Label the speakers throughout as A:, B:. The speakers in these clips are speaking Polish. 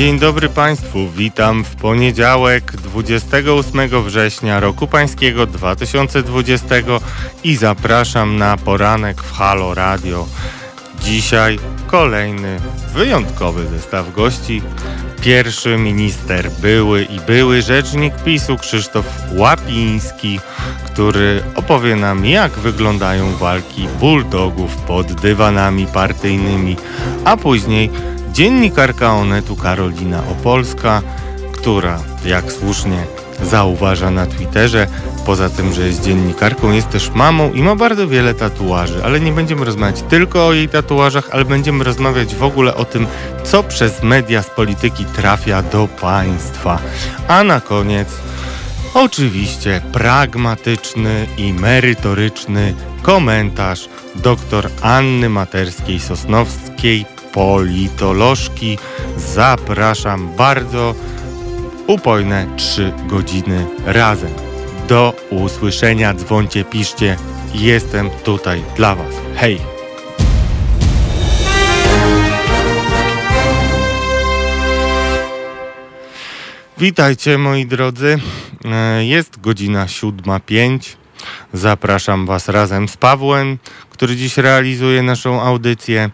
A: Dzień dobry Państwu, witam w poniedziałek 28 września roku pańskiego 2020 i zapraszam na poranek w Halo Radio. Dzisiaj kolejny wyjątkowy zestaw gości. Pierwszy minister były i były rzecznik PiSu Krzysztof Łapiński, który opowie nam jak wyglądają walki bulldogów pod dywanami partyjnymi, a później dziennikarka Onetu Karolina Opolska, która, jak słusznie zauważa na Twitterze, poza tym, że jest dziennikarką, jest też mamą i ma bardzo wiele tatuaży, ale nie będziemy rozmawiać tylko o jej tatuażach, ale będziemy rozmawiać w ogóle o tym, co przez media z polityki trafia do państwa. A na koniec oczywiście pragmatyczny i merytoryczny komentarz dr Anny Materskiej-Sosnowskiej, politolożki. Zapraszam bardzo. Upojne 3 godziny razem. Do usłyszenia, dzwoncie, piszcie. Jestem tutaj dla Was. Hej! Witajcie moi drodzy. E, Jest godzina 7.05. Zapraszam Was razem z Pawłem, który dziś realizuje naszą audycję.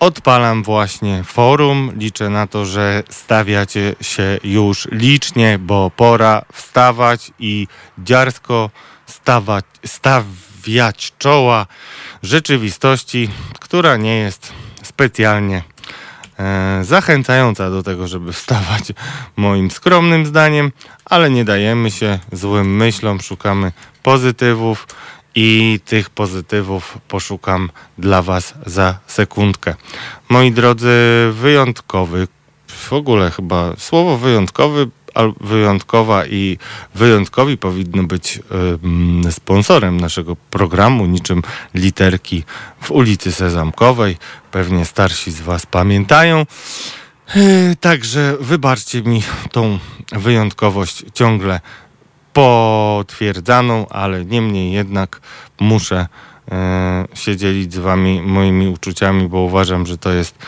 A: Odpalam właśnie forum. Liczę na to, że stawiacie się już licznie, bo pora wstawać i dziarsko stawać, stawiać czoła rzeczywistości, która nie jest specjalnie e, zachęcająca do tego, żeby wstawać, moim skromnym zdaniem, ale nie dajemy się złym myślom, szukamy pozytywów i tych pozytywów poszukam dla Was za sekundkę. Moi drodzy, wyjątkowy, w ogóle chyba słowo wyjątkowy, wyjątkowa i wyjątkowi powinno być ym, sponsorem naszego programu, niczym literki w ulicy Sezamkowej. Pewnie starsi z Was pamiętają. Yy, Także wybaczcie mi tą wyjątkowość ciągle potwierdzaną, ale niemniej jednak muszę e, się dzielić z wami moimi uczuciami, bo uważam, że to jest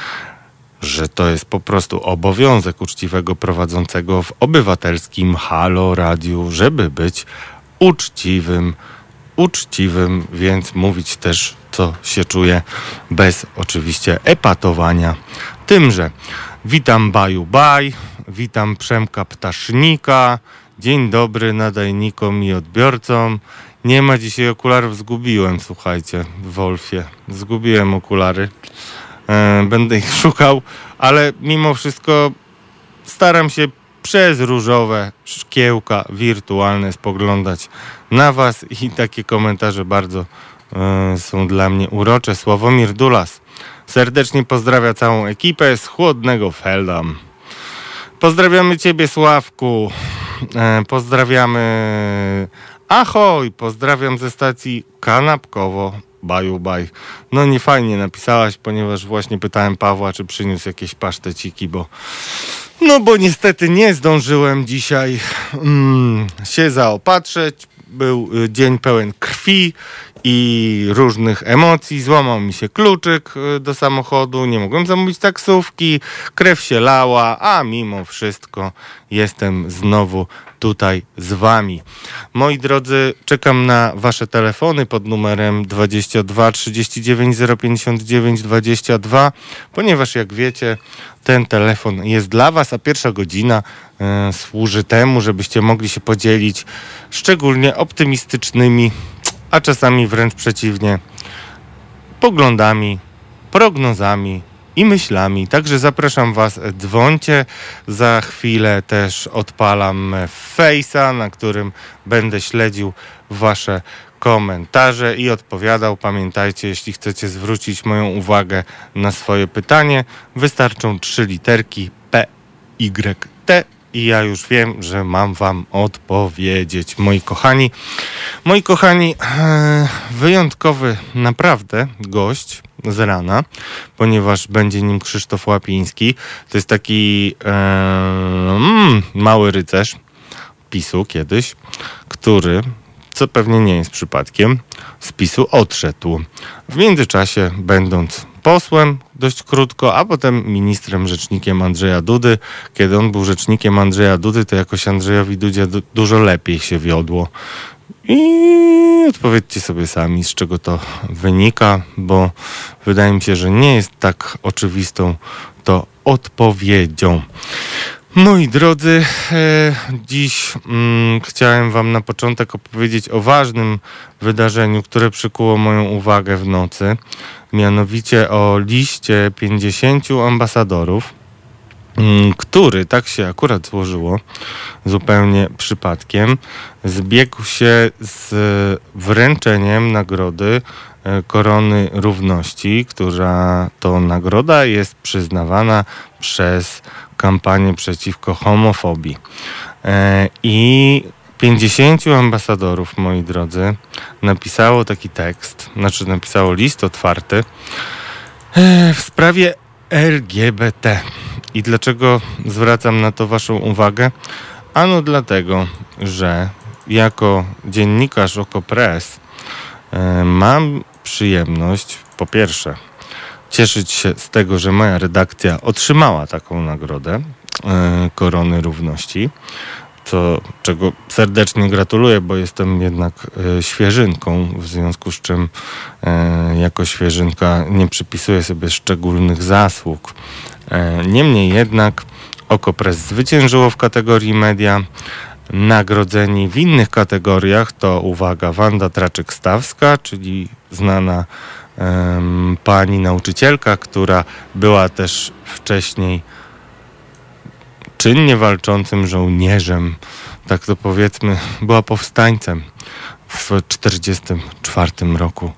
A: że to jest po prostu obowiązek uczciwego prowadzącego w obywatelskim Halo Radiu, żeby być uczciwym, uczciwym, więc mówić też co się czuje bez oczywiście epatowania tymże. Witam Baju Baj, witam Przemka Ptasznika, dzień dobry nadajnikom i odbiorcom. Nie ma dzisiaj okularów, zgubiłem, słuchajcie, Wolfie. Zgubiłem okulary. E, będę ich szukał, ale mimo wszystko staram się przez różowe szkiełka wirtualne spoglądać na Was i takie komentarze bardzo e, są dla mnie urocze. Sławomir Dulas serdecznie pozdrawia całą ekipę z chłodnego Feldam. Pozdrawiamy Ciebie, Sławku. E, pozdrawiamy Ahoj, pozdrawiam ze stacji Kanapkowo. Baju, baj. No nie fajnie napisałaś, ponieważ właśnie pytałem Pawła, czy przyniósł jakieś paszteciki, bo no bo niestety nie zdążyłem dzisiaj mm, się zaopatrzyć. Był y, dzień pełen krwi i różnych emocji. Złamał mi się kluczyk y, do samochodu, nie mogłem zamówić taksówki, krew się lała, a mimo wszystko jestem znowu tutaj z wami. Moi drodzy, czekam na wasze telefony pod numerem 22 39 059 22, ponieważ jak wiecie, ten telefon jest dla was, a pierwsza godzina e, służy temu, żebyście mogli się podzielić szczególnie optymistycznymi, a czasami wręcz przeciwnie, poglądami, prognozami i myślami. Także zapraszam Was, dzwońcie. Za chwilę też odpalam Face'a, na którym będę śledził Wasze komentarze i odpowiadał. Pamiętajcie, jeśli chcecie zwrócić moją uwagę na swoje pytanie, wystarczą trzy literki P, Y, T i ja już wiem, że mam wam odpowiedzieć, moi kochani. Moi kochani, e, wyjątkowy naprawdę gość z rana, ponieważ będzie nim Krzysztof Łapiński. To jest taki e, mm, mały rycerz PiSu kiedyś, który, co pewnie nie jest przypadkiem, z PiSu odszedł. W międzyczasie, będąc posłem dość krótko, a potem ministrem, rzecznikiem Andrzeja Dudy. Kiedy on był rzecznikiem Andrzeja Dudy, to jakoś Andrzejowi Dudzie du dużo lepiej się wiodło. I odpowiedzcie sobie sami, z czego to wynika, bo wydaje mi się, że nie jest tak oczywistą to odpowiedzią. Moi drodzy, e, dziś mm, chciałem Wam na początek opowiedzieć o ważnym wydarzeniu, które przykuło moją uwagę w nocy, mianowicie o liście 50 ambasadorów, który, tak się akurat złożyło, zupełnie przypadkiem, zbiegł się z wręczeniem nagrody e, Korony Równości, która to nagroda jest przyznawana przez kampanię przeciwko homofobii. E, I 50 ambasadorów, moi drodzy, napisało taki tekst, znaczy napisało list otwarty e, w sprawie LGBT. I dlaczego zwracam na to Waszą uwagę? Ano dlatego, że jako dziennikarz Okopres e, mam przyjemność, po pierwsze, cieszyć się z tego, że moja redakcja otrzymała taką nagrodę e, Korony Równości, co, czego serdecznie gratuluję, bo jestem jednak e, świeżynką, w związku z czym e, jako świeżynka nie przypisuję sobie szczególnych zasług. Niemniej jednak Okopres zwyciężyło w kategorii media. Nagrodzeni w innych kategoriach to uwaga Wanda Traczyk-Stawska, czyli znana pani nauczycielka, która była też wcześniej czynnie walczącym żołnierzem, tak to powiedzmy, była powstańcem w 1944 roku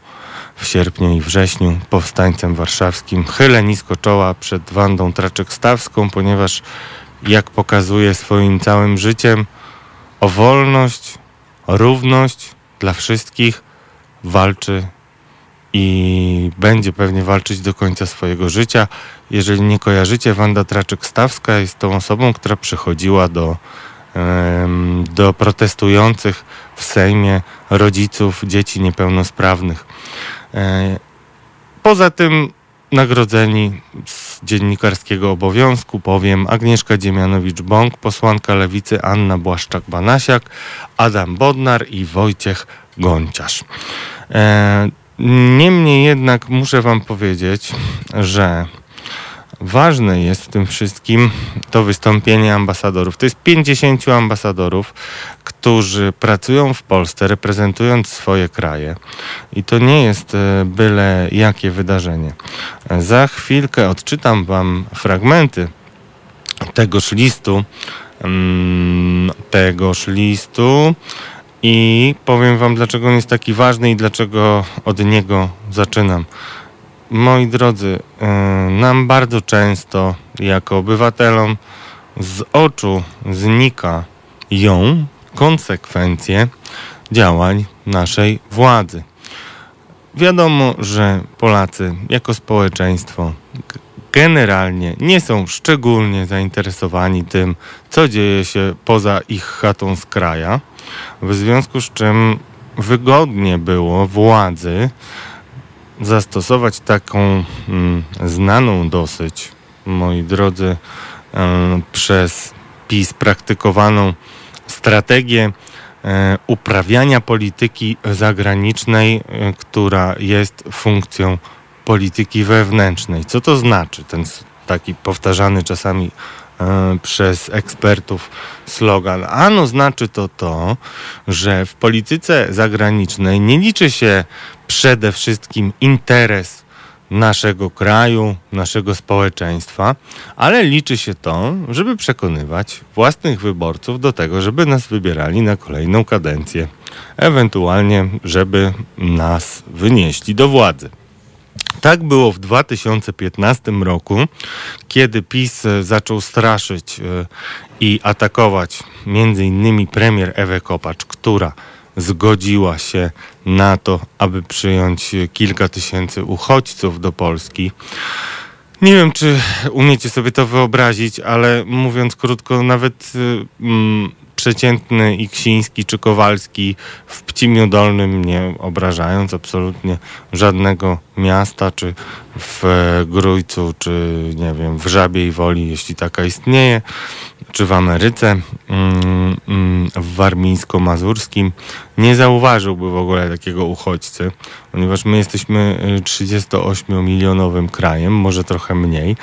A: w sierpniu i wrześniu powstańcem warszawskim. Chylę nisko czoła przed Wandą Traczek-Stawską, ponieważ jak pokazuje swoim całym życiem o wolność, o równość dla wszystkich walczy i będzie pewnie walczyć do końca swojego życia. Jeżeli nie kojarzycie, Wanda Traczyk-Stawska jest tą osobą, która przychodziła do, do protestujących w Sejmie rodziców dzieci niepełnosprawnych. E, poza tym nagrodzeni z dziennikarskiego obowiązku powiem Agnieszka Dziemianowicz-Bąk, posłanka Lewicy Anna Błaszczak-Banasiak, Adam Bodnar i Wojciech Gonciarz. Niemniej jednak muszę Wam powiedzieć, że ważne jest w tym wszystkim to wystąpienie ambasadorów. To jest 50 ambasadorów, którzy pracują w Polsce, reprezentując swoje kraje. I to nie jest e, byle jakie wydarzenie. Za chwilkę odczytam Wam fragmenty tegoż listu. Mm, tegoż listu i powiem Wam, dlaczego on jest taki ważny i dlaczego od niego zaczynam. Moi drodzy, yy, nam bardzo często, jako obywatelom, z oczu znika ją konsekwencje działań naszej władzy. Wiadomo, że Polacy jako społeczeństwo generalnie nie są szczególnie zainteresowani tym, co dzieje się poza ich chatą z kraja, w związku z czym wygodnie było władzy zastosować taką mm, znaną dosyć, moi drodzy, y, przez PiS praktykowaną strategię y, uprawiania polityki zagranicznej, y, która jest funkcją polityki wewnętrznej. Co to znaczy ten taki powtarzany czasami przez ekspertów slogan? Ano znaczy to to, że w polityce zagranicznej nie liczy się przede wszystkim interes naszego kraju, naszego społeczeństwa, ale liczy się to, żeby przekonywać własnych wyborców do tego, żeby nas wybierali na kolejną kadencję, ewentualnie, żeby nas wynieśli do władzy. Tak było w 2015 roku, kiedy PiS e, zaczął straszyć e, i atakować między innymi premier Ewę Kopacz, która zgodziła się na to, aby przyjąć kilka tysięcy uchodźców do Polski. Nie wiem, czy umiecie sobie to wyobrazić, ale mówiąc krótko, nawet e, mm, przeciętny Iksiński czy Kowalski w Pcimiu Dolnym, nie obrażając absolutnie żadnego miasta czy w Grójcu, czy nie wiem, w Żabiej Woli, jeśli taka istnieje, czy w Ameryce, mm, mm, w warmińsko-mazurskim, nie zauważyłby w ogóle takiego uchodźcy, ponieważ my jesteśmy 38-milionowym krajem, może trochę mniej.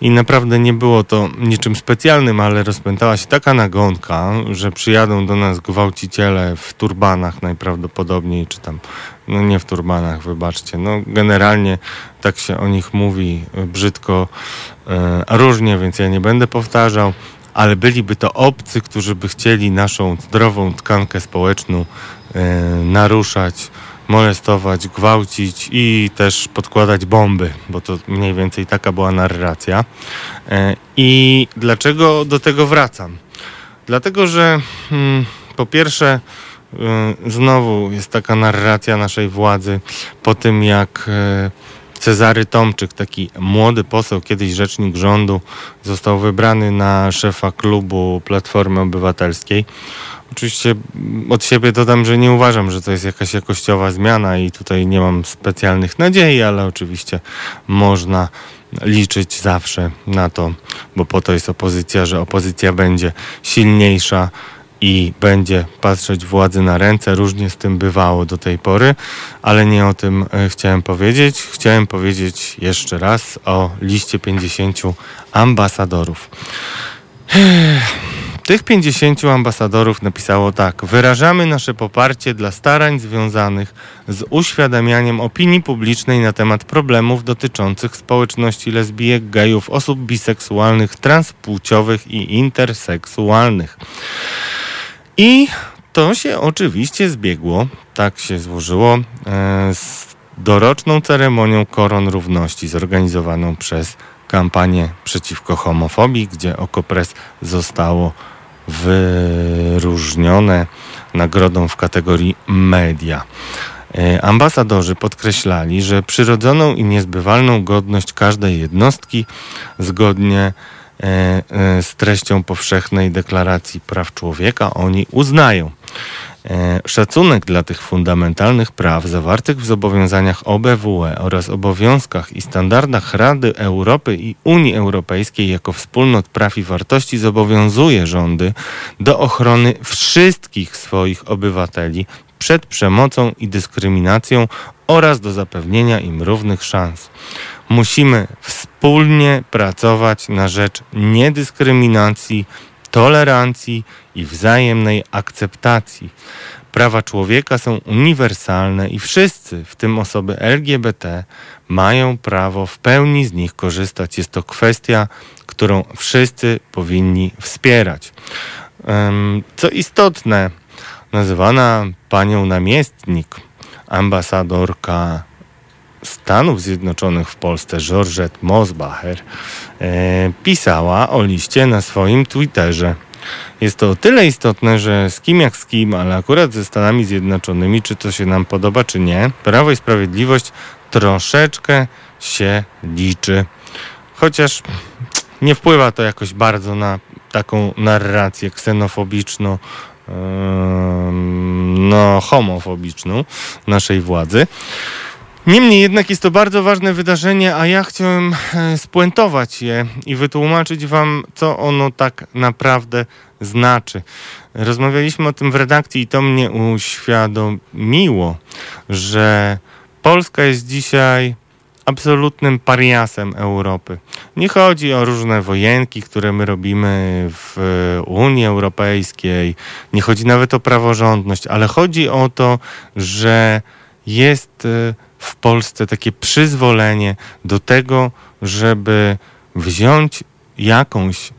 A: I naprawdę nie było to niczym specjalnym, ale rozpętała się taka nagonka, że przyjadą do nas gwałciciele w turbanach najprawdopodobniej, czy tam, no nie w turbanach, wybaczcie. No generalnie tak się o nich mówi brzydko, e, różnie, więc ja nie będę powtarzał ale byliby to obcy, którzy by chcieli naszą zdrową tkankę społeczną e, naruszać, molestować, gwałcić i też podkładać bomby, bo to mniej więcej taka była narracja. E, I dlaczego do tego wracam? Dlatego, że hmm, po pierwsze, e, znowu jest taka narracja naszej władzy po tym, jak e, Cezary Tomczyk, taki młody poseł, kiedyś rzecznik rządu, został wybrany na szefa klubu Platformy Obywatelskiej. Oczywiście od siebie dodam, że nie uważam, że to jest jakaś jakościowa zmiana i tutaj nie mam specjalnych nadziei, ale oczywiście można liczyć zawsze na to, bo po to jest opozycja, że opozycja będzie silniejsza i będzie patrzeć władzy na ręce. Różnie z tym bywało do tej pory, ale nie o tym e, chciałem powiedzieć. Chciałem powiedzieć jeszcze raz o liście 50 ambasadorów. Tych 50 ambasadorów napisało tak: Wyrażamy nasze poparcie dla starań związanych z uświadamianiem opinii publicznej na temat problemów dotyczących społeczności lesbijek, gejów, osób biseksualnych, transpłciowych i interseksualnych. I to się oczywiście zbiegło, tak się złożyło, e, z doroczną ceremonią Koron Równości zorganizowaną przez kampanię przeciwko homofobii, gdzie Okopres zostało wyróżnione nagrodą w kategorii media. E, ambasadorzy podkreślali, że przyrodzoną i niezbywalną godność każdej jednostki zgodnie e, z treścią powszechnej deklaracji praw człowieka oni uznają. E, szacunek dla tych fundamentalnych praw zawartych w zobowiązaniach OBWE oraz obowiązkach i standardach Rady Europy i Unii Europejskiej jako wspólnot praw i wartości zobowiązuje rządy do ochrony wszystkich swoich obywateli przed przemocą i dyskryminacją oraz do zapewnienia im równych szans. Musimy wspólnie pracować na rzecz niedyskryminacji, tolerancji i wzajemnej akceptacji. Prawa człowieka są uniwersalne i wszyscy, w tym osoby LGBT, mają prawo w pełni z nich korzystać. Jest to kwestia, którą wszyscy powinni wspierać. Co istotne, nazywana panią namiestnik, ambasadorka Stanów Zjednoczonych w Polsce, Georgette Mosbacher, e, pisała o liście na swoim Twitterze. Jest to o tyle istotne, że z kim jak z kim, ale akurat ze Stanami Zjednoczonymi, czy to się nam podoba, czy nie, Prawo i Sprawiedliwość troszeczkę się liczy. Chociaż nie wpływa to jakoś bardzo na taką narrację ksenofobiczną, no, homofobiczną naszej władzy. Niemniej jednak jest to bardzo ważne wydarzenie, a ja chciałem e, spuentować je i wytłumaczyć Wam, co ono tak naprawdę znaczy. Rozmawialiśmy o tym w redakcji i to mnie uświadomiło, że Polska jest dzisiaj absolutnym pariasem Europy. Nie chodzi o różne wojenki, które my robimy w Unii Europejskiej, nie chodzi nawet o praworządność, ale chodzi o to, że jest e, w Polsce takie przyzwolenie do tego, żeby wziąć jakąś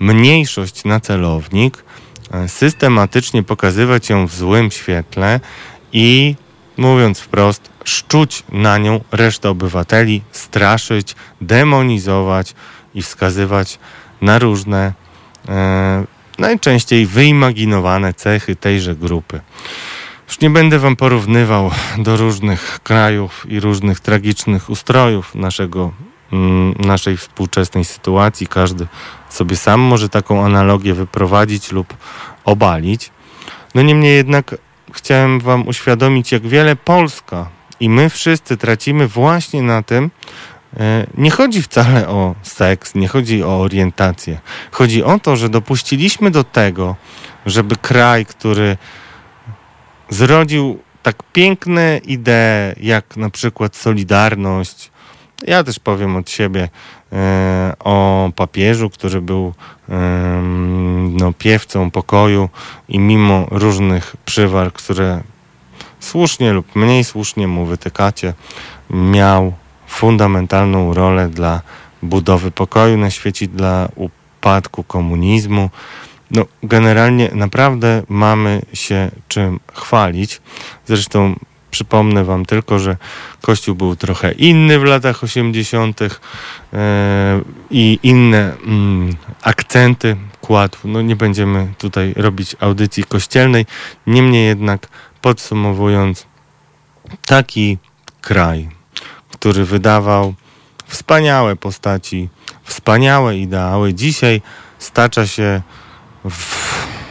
A: mniejszość na celownik, e, systematycznie pokazywać ją w złym świetle i mówiąc wprost, szczuć na nią resztę obywateli, straszyć, demonizować i wskazywać na różne, e, najczęściej wyimaginowane cechy tejże grupy. Już nie będę wam porównywał do różnych krajów i różnych tragicznych ustrojów naszego, mm, naszej współczesnej sytuacji. Każdy sobie sam może taką analogię wyprowadzić lub obalić. No niemniej jednak chciałem wam uświadomić, jak wiele Polska I my wszyscy tracimy właśnie na tym, e, nie chodzi wcale o seks, nie chodzi o orientację. Chodzi o to, że dopuściliśmy do tego, żeby kraj, który zrodził tak piękne idee, jak na przykład Solidarność, ja też powiem od siebie e, o papieżu, który był e, no, piewcą pokoju i mimo różnych przywar, które słusznie lub mniej słusznie mu wytykacie, miał fundamentalną rolę dla budowy pokoju na świecie, dla upadku komunizmu. No, generalnie naprawdę mamy się czym chwalić. Zresztą Przypomnę Wam tylko, że Kościół był trochę inny w latach 80. E, i inne mm, akcenty kładł. No nie będziemy tutaj robić audycji kościelnej. Niemniej jednak podsumowując, taki kraj, który wydawał wspaniałe postaci, wspaniałe ideały, dzisiaj stacza się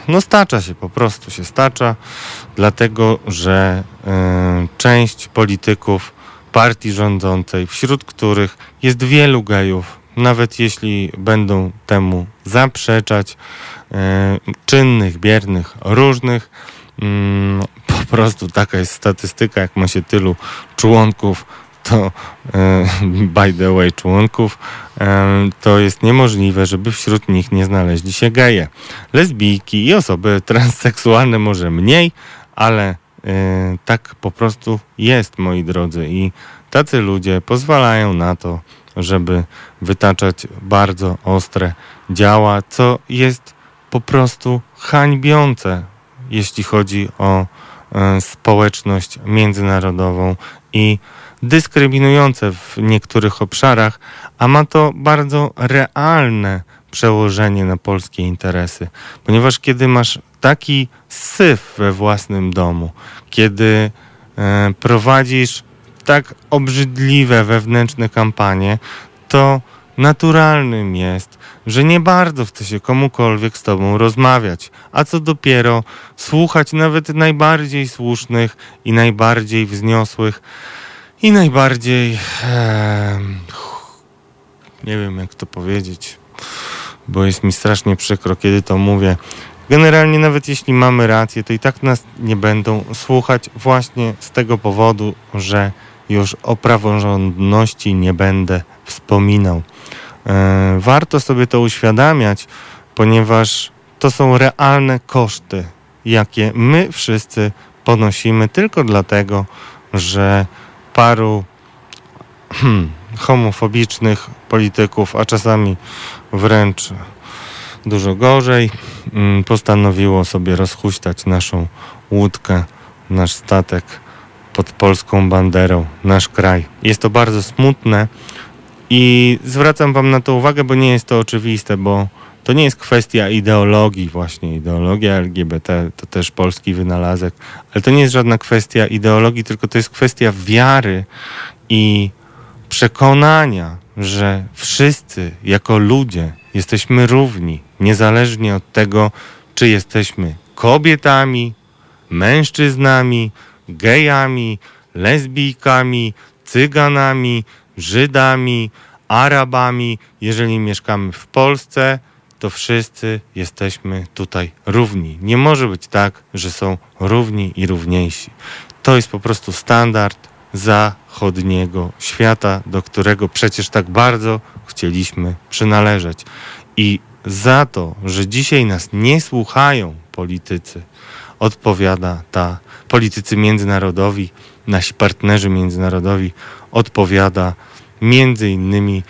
A: no stacza się, po prostu się stacza, dlatego że y, część polityków partii rządzącej, wśród których jest wielu gejów, nawet jeśli będą temu zaprzeczać, y, czynnych, biernych, różnych, y, po prostu taka jest statystyka, jak ma się tylu członków to e, by the way członków, e, to jest niemożliwe, żeby wśród nich nie znaleźli się geje. Lesbijki i osoby transseksualne może mniej, ale e, tak po prostu jest, moi drodzy. I tacy ludzie pozwalają na to, żeby wytaczać bardzo ostre działa, co jest po prostu hańbiące, jeśli chodzi o społeczność międzynarodową i dyskryminujące w niektórych obszarach, a ma to bardzo realne przełożenie na polskie interesy. Ponieważ kiedy masz taki syf we własnym domu, kiedy e, prowadzisz tak obrzydliwe wewnętrzne kampanie, to naturalnym jest, że nie bardzo chce się komukolwiek z tobą rozmawiać, a co dopiero słuchać nawet najbardziej słusznych i najbardziej wzniosłych i najbardziej, e, nie wiem jak to powiedzieć, bo jest mi strasznie przykro, kiedy to mówię. Generalnie nawet jeśli mamy rację, to i tak nas nie będą słuchać właśnie z tego powodu, że już o praworządności nie będę wspominał. E, warto sobie to uświadamiać, ponieważ to są realne koszty, jakie my wszyscy ponosimy tylko dlatego, że paru hmm, homofobicznych polityków, a czasami wręcz dużo gorzej, hmm, postanowiło sobie rozhuśtać naszą łódkę, nasz statek pod polską banderą, nasz kraj. Jest to bardzo smutne i zwracam Wam na to uwagę, bo nie jest to oczywiste, bo to nie jest kwestia ideologii, właśnie ideologia LGBT to też polski wynalazek, ale to nie jest żadna kwestia ideologii, tylko to jest kwestia wiary i przekonania, że wszyscy jako ludzie jesteśmy równi, niezależnie od tego, czy jesteśmy kobietami, mężczyznami, gejami, lesbijkami, cyganami, Żydami, Arabami, jeżeli mieszkamy w Polsce, to wszyscy jesteśmy tutaj równi. Nie może być tak, że są równi i równiejsi. To jest po prostu standard zachodniego świata, do którego przecież tak bardzo chcieliśmy przynależeć. I za to, że dzisiaj nas nie słuchają politycy, odpowiada ta politycy międzynarodowi, nasi partnerzy międzynarodowi, odpowiada między innymi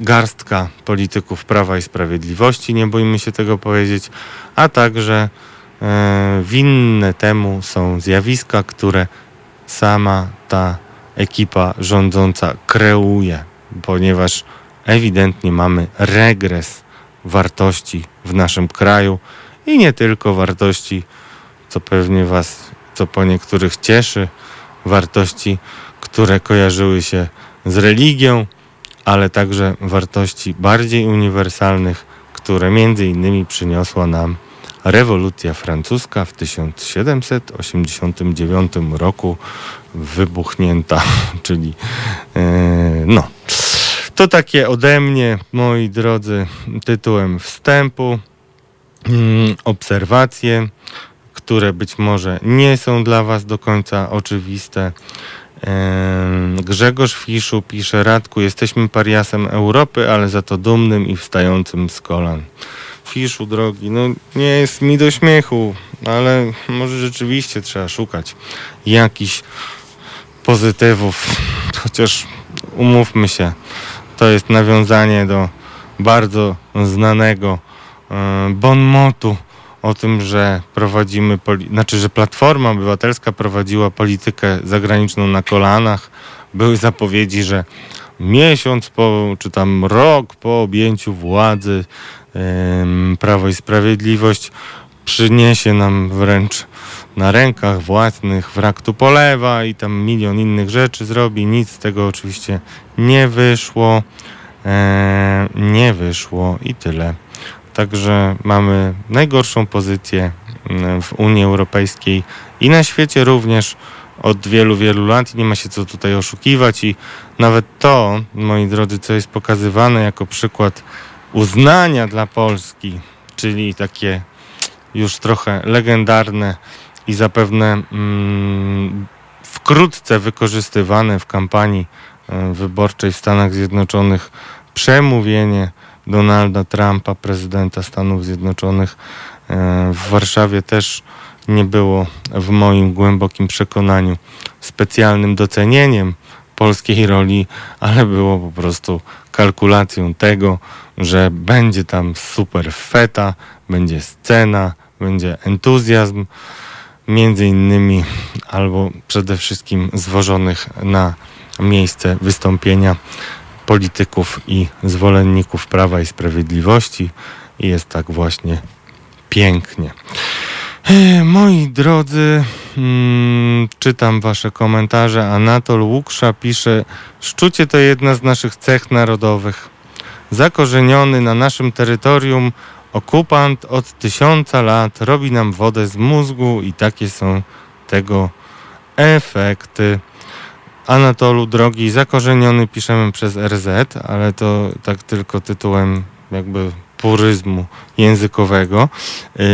A: garstka polityków Prawa i Sprawiedliwości, nie boimy się tego powiedzieć, a także e, winne temu są zjawiska, które sama ta ekipa rządząca kreuje, ponieważ ewidentnie mamy regres wartości w naszym kraju i nie tylko wartości, co pewnie Was, co po niektórych cieszy, wartości, które kojarzyły się z religią, ale także wartości bardziej uniwersalnych, które między innymi przyniosła nam rewolucja francuska w 1789 roku wybuchnięta, czyli e, no. To takie ode mnie, moi drodzy, tytułem wstępu. Mm, obserwacje, które być może nie są dla Was do końca oczywiste. Grzegorz Fiszu pisze, Radku, jesteśmy pariasem Europy, ale za to dumnym i wstającym z kolan. Fiszu, drogi, no nie jest mi do śmiechu, ale może rzeczywiście trzeba szukać jakichś pozytywów, chociaż umówmy się, to jest nawiązanie do bardzo znanego e, bon motu o tym, że prowadzimy, znaczy, że Platforma Obywatelska prowadziła politykę zagraniczną na kolanach. Były zapowiedzi, że miesiąc po, czy tam rok po objęciu władzy Prawo i Sprawiedliwość przyniesie nam wręcz na rękach własnych wrak tu polewa i tam milion innych rzeczy zrobi. Nic z tego oczywiście nie wyszło. E, nie wyszło i tyle. Także mamy najgorszą pozycję mm, w Unii Europejskiej i na świecie również od wielu, wielu lat. Nie ma się co tutaj oszukiwać. I nawet to, moi drodzy, co jest pokazywane jako przykład uznania dla Polski, czyli takie już trochę legendarne i zapewne mm, wkrótce wykorzystywane w kampanii e, wyborczej w Stanach Zjednoczonych przemówienie Donalda Trumpa, prezydenta Stanów Zjednoczonych. E, w Warszawie też nie było w moim głębokim przekonaniu specjalnym docenieniem polskiej roli, ale było po prostu kalkulacją tego, że będzie tam super feta, będzie scena, będzie entuzjazm, między innymi albo przede wszystkim zwożonych na miejsce wystąpienia polityków i zwolenników Prawa i Sprawiedliwości i jest tak właśnie pięknie. E, moi drodzy, hmm, czytam wasze komentarze. Anatol Łuksza pisze: Szczucie to jedna z naszych cech narodowych. Zakorzeniony na naszym terytorium okupant od tysiąca lat robi nam wodę z mózgu i takie są tego efekty. Anatolu drogi zakorzeniony piszemy przez RZ, ale to tak tylko tytułem jakby puryzmu językowego. Yy,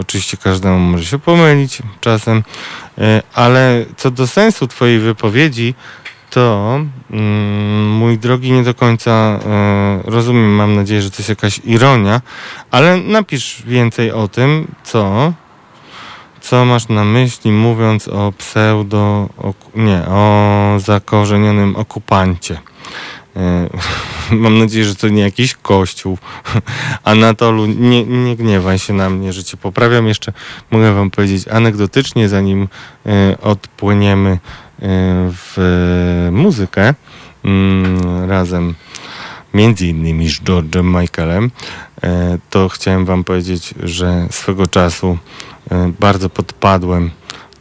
A: oczywiście każdemu może się pomylić czasem, yy, ale co do sensu Twojej wypowiedzi, to yy, mój drogi nie do końca yy, rozumiem. Mam nadzieję, że to jest jakaś ironia, ale napisz więcej o tym, co co masz na myśli, mówiąc o pseudo, nie, o zakorzenionym okupancie? E, mam nadzieję, że to nie jakiś kościół. Anatolu, nie, nie gniewaj się na mnie, że cię poprawiam. Jeszcze mogę wam powiedzieć anegdotycznie, zanim e, odpłyniemy e, w muzykę mm, razem między innymi z George'em Michaelem, to chciałem wam powiedzieć, że swego czasu bardzo podpadłem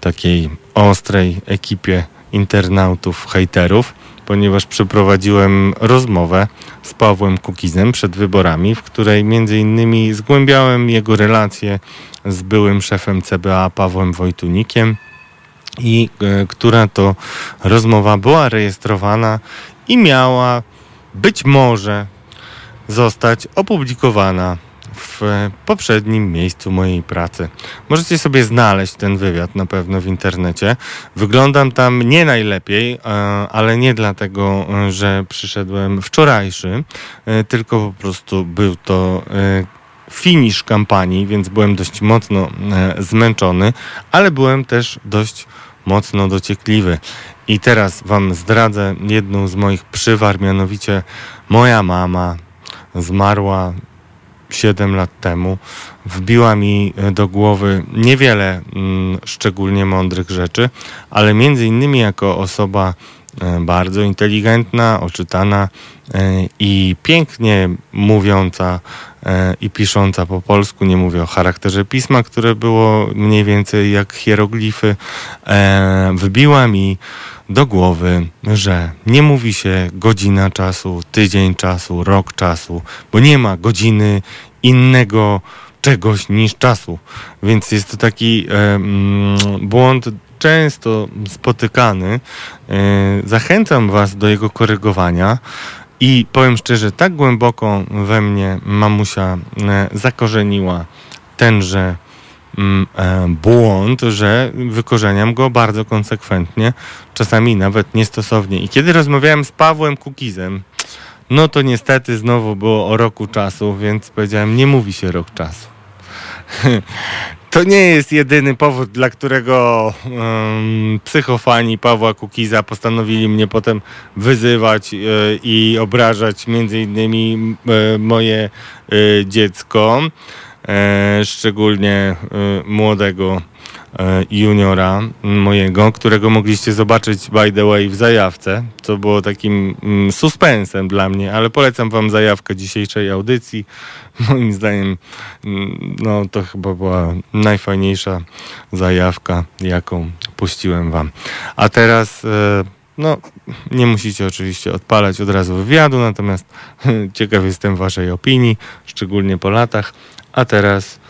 A: takiej ostrej ekipie internautów, hejterów, ponieważ przeprowadziłem rozmowę z Pawłem Kukizem przed wyborami, w której między innymi zgłębiałem jego relacje z byłym szefem CBA Pawłem Wojtunikiem i e, która to rozmowa była rejestrowana i miała być może zostać opublikowana w poprzednim miejscu mojej pracy. Możecie sobie znaleźć ten wywiad na pewno w internecie. Wyglądam tam nie najlepiej, e, ale nie dlatego, że przyszedłem wczorajszy, e, tylko po prostu był to e, finisz kampanii, więc byłem dość mocno zmęczony, ale byłem też dość mocno dociekliwy. I teraz Wam zdradzę jedną z moich przywar, mianowicie moja mama zmarła 7 lat temu wbiła mi e, do głowy niewiele mm, szczególnie mądrych rzeczy, ale między innymi jako osoba e, bardzo inteligentna, oczytana e, i pięknie mówiąca i pisząca po polsku, nie mówię o charakterze pisma, które było mniej więcej jak hieroglify, wbiła mi do głowy, że nie mówi się godzina czasu, tydzień czasu, rok czasu, bo nie ma godziny innego czegoś niż czasu. Więc jest to taki e, mm, błąd często spotykany. E, zachęcam Was do jego korygowania. I powiem szczerze, tak głęboko we mnie mamusia e, zakorzeniła tenże mm, e, błąd, że wykorzeniam go bardzo konsekwentnie, czasami nawet niestosownie. I kiedy rozmawiałem z Pawłem Kukizem, no to niestety znowu było o roku czasu, więc powiedziałem, nie mówi się rok czasu. To nie jest jedyny powód, dla którego um, psychofani Pawła Kukiza postanowili mnie potem wyzywać e, i obrażać między innymi e, moje e, dziecko, szczególnie młodego juniora mojego, którego mogliście zobaczyć by the way w zajawce, co było takim mm, suspensem dla mnie, ale polecam wam zajawkę dzisiejszej audycji. Moim zdaniem mm, no to chyba była najfajniejsza zajawka, jaką puściłem wam. A teraz e, no, nie musicie oczywiście odpalać od razu wywiadu, natomiast ciekaw jestem waszej opinii, szczególnie po latach. A teraz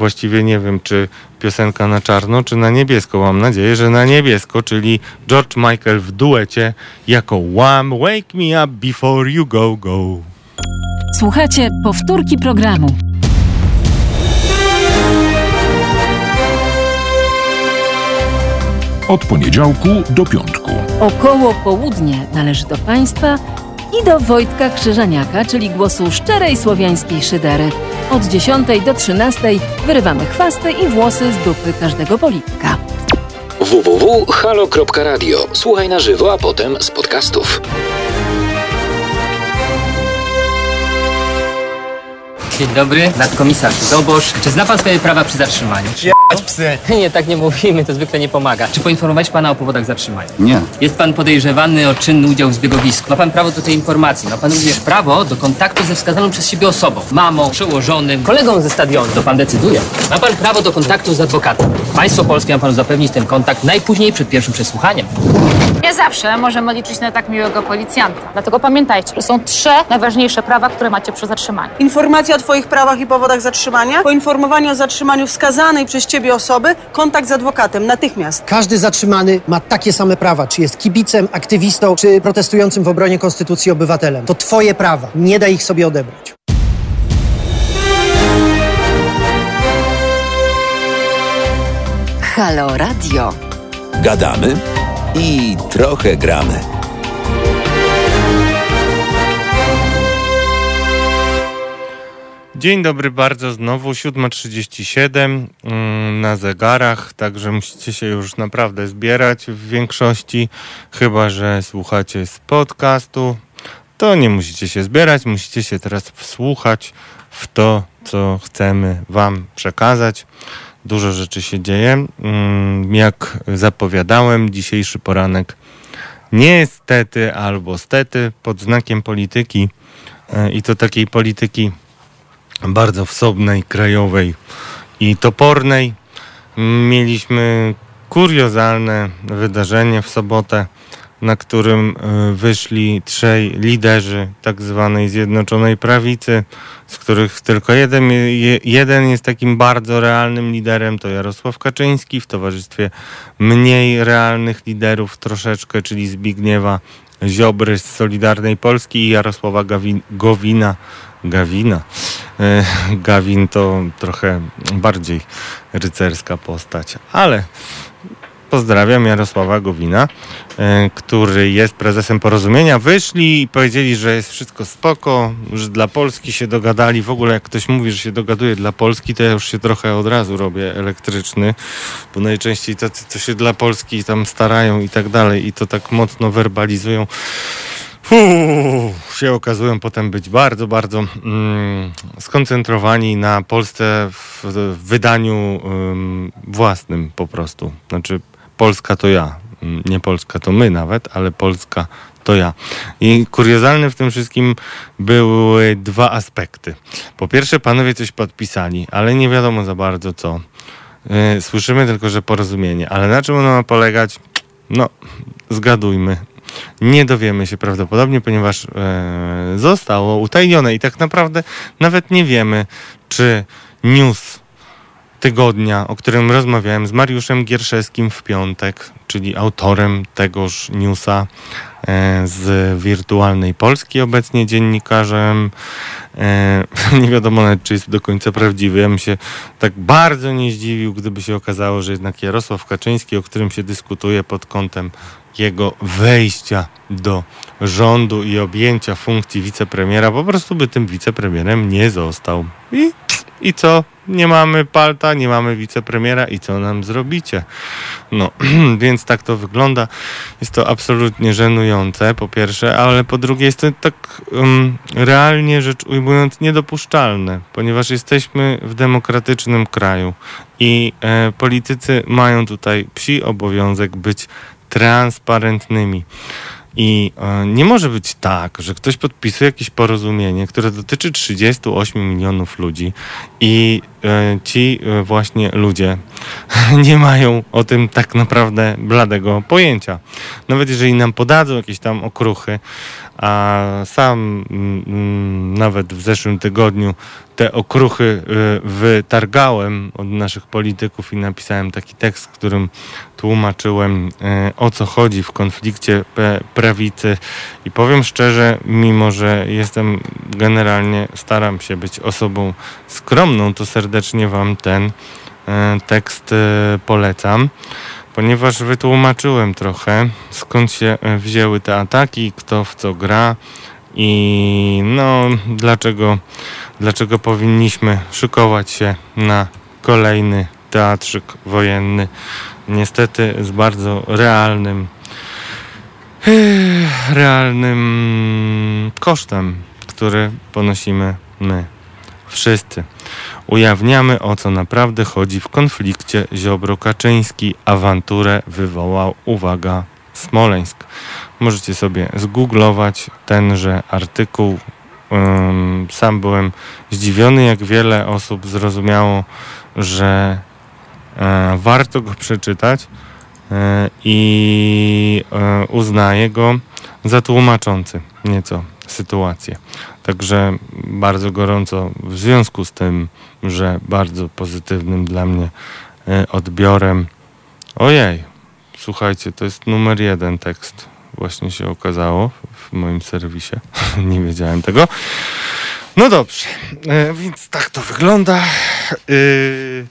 A: właściwie nie wiem, czy piosenka na czarno, czy na niebiesko. Mam nadzieję, że na niebiesko, czyli George Michael w duecie jako Wham! Wake me up before you go, go.
B: Słuchajcie powtórki programu.
C: Od poniedziałku do piątku.
B: Około południe należy do Państwa i do Wojtka Krzyżaniaka, czyli głosu szczerej słowiańskiej szydery. Od 10 do 13 wyrywamy chwasty i włosy z dupy każdego polityka.
D: www.halo.radio. Słuchaj na żywo, a potem z podcastów.
E: Dzień dobry, nadkomisarz Dobosz. Czy zna pan swoje prawa przy zatrzymaniu?
F: psy.
E: Nie, tak nie mówimy, to zwykle nie pomaga. Czy poinformować pana o powodach zatrzymania?
F: Nie.
E: Jest pan podejrzewany o czynny udział w zbiegowisku. Ma pan prawo do tej informacji. Ma pan również prawo do kontaktu ze wskazaną przez siebie osobą. Mamą, przełożonym, kolegą ze stadionu. To pan decyduje. Ma pan prawo do kontaktu z adwokatem. Państwo polskie ma panu zapewnić ten kontakt najpóźniej przed pierwszym przesłuchaniem.
G: Nie zawsze możemy liczyć na tak miłego policjanta. Dlatego pamiętajcie, że są trzy najważniejsze prawa, które macie przy zatrzymaniu.
H: Informacja o Twoich prawach i powodach zatrzymania, poinformowanie o zatrzymaniu wskazanej przez Ciebie osoby, kontakt z adwokatem natychmiast.
I: Każdy zatrzymany ma takie same prawa, czy jest kibicem, aktywistą, czy protestującym w obronie Konstytucji obywatelem. To Twoje prawa, nie daj ich sobie odebrać.
B: Halo Radio.
D: Gadamy i trochę gramy.
A: Dzień dobry bardzo znowu, 7.37 mm, na zegarach, także musicie się już naprawdę zbierać w większości, chyba że słuchacie z podcastu, to nie musicie się zbierać, musicie się teraz wsłuchać w to, co chcemy Wam przekazać. Dużo rzeczy się dzieje. Mm, Jak zapowiadałem, dzisiejszy poranek niestety albo stety pod znakiem polityki e, i to takiej polityki bardzo wsobnej, krajowej i topornej. Mieliśmy kuriozalne wydarzenie w sobotę, na którym y, wyszli trzej liderzy tak zwanej Zjednoczonej Prawicy, z których tylko jeden, je- jeden jest takim bardzo realnym liderem, to Jarosław Kaczyński w towarzystwie mniej realnych liderów troszeczkę, czyli Zbigniewa Ziobry z Solidarnej Polski i Jarosława Gawin- Gowina. Gawina. E, Gawin to trochę bardziej rycerska postać, ale pozdrawiam Jarosława Gowina, e, który jest prezesem porozumienia. Wyszli i powiedzieli, że jest wszystko spoko, że dla Polski się dogadali. W ogóle jak ktoś mówi, że się dogaduje dla Polski, to ja już się trochę od razu robię elektryczny, bo najczęściej tacy, co się dla Polski tam starają i tak dalej i to tak mocno werbalizują, Uuu, się okazują potem być bardzo, bardzo mm, skoncentrowani na Polsce w, w wydaniu ym, własnym po prostu. Znaczy Polska to ja, Mm, nie Polska to my nawet, ale Polska to ja. I kuriozalne w tym wszystkim były dwa aspekty. Po pierwsze panowie coś podpisali, ale nie wiadomo za bardzo co. Yy, Słyszymy tylko, że porozumienie, ale na czym ono ma polegać? No, zgadujmy. Nie dowiemy się prawdopodobnie, ponieważ e, zostało utajnione i tak naprawdę nawet nie wiemy, czy news tygodnia, o którym rozmawiałem z Mariuszem Gierszewskim w piątek, czyli autorem tegoż newsa e, z wirtualnej Polski, obecnie dziennikarzem. E, nie wiadomo nawet, czy jest do końca prawdziwy. Ja bym się tak bardzo nie zdziwił, gdyby się okazało, że jednak Jarosław Kaczyński, o którym się dyskutuje pod kątem jego wejścia do rządu i objęcia funkcji wicepremiera, po prostu by tym wicepremierem nie został. I, i co? Nie mamy palta, nie mamy wicepremiera i co nam zrobicie? No, więc tak to wygląda. Jest to absolutnie żenujące, po pierwsze, ale po drugie jest to tak um, realnie rzecz ujmując niedopuszczalne, ponieważ jesteśmy w demokratycznym kraju i e, politycy mają tutaj psi obowiązek być transparentnymi. I e, nie może być tak, że ktoś podpisuje jakieś porozumienie, które dotyczy 38 milionów ludzi i e, ci e, właśnie ludzie nie mają o tym tak naprawdę bladego pojęcia. Nawet jeżeli nam podadzą jakieś tam okruchy, a sam mm, mm, nawet w zeszłym tygodniu te okruchy y, wytargałem od naszych polityków i napisałem taki tekst, w którym tłumaczyłem y, o co chodzi w konflikcie prawicy. I powiem szczerze, mimo że jestem generalnie, staram się być osobą skromną, to serdecznie wam ten y, tekst polecam ponieważ wytłumaczyłem trochę skąd się wzięły te ataki, kto w co gra i no dlaczego, dlaczego powinniśmy szykować się na kolejny teatrzyk wojenny. Niestety z bardzo realnym realnym kosztem, który ponosimy my wszyscy. Ujawniamy o co naprawdę chodzi w konflikcie Ziobro-Kaczyński. Awanturę wywołał, uwaga, Smoleńsk. Możecie sobie zgooglować tenże artykuł. Sam byłem zdziwiony, jak wiele osób zrozumiało, że e, warto go przeczytać e, i e, uznaje go za tłumaczący nieco sytuację. Także bardzo gorąco w związku z tym, że bardzo pozytywnym dla mnie e, odbiorem. Ojej, słuchajcie, to jest numer jeden tekst. Właśnie się okazało w moim serwisie. Nie wiedziałem tego. No dobrze, e, więc tak to wygląda. Yy...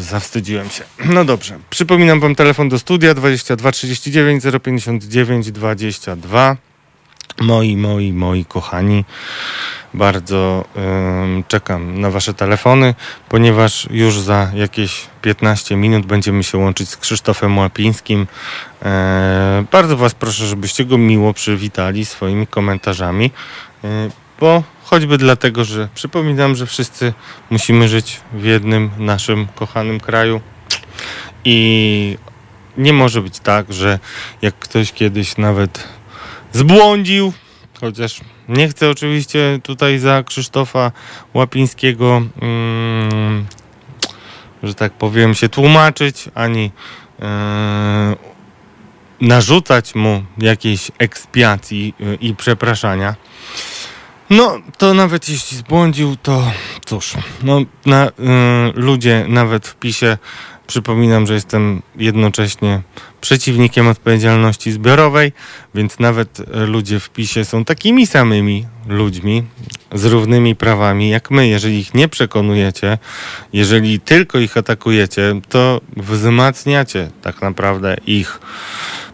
A: Zawstydziłem się. No dobrze. Przypominam wam telefon do studia 22 39 059 22. Moi, moi, moi kochani, bardzo czekam na Wasze telefony, ponieważ już za jakieś 15 minut będziemy się łączyć z Krzysztofem Łapińskim. E, bardzo Was proszę, żebyście go miło przywitali swoimi komentarzami, e, bo choćby dlatego, że przypominam, że wszyscy musimy żyć w jednym naszym kochanym kraju i nie może być tak, że jak ktoś kiedyś nawet zbłądził, chociaż nie chcę oczywiście tutaj za Krzysztofa Łapińskiego, mm, że tak powiem, się tłumaczyć, ani yy, narzucać mu jakiejś ekspiacji yy, i przepraszania. No, to nawet jeśli zbłądził, to cóż, no, na, yy, ludzie nawet w PiSie Przypominam, że jestem jednocześnie przeciwnikiem odpowiedzialności zbiorowej, więc nawet ludzie w PiSie są takimi samymi ludźmi z równymi prawami jak my. Jeżeli ich nie przekonujecie, jeżeli tylko ich atakujecie, to wzmacniacie tak naprawdę ich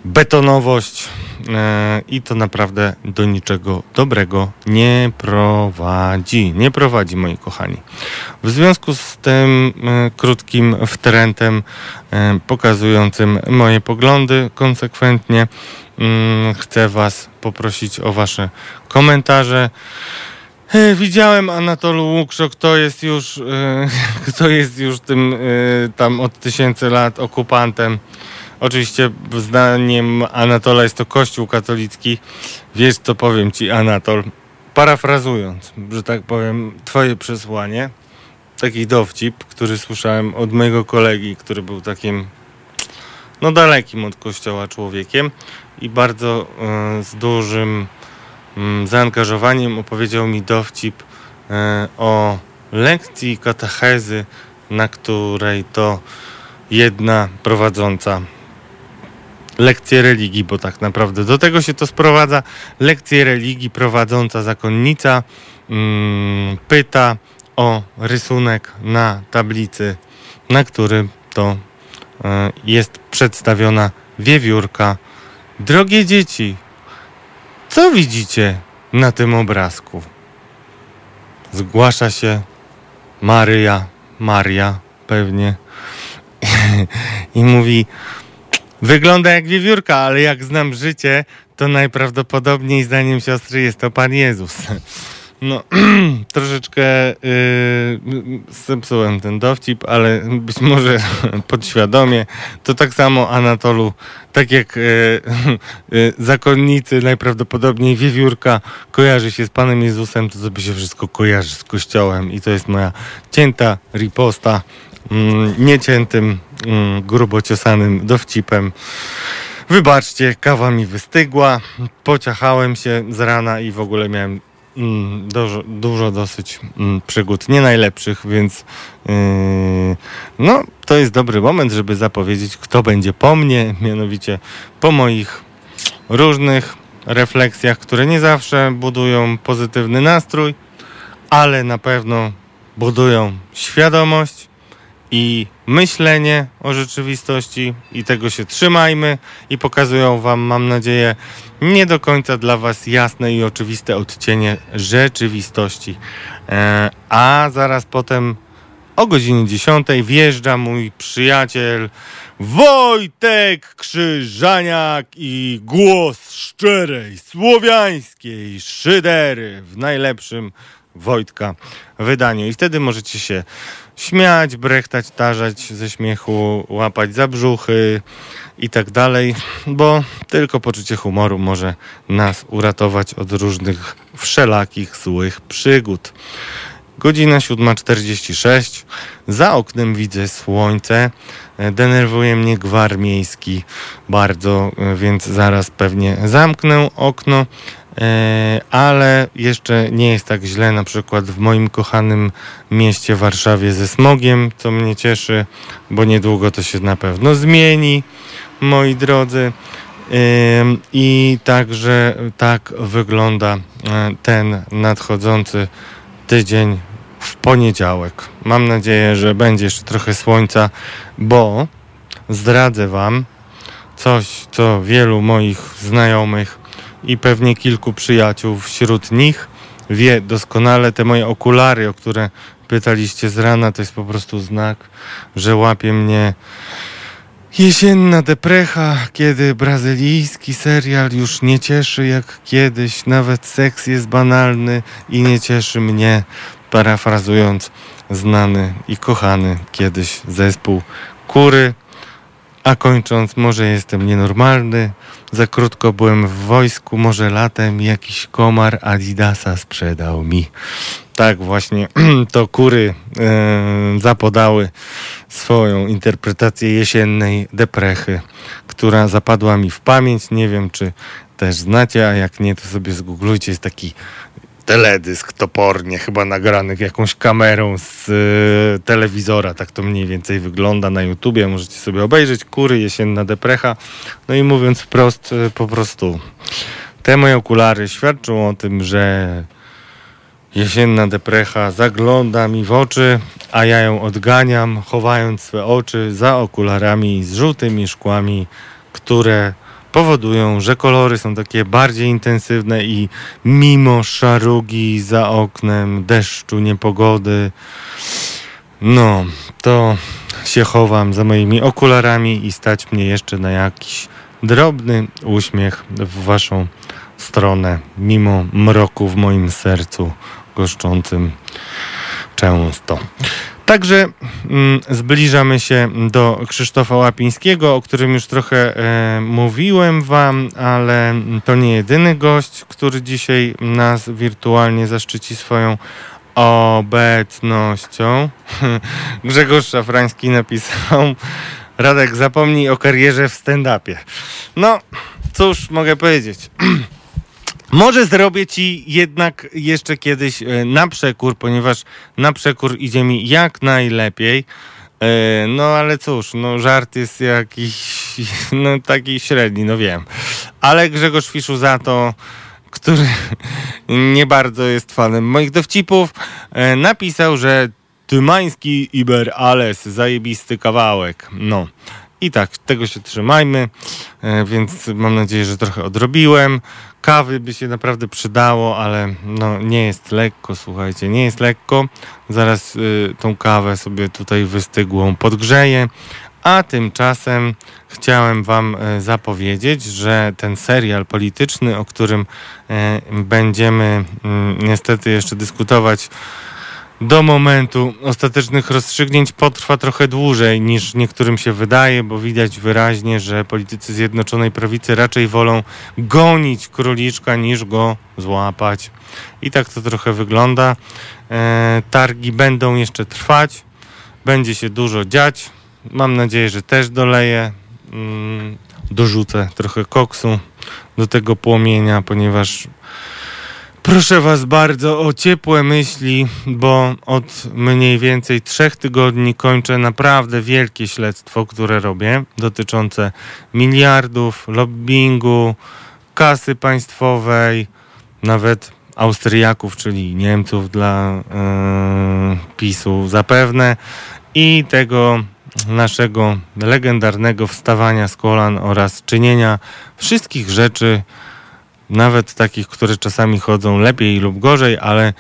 A: betonowość e, i to naprawdę do niczego dobrego nie prowadzi. Nie prowadzi, moi kochani. W związku z tym e, krótkim wtrętem e, pokazującym moje poglądy konsekwentnie mm, chcę Was poprosić o Wasze komentarze. Widziałem Anatolu Łukrzok, kto jest już, kto jest już tym tam od tysięcy lat okupantem Oczywiście zdaniem Anatola jest to kościół katolicki. Wiesz co powiem ci Anatol, parafrazując, że tak powiem, twoje przesłanie, taki dowcip, który słyszałem od mojego kolegi, który był takim no dalekim od kościoła człowiekiem i bardzo y, z dużym y, zaangażowaniem opowiedział mi dowcip y, o lekcji katechezy, na której to jedna prowadząca lekcje religii, bo tak naprawdę do tego się to sprowadza. Lekcje religii prowadząca zakonnica mm, pyta o rysunek na tablicy, na którym to e, jest przedstawiona wiewiórka. Drogie dzieci, co widzicie na tym obrazku? Zgłasza się Maryja, Maria pewnie i mówi Wygląda jak wiewiórka, ale jak znam życie, to najprawdopodobniej zdaniem siostry jest to Pan Jezus. No, troszeczkę yy, zepsułem ten dowcip, ale być może podświadomie. To tak samo Anatolu, tak jak yy, yy, zakonnicy, najprawdopodobniej wiewiórka kojarzy się z Panem Jezusem, to sobie się wszystko kojarzy z Kościołem i to jest moja cięta riposta nieciętym, mm, grubo ciosanym dowcipem. Wybaczcie, kawa mi wystygła, pociachałem się z rana i w ogóle miałem mm, dużo, dużo dosyć mm, przygód, nie najlepszych, więc yy, no to jest dobry moment, żeby zapowiedzieć, kto będzie po mnie, mianowicie po moich różnych refleksjach, które nie zawsze budują pozytywny nastrój, ale na pewno budują świadomość i myślenie o rzeczywistości i tego się trzymajmy i pokazują wam, mam nadzieję, nie do końca dla was jasne i oczywiste odcienie rzeczywistości. E, a zaraz potem o godzinie 10 wjeżdża mój przyjaciel Wojtek Krzyżaniak i głos szczerej, słowiańskiej szydery w najlepszym Wojtka wydaniu. I wtedy możecie się śmiać, brechtać, tarzać ze śmiechu, łapać za brzuchy i tak dalej, bo tylko poczucie humoru może nas uratować od różnych wszelakich złych przygód. Godzina 7.46. Za oknem widzę słońce. Denerwuje mnie gwar miejski bardzo, więc zaraz pewnie zamknę okno. E, ale jeszcze nie jest tak źle na przykład w moim kochanym mieście Warszawie ze smogiem, co mnie cieszy, bo niedługo to się na pewno zmieni, moi drodzy. I także tak wygląda e, ten nadchodzący tydzień w poniedziałek. Mam nadzieję, że będzie jeszcze trochę słońca, bo zdradzę Wam coś, co wielu moich znajomych i pewnie kilku przyjaciół wśród nich wie doskonale te moje okulary, o które pytaliście z rana, to jest po prostu znak, że łapie mnie jesienna deprecha, kiedy brazylijski serial już nie cieszy jak kiedyś, nawet seks jest banalny i nie cieszy mnie, parafrazując znany i kochany kiedyś zespół Kury. A kończąc, może jestem nienormalny, za krótko byłem w wojsku, może latem jakiś komar Adidasa sprzedał mi. Tak właśnie to kury e, zapodały swoją interpretację jesiennej deprechy, która zapadła mi w pamięć. Nie wiem, czy też znacie, a jak nie, to sobie zgooglujcie. Jest taki teledysk topornie, chyba nagrany jakąś kamerą z y, telewizora. Tak to mniej więcej wygląda na YouTubie. Możecie sobie obejrzeć. Kury, jesienna deprecha. No i mówiąc wprost, y, po prostu te moje okulary świadczą o tym, że jesienna deprecha zagląda mi w oczy, a ja ją odganiam, chowając swe oczy za okularami z żółtymi szkłami, które powodują, że kolory są takie bardziej intensywne i mimo szarugi za oknem, deszczu, niepogody, no to się chowam za moimi okularami i stać mnie jeszcze na jakiś drobny uśmiech w waszą stronę, mimo mroku w moim sercu goszczącym często. Także mm, zbliżamy się do Krzysztofa Łapińskiego, o którym już trochę e, mówiłem Wam, ale to nie jedyny gość, który dzisiaj nas wirtualnie zaszczyci swoją obecnością. Grzegorz Szafrański napisał Radek, zapomnij o karierze w stand-upie. No, cóż mogę powiedzieć. Może zrobię ci jednak jeszcze kiedyś e, na przekór, ponieważ na przekór idzie mi jak najlepiej. E, No ale cóż, no żart jest jakiś, no taki średni, no wiem. Ale Grzegorz Fiszu za to, który nie bardzo jest fanem moich dowcipów, e, napisał, że Tymański Iber Ales, zajebisty kawałek. No. I tak, tego się trzymajmy, więc mam nadzieję, że trochę odrobiłem. Kawy by się naprawdę przydało, ale no nie jest lekko, słuchajcie, nie jest lekko. Zaraz y, tą kawę sobie tutaj wystygłą podgrzeję. A tymczasem chciałem Wam e, zapowiedzieć, że ten serial polityczny, o którym e, będziemy mm, niestety jeszcze dyskutować do momentu ostatecznych rozstrzygnięć potrwa trochę dłużej niż niektórym się wydaje, bo widać wyraźnie, że politycy Zjednoczonej Prawicy raczej wolą gonić króliczka niż go złapać. I tak to trochę wygląda. E, targi będą jeszcze trwać, będzie się dużo dziać. Mam nadzieję, że też doleję. Mm, dorzucę trochę koksu do tego płomienia, ponieważ Proszę Was bardzo o ciepłe myśli, bo od mniej więcej trzech tygodni kończę naprawdę wielkie śledztwo, które robię, dotyczące miliardów, lobbingu, kasy państwowej, nawet Austriaków, czyli Niemców dla yy, PiSu zapewne i tego naszego legendarnego wstawania z kolan oraz czynienia wszystkich rzeczy, nawet takich, które czasami chodzą lepiej lub gorzej, ale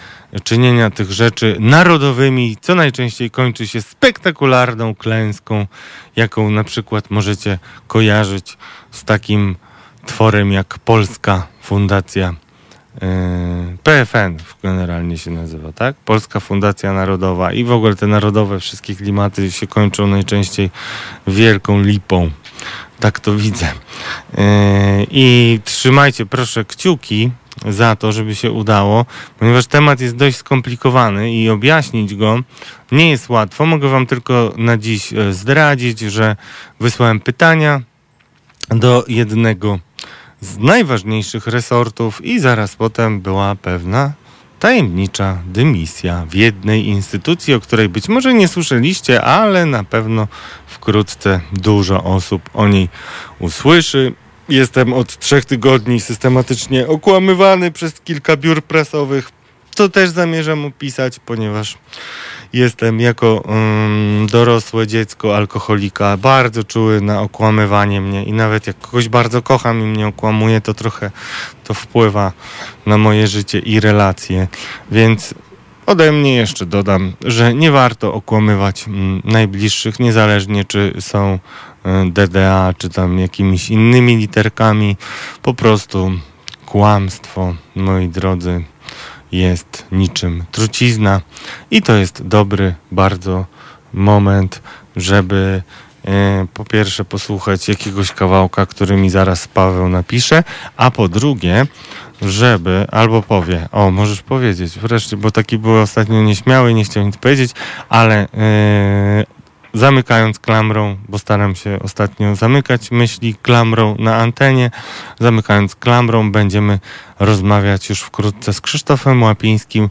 A: czynienia tych rzeczy narodowymi, co najczęściej kończy się spektakularną klęską, jaką na przykład możecie kojarzyć z takim tworem jak Polska Fundacja yy, PFN generalnie się nazywa, tak? Polska Fundacja Narodowa i w ogóle te narodowe wszystkie klimaty się kończą najczęściej wielką lipą. Tak to widzę. Yy, I trzymajcie proszę kciuki za to, żeby się udało, ponieważ temat jest dość skomplikowany i objaśnić go nie jest łatwo. Mogę Wam tylko na dziś e, zdradzić, że wysłałem pytania do jednego z najważniejszych resortów i zaraz potem była pewna tajemnicza dymisja w jednej instytucji, o której być może nie słyszeliście, ale na pewno wkrótce dużo osób o niej usłyszy. Jestem od trzech tygodni systematycznie okłamywany przez kilka biur prasowych. To też zamierzam opisać, ponieważ jestem jako um, dorosłe dziecko alkoholika bardzo czuły na okłamywanie mnie i nawet jak kogoś bardzo kocham i mnie okłamuje, to trochę to wpływa na moje życie i relacje. Więc ode mnie jeszcze dodam, że nie warto okłamywać mm, najbliższych, niezależnie czy są y, DDA, czy tam jakimiś innymi literkami. Po prostu kłamstwo, moi drodzy, jest niczym trucizna. I to jest dobry bardzo moment, żeby e, po pierwsze posłuchać jakiegoś kawałka, który mi zaraz Paweł napisze, a po drugie, żeby albo powie, o możesz powiedzieć wreszcie, bo taki był ostatnio nieśmiały, nie chciał nic powiedzieć, ale e, zamykając klamrą, bo staram się ostatnio zamykać myśli klamrą na antenie. Zamykając klamrą, będziemy rozmawiać już wkrótce z Krzysztofem Łapińskim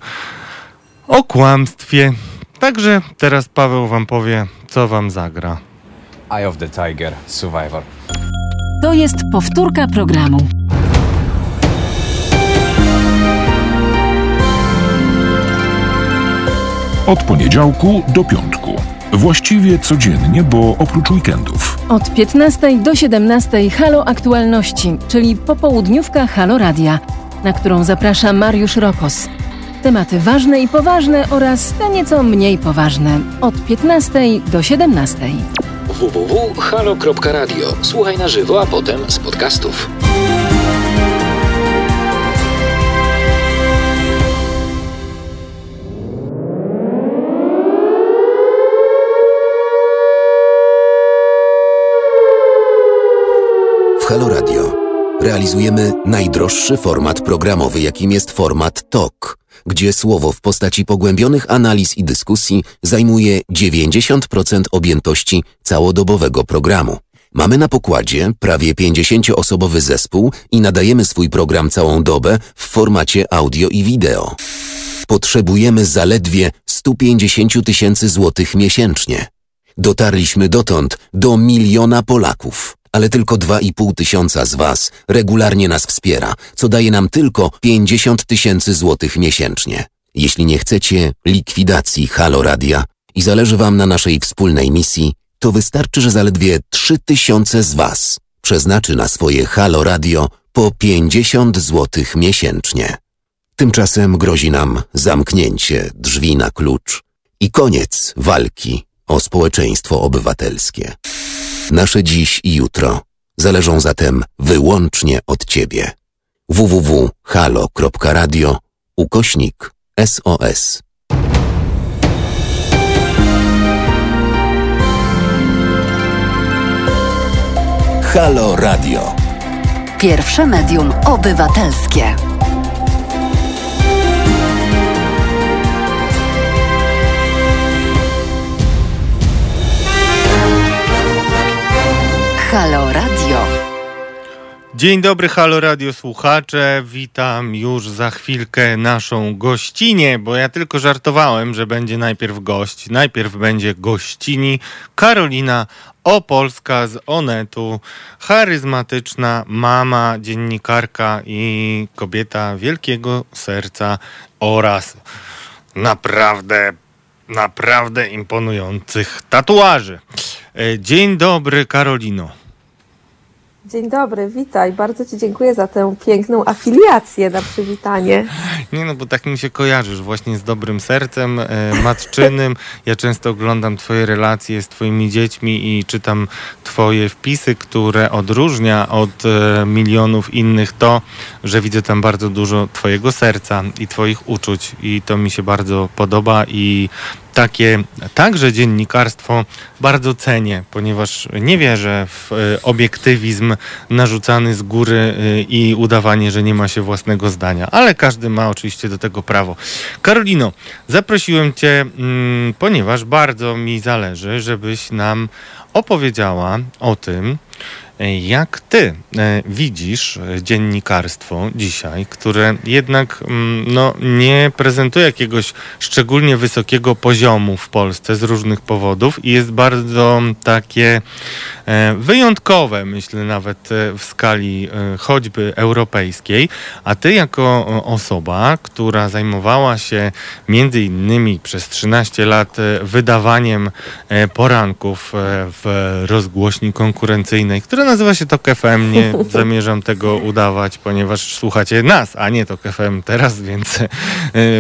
A: o kłamstwie. Także teraz Paweł wam powie, co wam zagra.
F: Eye of the Tiger Survivor.
B: To jest powtórka programu.
C: Od poniedziałku do piątku. Właściwie codziennie, bo oprócz weekendów.
B: Od 15 do 17 Halo Aktualności, czyli popołudniówka Halo Radia, na którą zaprasza Mariusz Rokos. Tematy ważne i poważne oraz te nieco mniej poważne. Od 15 do 17.
D: www.halo.radio. Słuchaj na żywo, a potem z podcastów.
J: W Halo Radio realizujemy najdroższy format programowy, jakim jest format TOK, gdzie słowo w postaci pogłębionych analiz i dyskusji zajmuje 90% objętości całodobowego programu. Mamy na pokładzie prawie 50-osobowy zespół i nadajemy swój program całą dobę w formacie audio i wideo. Potrzebujemy zaledwie 150 tysięcy złotych miesięcznie. Dotarliśmy dotąd do miliona Polaków, ale tylko 2,5 tysiąca z Was regularnie nas wspiera, co daje nam tylko 50 tysięcy złotych miesięcznie. Jeśli nie chcecie likwidacji Halo Radia i zależy Wam na naszej wspólnej misji, to wystarczy, że zaledwie 3 tysiące z Was przeznaczy na swoje Halo Radio po 50 złotych miesięcznie. Tymczasem grozi nam zamknięcie drzwi na klucz i koniec walki o społeczeństwo obywatelskie. Nasze dziś i jutro zależą zatem wyłącznie od Ciebie. www.halo.radio ukośnik SOS Halo Radio
K: Pierwsze medium obywatelskie.
A: Dzień dobry, Halo Radio słuchacze. Witam już za chwilkę naszą gościnię, bo ja tylko żartowałem, że będzie najpierw gość. Najpierw będzie gościni Karolina Opolska z Onetu. Charyzmatyczna mama, dziennikarka i kobieta wielkiego serca oraz naprawdę, naprawdę imponujących tatuaży. E, Dzień dobry, Karolino.
L: Dzień dobry, witaj. Bardzo Ci dziękuję za tę piękną afiliację na przywitanie.
A: Nie no, bo tak mi się kojarzysz właśnie z dobrym sercem e, matczynym. Ja często oglądam twoje relacje z twoimi dziećmi i czytam twoje wpisy, które odróżnia od e, milionów innych to, że widzę tam bardzo dużo twojego serca i twoich uczuć i to mi się bardzo podoba i takie także dziennikarstwo bardzo cenię, ponieważ nie wierzę w e, obiektywizm narzucany z góry e, i udawanie, że nie ma się własnego zdania, ale każdy ma oczywiście do tego prawo. Karolino, zaprosiłem Cię, mm, ponieważ bardzo mi zależy, żebyś nam opowiedziała o tym, jak ty e, widzisz e, dziennikarstwo dzisiaj, które jednak mm, no, nie prezentuje jakiegoś szczególnie wysokiego poziomu w Polsce z różnych powodów i jest bardzo takie e, wyjątkowe, myślę nawet e, w skali e, choćby europejskiej, a ty jako osoba, która zajmowała się między innymi przez 13 lat e, wydawaniem e, poranków e, w rozgłośni konkurencyjnej, nazywa się TOK FM. Nie zamierzam tego udawać, ponieważ słuchacie nas, a nie TOK FM teraz, więc e,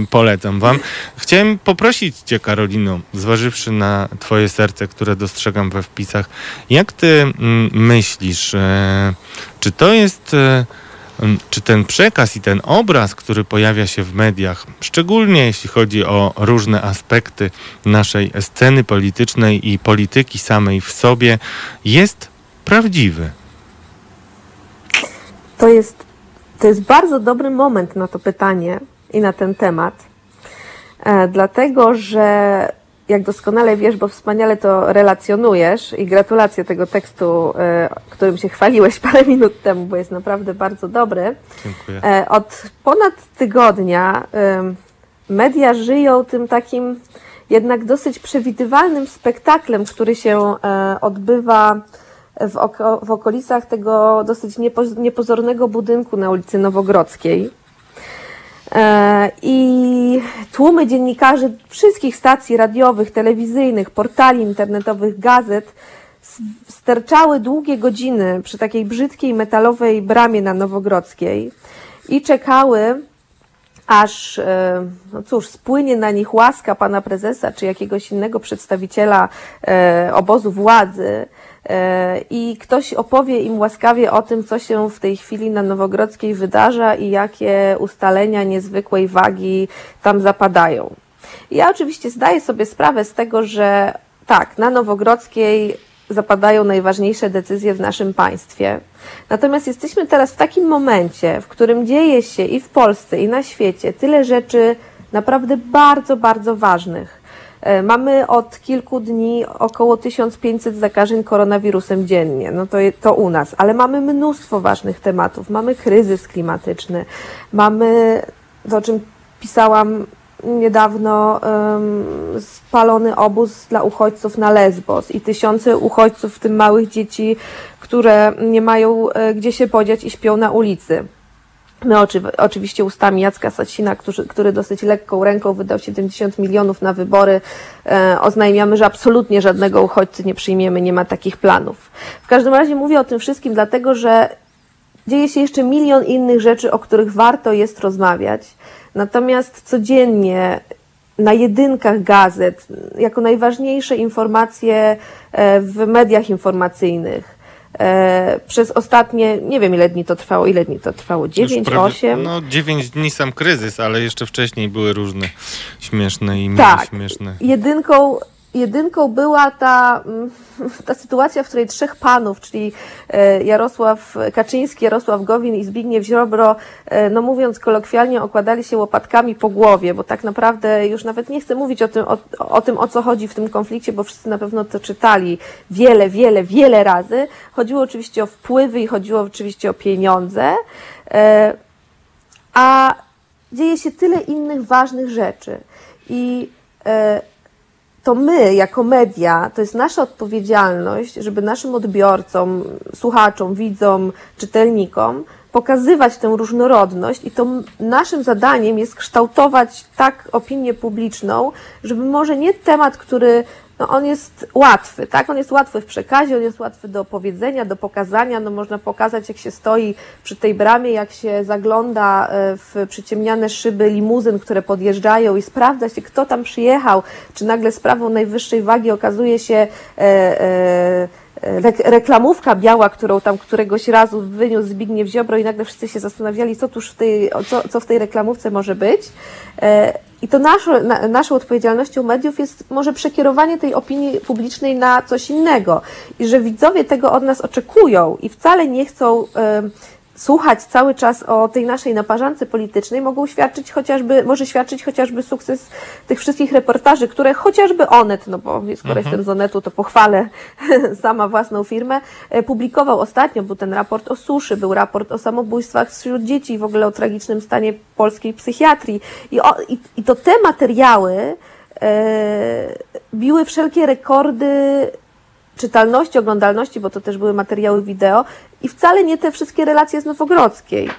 A: polecam wam. Chciałem poprosić cię, Karolino, zważywszy na twoje serce, które dostrzegam we wpisach, jak ty mm, myślisz, e, czy to jest... Mm, Czy ten przekaz i ten obraz, który pojawia się w mediach, szczególnie jeśli chodzi o różne aspekty naszej sceny politycznej i polityki samej w sobie, jest prawdziwy?
L: To jest, to jest bardzo dobry moment na to pytanie i na ten temat, e, dlatego że jak doskonale wiesz, bo wspaniale to relacjonujesz i gratulacje tego tekstu, e, którym się chwaliłeś parę minut temu, bo jest naprawdę bardzo dobry.
A: Dziękuję.
L: E, Od ponad tygodnia em, media żyją tym takim jednak dosyć przewidywalnym spektaklem, który się e, odbywa w, oko, w okolicach tego dosyć niepo, niepozornego budynku na ulicy Nowogrodzkiej. E, I tłumy dziennikarzy wszystkich stacji radiowych, telewizyjnych, portali internetowych, gazet sterczały długie godziny przy takiej brzydkiej metalowej bramie na Nowogrodzkiej i czekały, aż, e, no cóż, spłynie na nich łaska pana prezesa czy jakiegoś innego przedstawiciela e, obozu władzy i ktoś opowie im łaskawie o tym, co się w tej chwili na Nowogrodzkiej wydarza i jakie ustalenia niezwykłej wagi tam zapadają. Ja oczywiście zdaję sobie sprawę z tego, że tak, na Nowogrodzkiej zapadają najważniejsze decyzje w naszym państwie. Natomiast jesteśmy teraz w takim momencie, w którym dzieje się i w Polsce, i na świecie tyle rzeczy naprawdę bardzo, bardzo ważnych. E, Mamy od kilku dni około 1500 zakażeń koronawirusem dziennie, no to, to u nas, ale mamy mnóstwo ważnych tematów. Mamy kryzys klimatyczny, mamy to, o czym pisałam niedawno, em, spalony obóz dla uchodźców na Lesbos i tysiące uchodźców, w tym małych dzieci, które nie mają e, gdzie się podziać i śpią na ulicy. My oczy, oczywiście ustami Jacka Sasina, który, który dosyć lekką ręką wydał 70 milionów na wybory, e, oznajmiamy, że absolutnie żadnego uchodźcy nie przyjmiemy, nie ma takich planów. W każdym razie mówię o tym wszystkim dlatego, że dzieje się jeszcze milion innych rzeczy, o których warto jest rozmawiać. Natomiast codziennie na jedynkach gazet, jako najważniejsze informacje e, w mediach informacyjnych, e, przez ostatnie, nie wiem ile dni to trwało, ile dni to trwało,
A: Już
L: 9,
A: prawie-
L: 8?
A: No 9 dni sam kryzys, ale jeszcze wcześniej były różne śmieszne i mniej
L: Tak.
A: śmieszne.
L: jedynką, jedynką była ta, mm, ta sytuacja, w której trzech panów, czyli e, Jarosław Kaczyński, Jarosław Gowin i Zbigniew Ziobro, e, no mówiąc kolokwialnie, okładali się łopatkami po głowie, bo tak naprawdę już nawet nie chcę mówić o tym, o, o tym, o co chodzi w tym konflikcie, bo wszyscy na pewno to czytali wiele, wiele, wiele razy. Chodziło oczywiście o wpływy i chodziło oczywiście o pieniądze. E, a dzieje się tyle innych ważnych rzeczy. I to my, jako media, to jest nasza odpowiedzialność, żeby naszym odbiorcom, słuchaczom, widzom, czytelnikom pokazywać tę różnorodność i to naszym zadaniem jest kształtować tak opinię publiczną, żeby może nie temat, który no on jest łatwy, tak? On jest łatwy w przekazie, on jest łatwy do opowiedzenia, do pokazania. No można pokazać, jak się stoi przy tej bramie, jak się zagląda e, w przyciemniane szyby limuzyn, które podjeżdżają i sprawdza się, kto tam przyjechał, czy nagle sprawą najwyższej wagi okazuje się e, e, reklamówka biała, którą tam któregoś razu wyniósł Zbigniew Ziobro i nagle wszyscy się zastanawiali, co tuż w tej, co, co w tej reklamówce może być. E, I to naszą, na, naszą odpowiedzialnością mediów jest może przekierowanie tej opinii publicznej na coś innego. I że widzowie tego od nas oczekują i wcale nie chcą słuchać cały czas o tej naszej naparzance politycznej, mogą świadczyć chociażby, może świadczyć chociażby sukces tych wszystkich reportaży, które chociażby Onet, no bo skoro
M: Mhm.
L: jestem z Onetu, to pochwalę sama własną firmę, e, publikował ostatnio, był ten raport o suszy, był raport o samobójstwach wśród dzieci, w ogóle o tragicznym stanie polskiej psychiatrii. I, o, i, i to te materiały e, biły wszelkie rekordy czytalności, oglądalności, bo to też były materiały wideo i wcale nie te wszystkie relacje z Nowogrodzkiej.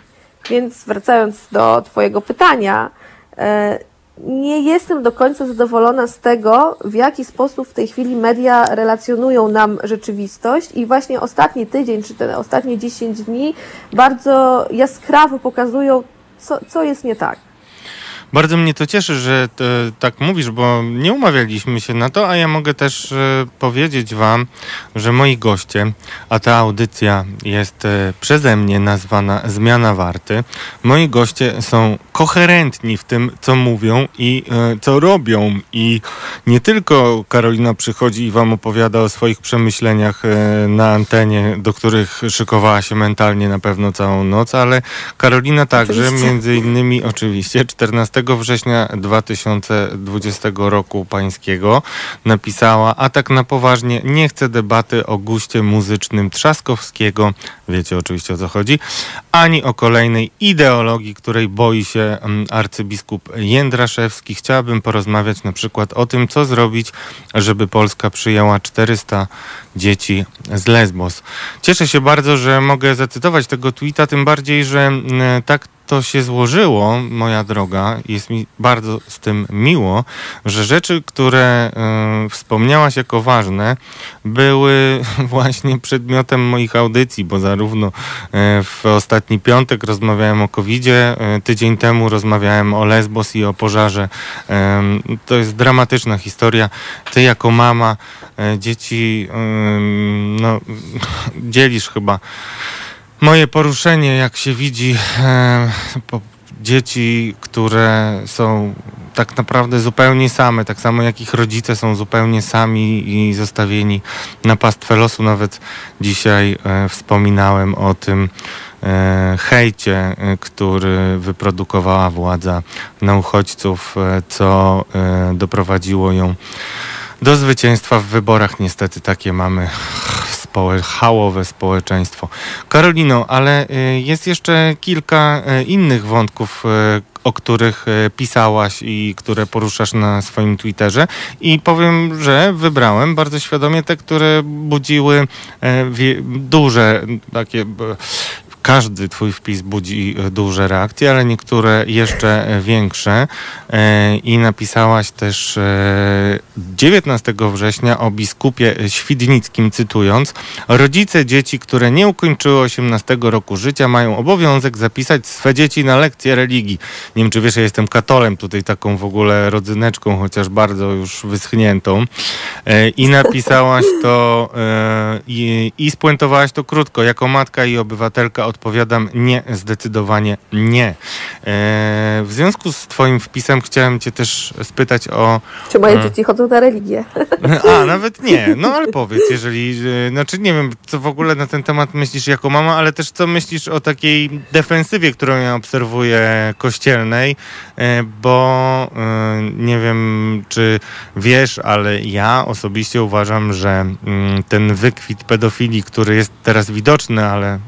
L: Więc wracając do Twojego pytania, e, nie jestem do końca zadowolona z tego, w jaki sposób w tej chwili media relacjonują nam rzeczywistość i właśnie ostatni tydzień, czy te ostatnie 10 dni bardzo jaskrawo pokazują, co, co jest nie tak.
A: Bardzo mnie to cieszy, że t, tak mówisz, bo nie umawialiśmy się na to, a ja mogę też e, powiedzieć Wam, że moi goście, a ta audycja jest e, przeze mnie nazwana Zmiana Warty, moi goście są koherentni w tym, co mówią i e, co robią. I nie tylko Karolina przychodzi i Wam opowiada o swoich przemyśleniach e, na antenie, do których szykowała się mentalnie na pewno całą noc, ale Karolina także, między innymi oczywiście 14 września 2020 roku pańskiego napisała, a tak na poważnie nie chcę debaty o guście muzycznym Trzaskowskiego, wiecie oczywiście o co chodzi, ani o kolejnej ideologii, której boi się mm, arcybiskup Jędraszewski. Chciałabym porozmawiać na przykład o tym, co zrobić, żeby Polska przyjęła 400 dzieci z Lesbos. Cieszę się bardzo, że mogę zacytować tego tweeta, tym bardziej, że mm, tak to się złożyło, moja droga, jest mi bardzo z tym miło, że rzeczy, które y, wspomniałaś jako ważne, były właśnie przedmiotem moich audycji, bo zarówno y, w ostatni piątek rozmawiałem o COVID-zie, y, tydzień temu rozmawiałem o Lesbos i o pożarze. Y, to jest dramatyczna historia. Ty jako mama y, dzieci, y, no, dzielisz chyba moje poruszenie, jak się widzi e, po, dzieci, które są tak naprawdę zupełnie same, tak samo jak ich rodzice są zupełnie sami i zostawieni na pastwę losu. Nawet dzisiaj e, wspominałem o tym, e, hejcie, e, który wyprodukowała władza na uchodźców, e, co e, doprowadziło ją do zwycięstwa w wyborach. Niestety takie mamy hałowe społeczeństwo. Karolino, ale y, jest jeszcze kilka y, innych wątków, y, o których pisałaś i które poruszasz na swoim Twitterze i powiem, że wybrałem bardzo świadomie te, które budziły duże takie każdy twój wpis budzi e, duże reakcje, ale niektóre jeszcze e, większe. E, I napisałaś też e, 19 września o biskupie Świdnickim, cytując: Rodzice dzieci, które nie ukończyły 18 roku życia, mają obowiązek zapisać swe dzieci na lekcje religii. Nie wiem, czy wiesz, ja jestem katolem, tutaj taką w ogóle rodzyneczką, chociaż bardzo już wyschniętą. I napisałaś to i, i spuentowałaś to krótko. Jako matka i obywatelka odpowiadam nie, zdecydowanie nie. E, w związku z twoim wpisem chciałem cię też spytać o...
L: Czy moje
A: e,
L: dzieci chodzą na religię?
A: a, nawet nie. No ale powiedz, jeżeli, e, znaczy nie wiem, co w ogóle na ten temat myślisz jako mama, ale też co myślisz o takiej defensywie, którą ja obserwuję kościelnej, bo nie wiem, czy wiesz, ale ja osobiście uważam, że mm, ten wykwit pedofilii, który jest teraz widoczny, ale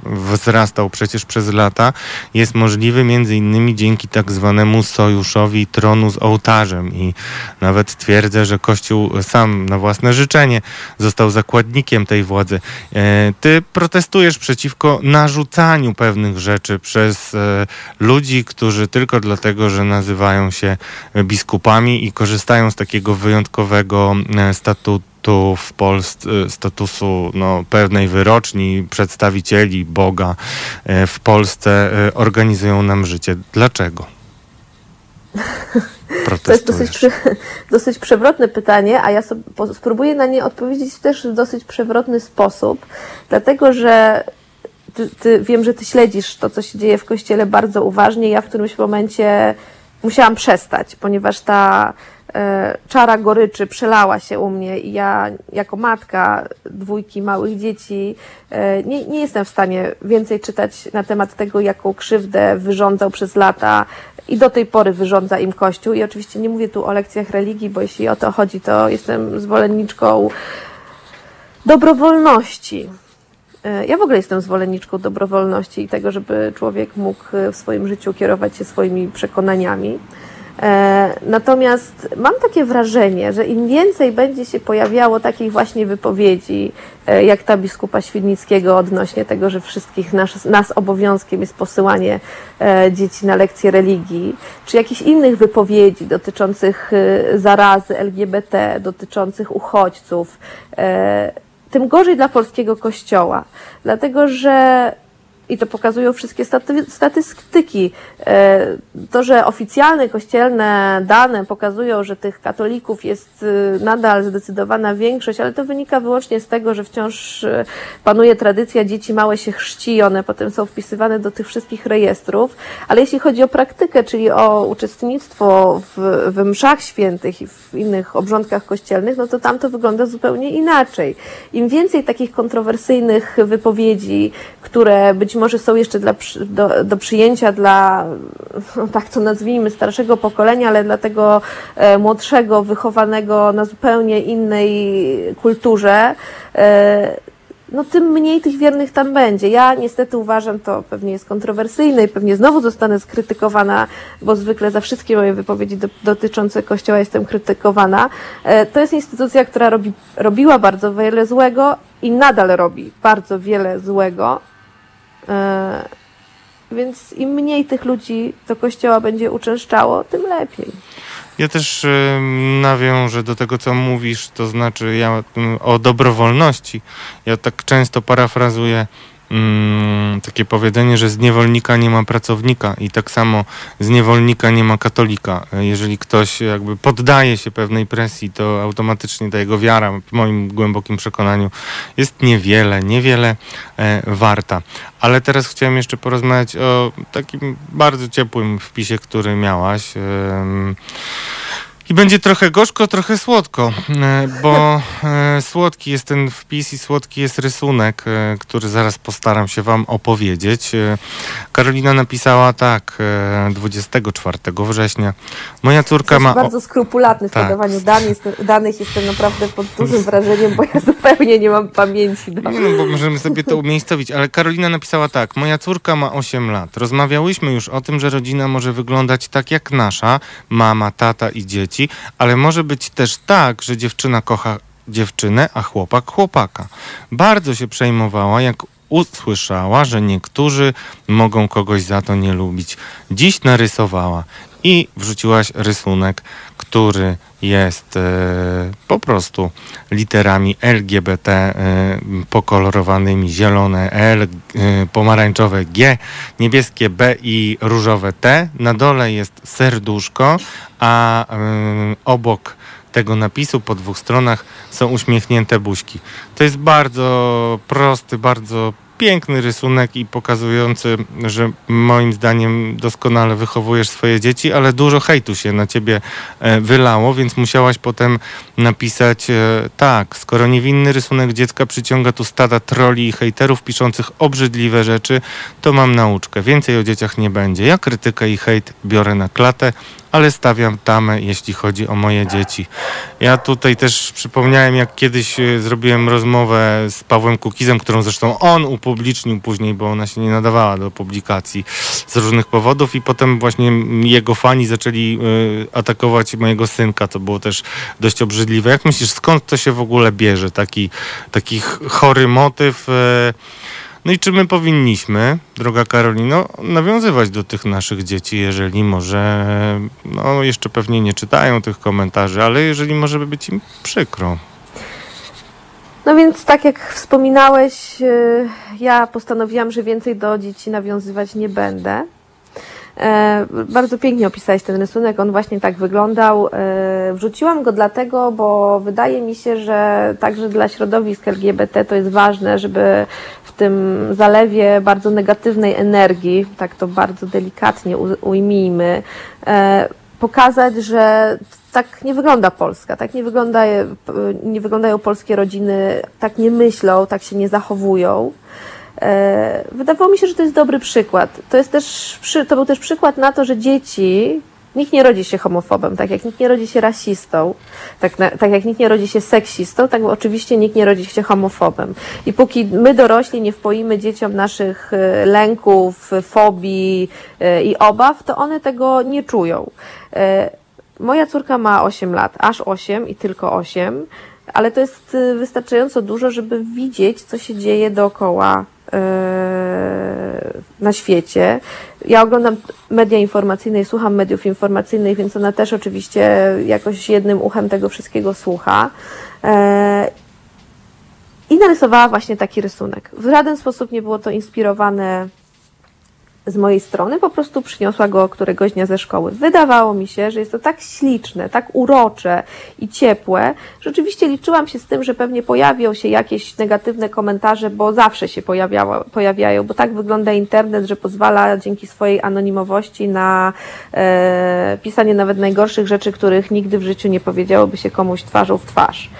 A: wzrastał przecież przez lata, jest możliwy między innymi dzięki tak zwanemu sojuszowi tronu z ołtarzem i nawet twierdzę, że Kościół sam na własne życzenie został zakładnikiem tej władzy. E, Ty protestujesz przeciwko narzucaniu pewnych rzeczy przez e, ludzi, którzy tylko dlatego, że nazywają się biskupami i korzystają z takiego wyjątkowego e, statutu w Polsce statusu no, pewnej wyroczni przedstawicieli Boga e, w Polsce e, organizują nam życie. Dlaczego?
L: To jest dosyć, przy, dosyć przewrotne pytanie, a ja sobie, po, spróbuję na nie odpowiedzieć też w dosyć przewrotny sposób, dlatego że ty, ty, wiem, że ty śledzisz to, co się dzieje w kościele bardzo uważnie. Ja w którymś momencie musiałam przestać, ponieważ ta czara goryczy przelała się u mnie i ja jako matka dwójki małych dzieci e, nie, nie jestem w stanie więcej czytać na temat tego, jaką krzywdę wyrządzał przez lata i do tej pory wyrządza im Kościół. I oczywiście nie mówię tu o lekcjach religii, bo jeśli o to chodzi, to jestem zwolenniczką dobrowolności. E, Ja w ogóle jestem zwolenniczką dobrowolności i tego, żeby człowiek mógł e, w swoim życiu kierować się swoimi przekonaniami. E, Natomiast mam takie wrażenie, że im więcej będzie się pojawiało takich właśnie wypowiedzi, e, jak ta biskupa Świdnickiego odnośnie tego, że wszystkich nas, nas obowiązkiem jest posyłanie e, dzieci na lekcje religii, czy jakichś innych wypowiedzi dotyczących zarazy LGBT, dotyczących uchodźców, tym gorzej dla polskiego kościoła. Dlatego, że i to pokazują wszystkie staty, statystyki. E, To, że oficjalne kościelne dane pokazują, że tych katolików jest y, nadal zdecydowana większość, ale to wynika wyłącznie z tego, że wciąż y, panuje tradycja, dzieci małe się chrzci, one potem są wpisywane do tych wszystkich rejestrów. Ale jeśli chodzi o praktykę, czyli o uczestnictwo w, w mszach świętych i w innych obrządkach kościelnych, no to tam to wygląda zupełnie inaczej. Im więcej takich kontrowersyjnych wypowiedzi, które być może są jeszcze dla, do, do przyjęcia dla, no tak to nazwijmy, starszego pokolenia, ale dla tego e, młodszego, wychowanego na zupełnie innej kulturze, e, no tym mniej tych wiernych tam będzie. Ja niestety uważam, to pewnie jest kontrowersyjne i pewnie znowu zostanę skrytykowana, bo zwykle za wszystkie moje wypowiedzi do, dotyczące Kościoła jestem krytykowana. E, To jest instytucja, która robi, robiła bardzo wiele złego i nadal robi bardzo wiele złego. E, Więc im mniej tych ludzi do kościoła będzie uczęszczało, tym lepiej.
A: Ja też y, nawiążę do tego, co mówisz, to znaczy ja mm, o dobrowolności. Ja tak często parafrazuję mm, takie powiedzenie, że z niewolnika nie ma pracownika i tak samo z niewolnika nie ma katolika. Jeżeli ktoś jakby poddaje się pewnej presji, to automatycznie ta jego wiara, w moim głębokim przekonaniu, jest niewiele, niewiele e, warta. Ale teraz chciałem jeszcze porozmawiać o takim bardzo ciepłym wpisie, który miałaś. Em, I będzie trochę gorzko, trochę słodko, e, bo e, słodki jest ten wpis i słodki jest rysunek, e, który zaraz postaram się Wam opowiedzieć. Karolina napisała tak, e, 24 września. Moja córka
L: Jesteś
A: ma.
L: bardzo skrupulatny w
A: Tak.
L: podawaniu danych, jestem, danych. Jestem naprawdę pod dużym wrażeniem, bo ja zupełnie nie mam pamięci.
A: Nie no, bo możemy sobie to umiejscowić, ale Karolina napisała tak. Moja córka ma 8 lat. Rozmawiałyśmy już o tym, że rodzina może wyglądać tak jak nasza, mama, tata i dzieci, ale może być też tak, że dziewczyna kocha dziewczynę, a chłopak chłopaka. Bardzo się przejmowała, jak usłyszała, że niektórzy mogą kogoś za to nie lubić. Dziś narysowała i wrzuciłaś rysunek, który jest e, po prostu literami LGBT e, pokolorowanymi, zielone L, e, pomarańczowe G, niebieskie B i różowe T. Na dole jest serduszko, a obok tego napisu po dwóch stronach są uśmiechnięte buźki. To jest bardzo prosty, bardzo piękny rysunek i pokazujący, że moim zdaniem doskonale wychowujesz swoje dzieci, ale dużo hejtu się na ciebie e, wylało, więc musiałaś potem napisać e, tak, skoro niewinny rysunek dziecka przyciąga tu stada troli i hejterów piszących obrzydliwe rzeczy, to mam nauczkę. Więcej o dzieciach nie będzie. Ja krytykę i hejt biorę na klatę, ale stawiam tamę, jeśli chodzi o moje dzieci. Ja tutaj też przypomniałem, jak kiedyś e, zrobiłem rozmowę z Pawłem Kukizem, którą zresztą on upublicznił później, bo ona się nie nadawała do publikacji z różnych powodów i potem właśnie jego fani zaczęli e, atakować mojego synka, co było też dość obrzydliwe. Jak myślisz, skąd to się w ogóle bierze, taki, taki ch- chory motyw? e, no i czy my powinniśmy, droga Karolino, nawiązywać do tych naszych dzieci, jeżeli może, no jeszcze pewnie nie czytają tych komentarzy, ale jeżeli może być im przykro.
L: No więc tak jak wspominałeś, y, ja postanowiłam, że więcej do dzieci nawiązywać nie będę. E, Bardzo pięknie opisałeś ten rysunek, on właśnie tak wyglądał. E, Wrzuciłam go dlatego, bo wydaje mi się, że także dla środowisk LGBT to jest ważne, żeby w tym zalewie bardzo negatywnej energii, tak to bardzo delikatnie ujmijmy, e, pokazać, że tak nie wygląda Polska, tak nie, wygląda, nie wyglądają polskie rodziny, tak nie myślą, tak się nie zachowują. E, Wydawało mi się, że to jest dobry przykład. To, jest też, to był też przykład na to, że dzieci, nikt nie rodzi się homofobem, tak jak nikt nie rodzi się rasistą, tak, tak jak nikt nie rodzi się seksistą, tak oczywiście nikt nie rodzi się homofobem. I póki my dorośli nie wpoimy dzieciom naszych e, lęków, fobii e, i obaw, to one tego nie czują. E, Moja córka ma 8 lat, aż 8 i tylko 8, ale to jest y, wystarczająco dużo, żeby widzieć, co się dzieje dookoła e, na świecie. Ja oglądam media informacyjne i słucham mediów informacyjnych, więc ona też oczywiście jakoś jednym uchem tego wszystkiego słucha. E, I narysowała właśnie taki rysunek. W żaden sposób nie było to inspirowane z mojej strony, po prostu przyniosła go któregoś dnia ze szkoły. Wydawało mi się, że jest to tak śliczne, tak urocze i ciepłe, że oczywiście liczyłam się z tym, że pewnie pojawią się jakieś negatywne komentarze, bo zawsze się pojawiało, pojawiają, bo tak wygląda internet, że pozwala dzięki swojej anonimowości na e, pisanie nawet najgorszych rzeczy, których nigdy w życiu nie powiedziałoby się komuś twarzą w twarz.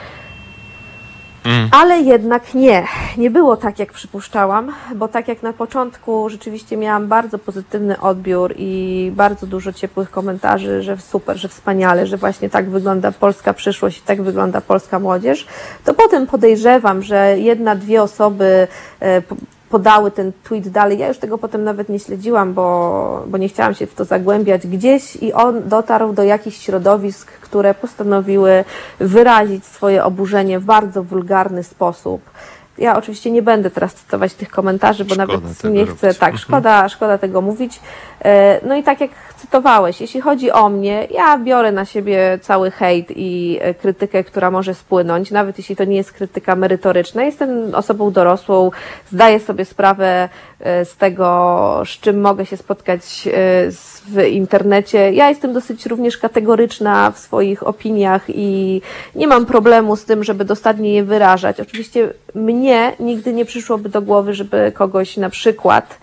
L: Ale jednak nie, nie było tak, jak przypuszczałam, bo tak jak na początku rzeczywiście miałam bardzo pozytywny odbiór i bardzo dużo ciepłych komentarzy, że super, że wspaniale, że właśnie tak wygląda polska przyszłość i tak wygląda polska młodzież, to potem podejrzewam, że jedna, dwie osoby e, podały ten tweet dalej. Ja już tego potem nawet nie śledziłam, bo, bo nie chciałam się w to zagłębiać gdzieś i on dotarł do jakichś środowisk, które postanowiły wyrazić swoje oburzenie w bardzo wulgarny sposób. Ja oczywiście nie będę teraz cytować tych komentarzy, bo
A: Szkoda
L: nawet nie chcę,
A: robić.
L: tak,
A: Mhm.
L: szkoda, szkoda tego mówić. E, No i tak jak cytowałeś, jeśli chodzi o mnie, ja biorę na siebie cały hejt i e, krytykę, która może spłynąć, nawet jeśli to nie jest krytyka merytoryczna. Jestem osobą dorosłą, zdaję sobie sprawę e, z tego, z czym mogę się spotkać w internecie. Ja jestem dosyć również kategoryczna w swoich opiniach i nie mam problemu z tym, żeby dosadnie je wyrażać. Oczywiście mnie nigdy nie przyszłoby do głowy, żeby kogoś na przykład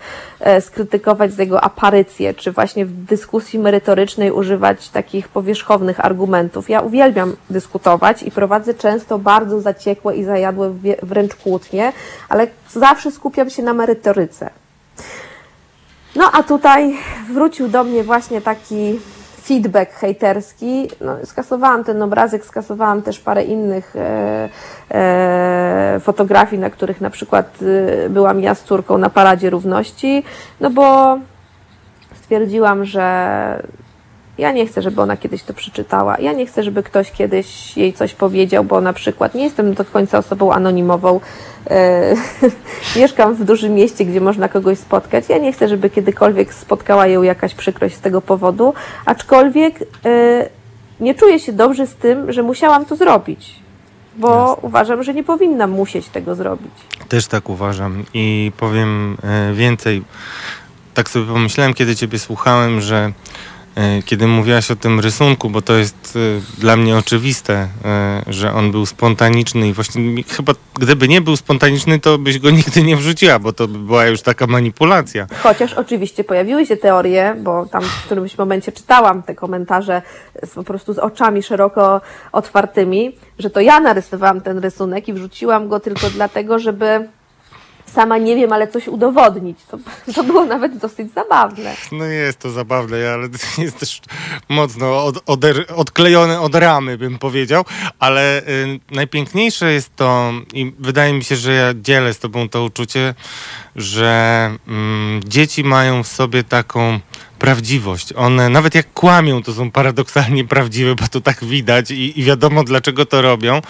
L: skrytykować za jego aparycję, czy właśnie w dyskusji merytorycznej używać takich powierzchownych argumentów. Ja uwielbiam dyskutować i prowadzę często bardzo zaciekłe i zajadłe wręcz kłótnie, ale zawsze skupiam się na merytoryce. No a tutaj wrócił do mnie właśnie taki feedback hejterski. No, skasowałam ten obrazek, skasowałam też parę innych e, e, fotografii, na których na przykład e, byłam ja z córką na paradzie równości, no bo stwierdziłam, że ja nie chcę, żeby ona kiedyś to przeczytała. Ja nie chcę, żeby ktoś kiedyś jej coś powiedział, bo na przykład nie jestem do końca osobą anonimową. E, mieszkam w dużym mieście, gdzie można kogoś spotkać. Ja nie chcę, żeby kiedykolwiek spotkała ją jakaś przykrość z tego powodu, aczkolwiek e, nie czuję się dobrze z tym, że musiałam to zrobić, bo uważam, że nie powinnam musieć tego zrobić.
A: Też tak uważam i powiem e, więcej. Tak sobie pomyślałem, kiedy Ciebie słuchałem, że kiedy mówiłaś o tym rysunku, bo to jest e, dla mnie oczywiste, e, że on był spontaniczny i właśnie chyba gdyby nie był spontaniczny, to byś go nigdy nie wrzuciła, bo to by była już taka manipulacja.
L: Chociaż oczywiście pojawiły się teorie, bo tam w którymś momencie czytałam te komentarze z, po prostu z oczami szeroko otwartymi, że to ja narysowałam ten rysunek i wrzuciłam go tylko dlatego, żeby sama nie wiem, ale coś udowodnić. To, to było nawet dosyć zabawne.
A: No jest to zabawne, ale jest też mocno od, odklejone od ramy, bym powiedział, ale y, najpiękniejsze jest to i wydaje mi się, że ja dzielę z tobą to uczucie, że mm, dzieci mają w sobie taką prawdziwość. One, nawet jak kłamią, to są paradoksalnie prawdziwe, bo to tak widać i, i wiadomo, dlaczego to robią.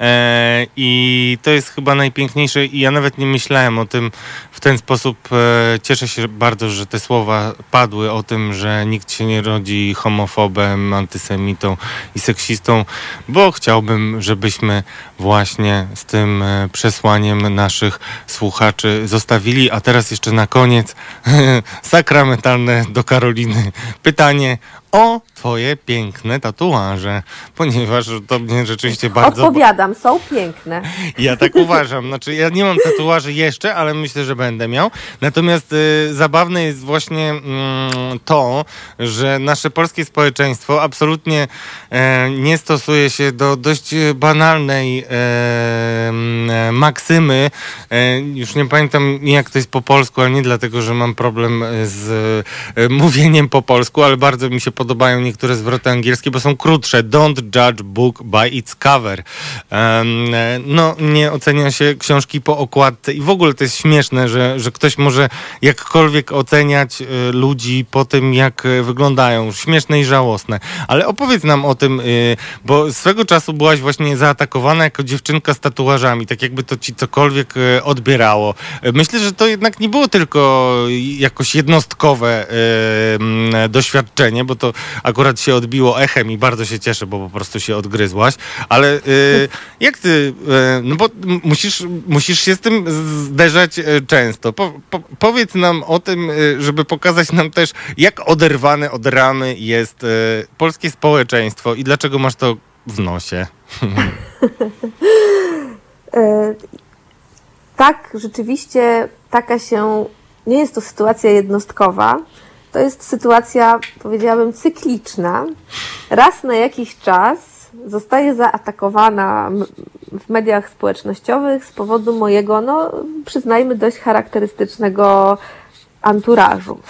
A: E, I to jest chyba najpiękniejsze i ja nawet nie myślałem o tym w ten sposób. E, cieszę się bardzo, że te słowa padły o tym, że nikt się nie rodzi homofobem, antysemitą i seksistą, bo chciałbym, żebyśmy właśnie z tym e, przesłaniem naszych słuchaczy zostawili. A teraz jeszcze na koniec sakramentalne do Karoliny pytanie o twoje piękne tatuaże, ponieważ to mnie rzeczywiście bardzo...
L: Odpowiadam, są piękne.
A: Ja tak uważam. Znaczy, ja nie mam tatuaży jeszcze, ale myślę, że będę miał. Natomiast y, zabawne jest właśnie mm, to, że nasze polskie społeczeństwo absolutnie e, nie stosuje się do dość banalnej e, mm, maksymy. E, już nie pamiętam, jak to jest po polsku, ale nie dlatego, że mam problem z e, mówieniem po polsku, ale bardzo mi się podobają niektóre zwroty angielskie, bo są krótsze. Don't judge book by its cover. No, nie ocenia się książki po okładce i w ogóle to jest śmieszne, że, że ktoś może jakkolwiek oceniać e, ludzi po tym, jak e, wyglądają. Śmieszne i żałosne. Ale opowiedz nam o tym, e, bo swego czasu byłaś właśnie zaatakowana jako dziewczynka z tatuażami, tak jakby to ci cokolwiek odbierało. Myślę, że to jednak nie było tylko jakoś jednostkowe doświadczenie, bo to akurat się odbiło echem i bardzo się cieszę, bo po prostu się odgryzłaś. Ale e, jak ty, e, no bo musisz, musisz się z tym zderzać e, często. Po, po, powiedz nam o tym, e, żeby pokazać nam też, jak oderwane od ramy jest e, polskie społeczeństwo i dlaczego masz to w nosie.
L: E, Tak, rzeczywiście taka się, nie jest to sytuacja jednostkowa, to jest sytuacja, powiedziałabym, cykliczna. Raz na jakiś czas zostaje zaatakowana w mediach społecznościowych z powodu mojego, no przyznajmy, dość charakterystycznego anturażu.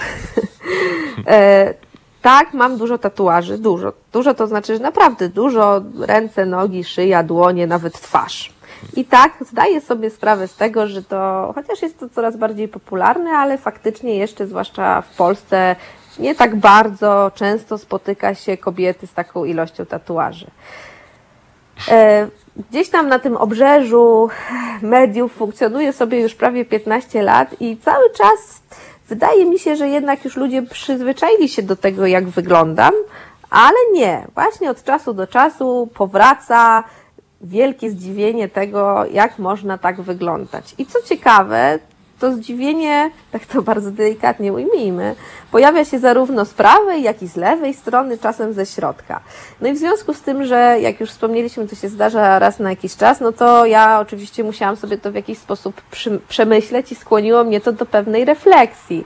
L: E, tak, mam dużo tatuaży, dużo. Dużo to znaczy, że naprawdę dużo, ręce, nogi, szyja, dłonie, nawet twarz. I tak, zdaję sobie sprawę z tego, że to, chociaż jest to coraz bardziej popularne, ale faktycznie jeszcze, zwłaszcza w Polsce, nie tak bardzo często spotyka się kobiety z taką ilością tatuaży. E, Gdzieś tam na tym obrzeżu mediów funkcjonuje sobie już prawie 15 lat i cały czas wydaje mi się, że jednak już ludzie przyzwyczaili się do tego, jak wyglądam, ale nie. Właśnie od czasu do czasu powraca wielkie zdziwienie tego, jak można tak wyglądać. I co ciekawe, to zdziwienie, tak to bardzo delikatnie ujmijmy, pojawia się zarówno z prawej, jak i z lewej strony, czasem ze środka. No i w związku z tym, że jak już wspomnieliśmy, to się zdarza raz na jakiś czas, no to ja oczywiście musiałam sobie to w jakiś sposób przemyśleć i skłoniło mnie to do pewnej refleksji.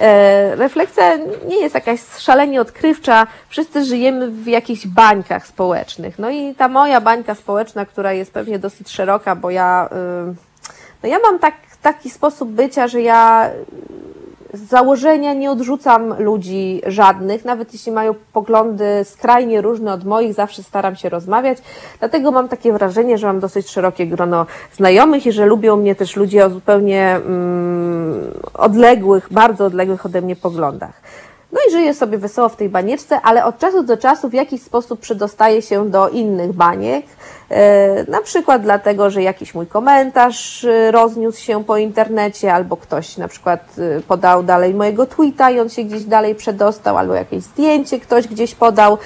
L: E, refleksja nie jest jakaś szalenie odkrywcza. Wszyscy żyjemy w jakichś bańkach społecznych. No i ta moja bańka społeczna, która jest pewnie dosyć szeroka, bo ja, y, no ja mam tak, taki sposób bycia, że ja z założenia nie odrzucam ludzi żadnych, nawet jeśli mają poglądy skrajnie różne od moich, zawsze staram się rozmawiać. Dlatego mam takie wrażenie, że mam dosyć szerokie grono znajomych i że lubią mnie też ludzie o zupełnie mm, odległych, bardzo odległych ode mnie poglądach. No i żyję sobie wesoło w tej banieczce, ale od czasu do czasu w jakiś sposób przedostaję się do innych baniek. E, na przykład dlatego, że jakiś mój komentarz e, rozniósł się po internecie, albo ktoś na przykład e, podał dalej mojego tweeta i on się gdzieś dalej przedostał, albo jakieś zdjęcie ktoś gdzieś podał.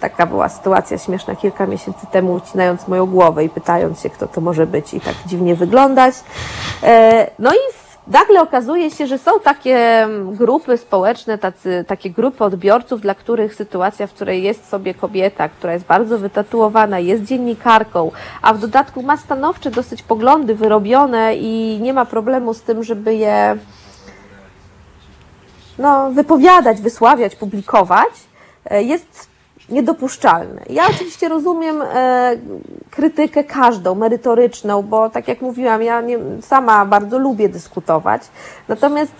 L: Taka była sytuacja śmieszna kilka miesięcy temu, ucinając moją głowę i pytając się, kto to może być i tak dziwnie wyglądać. No i nagle okazuje się, że są takie mm, grupy społeczne, tacy, takie grupy odbiorców, dla których sytuacja, w której jest sobie kobieta, która jest bardzo wytatuowana, jest dziennikarką, a w dodatku ma stanowcze dosyć poglądy wyrobione i nie ma problemu z tym, żeby je no, wypowiadać, wysławiać, publikować, e, jest niedopuszczalne. Ja oczywiście rozumiem e, krytykę każdą, merytoryczną, bo tak jak mówiłam, ja nie, sama bardzo lubię dyskutować, natomiast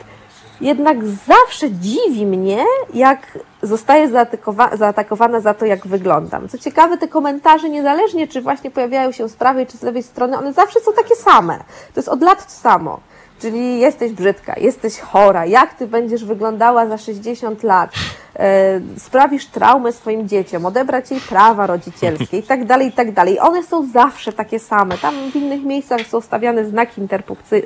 L: jednak zawsze dziwi mnie, jak zostaję zaatakowa zaatakowana za to, jak wyglądam. Co ciekawe, te komentarze, niezależnie czy właśnie pojawiają się z prawej czy z lewej strony, one zawsze są takie same. To jest od lat to samo. Czyli jesteś brzydka, jesteś chora, jak ty będziesz wyglądała za 60 lat, e, sprawisz traumę swoim dzieciom, odebrać jej prawa rodzicielskie i tak dalej, i tak dalej. One są zawsze takie same. Tam w innych miejscach są stawiane znaki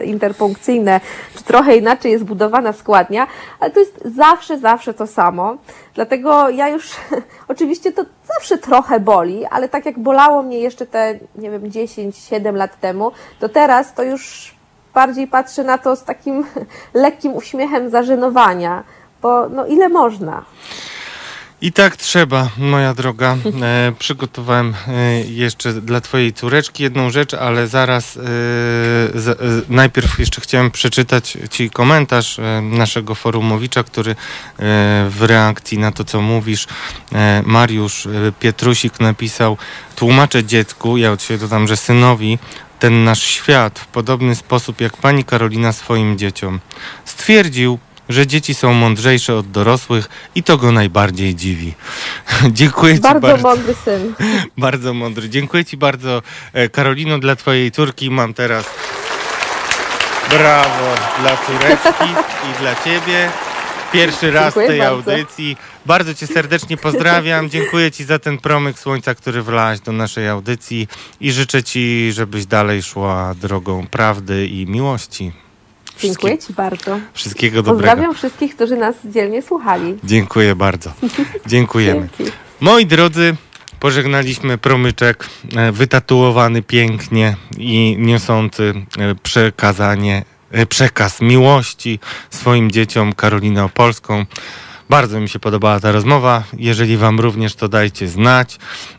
L: interpunkcyjne, czy trochę inaczej jest budowana składnia, ale to jest zawsze, zawsze to samo. Dlatego ja już, oczywiście to zawsze trochę boli, ale tak jak bolało mnie jeszcze te, nie wiem, 10, 7 lat temu, to teraz to już bardziej patrzę na to z takim lekkim uśmiechem zażenowania, bo no ile można.
A: I tak trzeba, moja droga. E, przygotowałem e, jeszcze dla Twojej córeczki jedną rzecz, ale zaraz e, z, e, najpierw jeszcze chciałem przeczytać Ci komentarz e, naszego forumowicza, który e, w reakcji na to, co mówisz, Mariusz Pietrusik napisał: Tłumaczę dziecku, ja od siebie dodam, że synowi, ten nasz świat w podobny sposób jak pani Karolina swoim dzieciom. Stwierdził, że dzieci są mądrzejsze od dorosłych i to go najbardziej dziwi. Dziękuję
L: bardzo
A: Ci bardzo.
L: mądry syn.
A: bardzo mądry. Dziękuję Ci bardzo, e, Karolino, dla Twojej córki. Mam teraz brawo dla córeczki i dla Ciebie. Pierwszy raz Dziękuję w tej bardzo. audycji. Bardzo Cię serdecznie pozdrawiam. Dziękuję Ci za ten promyk słońca, który wlałaś do naszej audycji i życzę Ci, żebyś dalej szła drogą prawdy i miłości.
L: Dziękuję Ci bardzo.
A: Wszystkiego dobrego.
L: Pozdrawiam wszystkich, którzy nas dzielnie słuchali.
A: Dziękuję bardzo. Dziękujemy. Moi drodzy, pożegnaliśmy promyczek e, wytatuowany pięknie i niosący e, przekazanie przekaz miłości swoim dzieciom Karolinę Opolską. Bardzo mi się podobała ta rozmowa. Jeżeli Wam również to dajcie znać.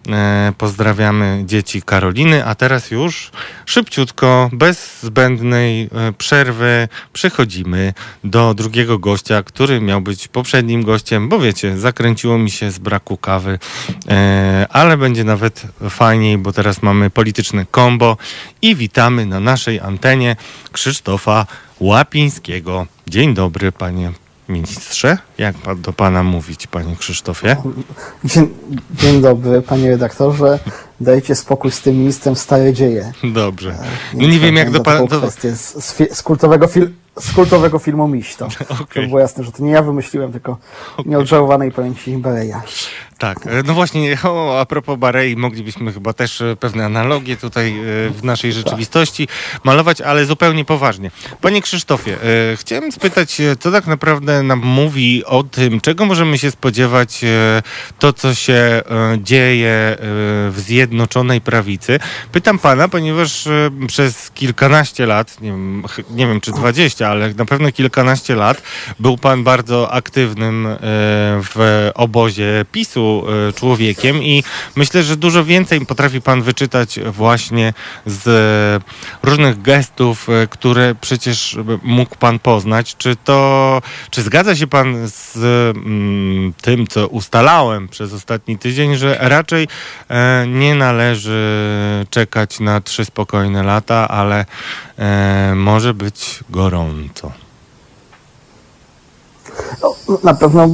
A: E, pozdrawiamy dzieci Karoliny, a teraz już szybciutko, bez zbędnej e, przerwy, przechodzimy do drugiego gościa, który miał być poprzednim gościem, bo wiecie, zakręciło mi się z braku kawy, e, ale będzie nawet fajniej, bo teraz mamy polityczne kombo i witamy na naszej antenie Krzysztofa Łapińskiego. Dzień dobry, panie ministrze. Jak pan do pana mówić, panie Krzysztofie?
M: Dzień, dzień dobry, panie redaktorze. Dajcie spokój z tym ministrem stare dzieje.
A: Dobrze. No nie wiem, jak do pana...
M: Do... Kwestię z, z, z, kultowego fil, z kultowego filmu Miś to. Okay. To było jasne, że to nie ja wymyśliłem, tylko okay. nieodżałowanej pamięci Bereja.
A: Tak, e, no właśnie, o, a propos Barei, moglibyśmy chyba też e, pewne analogie tutaj e, w naszej rzeczywistości malować, ale zupełnie poważnie. Panie Krzysztofie, chciałem spytać, co tak naprawdę nam mówi o tym, czego możemy się spodziewać, to co się dzieje w Zjednoczonej Prawicy. Pytam pana, ponieważ przez kilkanaście lat, nie wiem, nie wiem czy dwadzieścia, ale na pewno kilkanaście lat był pan bardzo aktywnym w obozie PiSu e, człowiekiem i myślę, że dużo więcej potrafi pan wyczytać właśnie z e, różnych gestów, e, które przecież mógł pan poznać. Czy to, czy zgadza się pan z mm, tym, co ustalałem przez ostatni tydzień, że raczej nie należy czekać na trzy spokojne lata, ale może być gorąco.
M: No, na, pewno,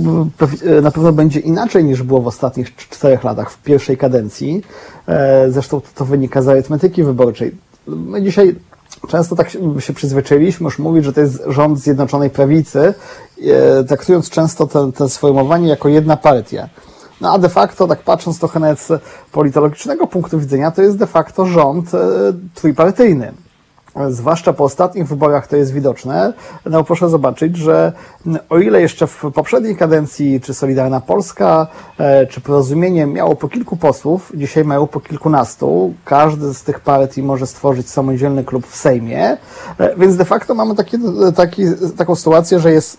M: na pewno będzie inaczej niż było w ostatnich cz- czterech latach, w pierwszej kadencji. E, Zresztą to, wynika z arytmetyki wyborczej. My dzisiaj często tak się- przyzwyczailiśmy już mówić, że to jest rząd Zjednoczonej Prawicy, e, traktując często to, to sformułowanie jako jedna partia. No a de facto, tak patrząc trochę nawet z politologicznego punktu widzenia, to jest de facto rząd e, trójpartyjny. Zwłaszcza po ostatnich wyborach to jest widoczne. No proszę zobaczyć, że o ile jeszcze w poprzedniej kadencji czy Solidarna Polska, e, czy Porozumienie miało po kilku posłów, dzisiaj mają po kilkunastu. Każdy z tych partii może stworzyć samodzielny klub w Sejmie, E, więc de facto mamy taki, taki, taką sytuację, że jest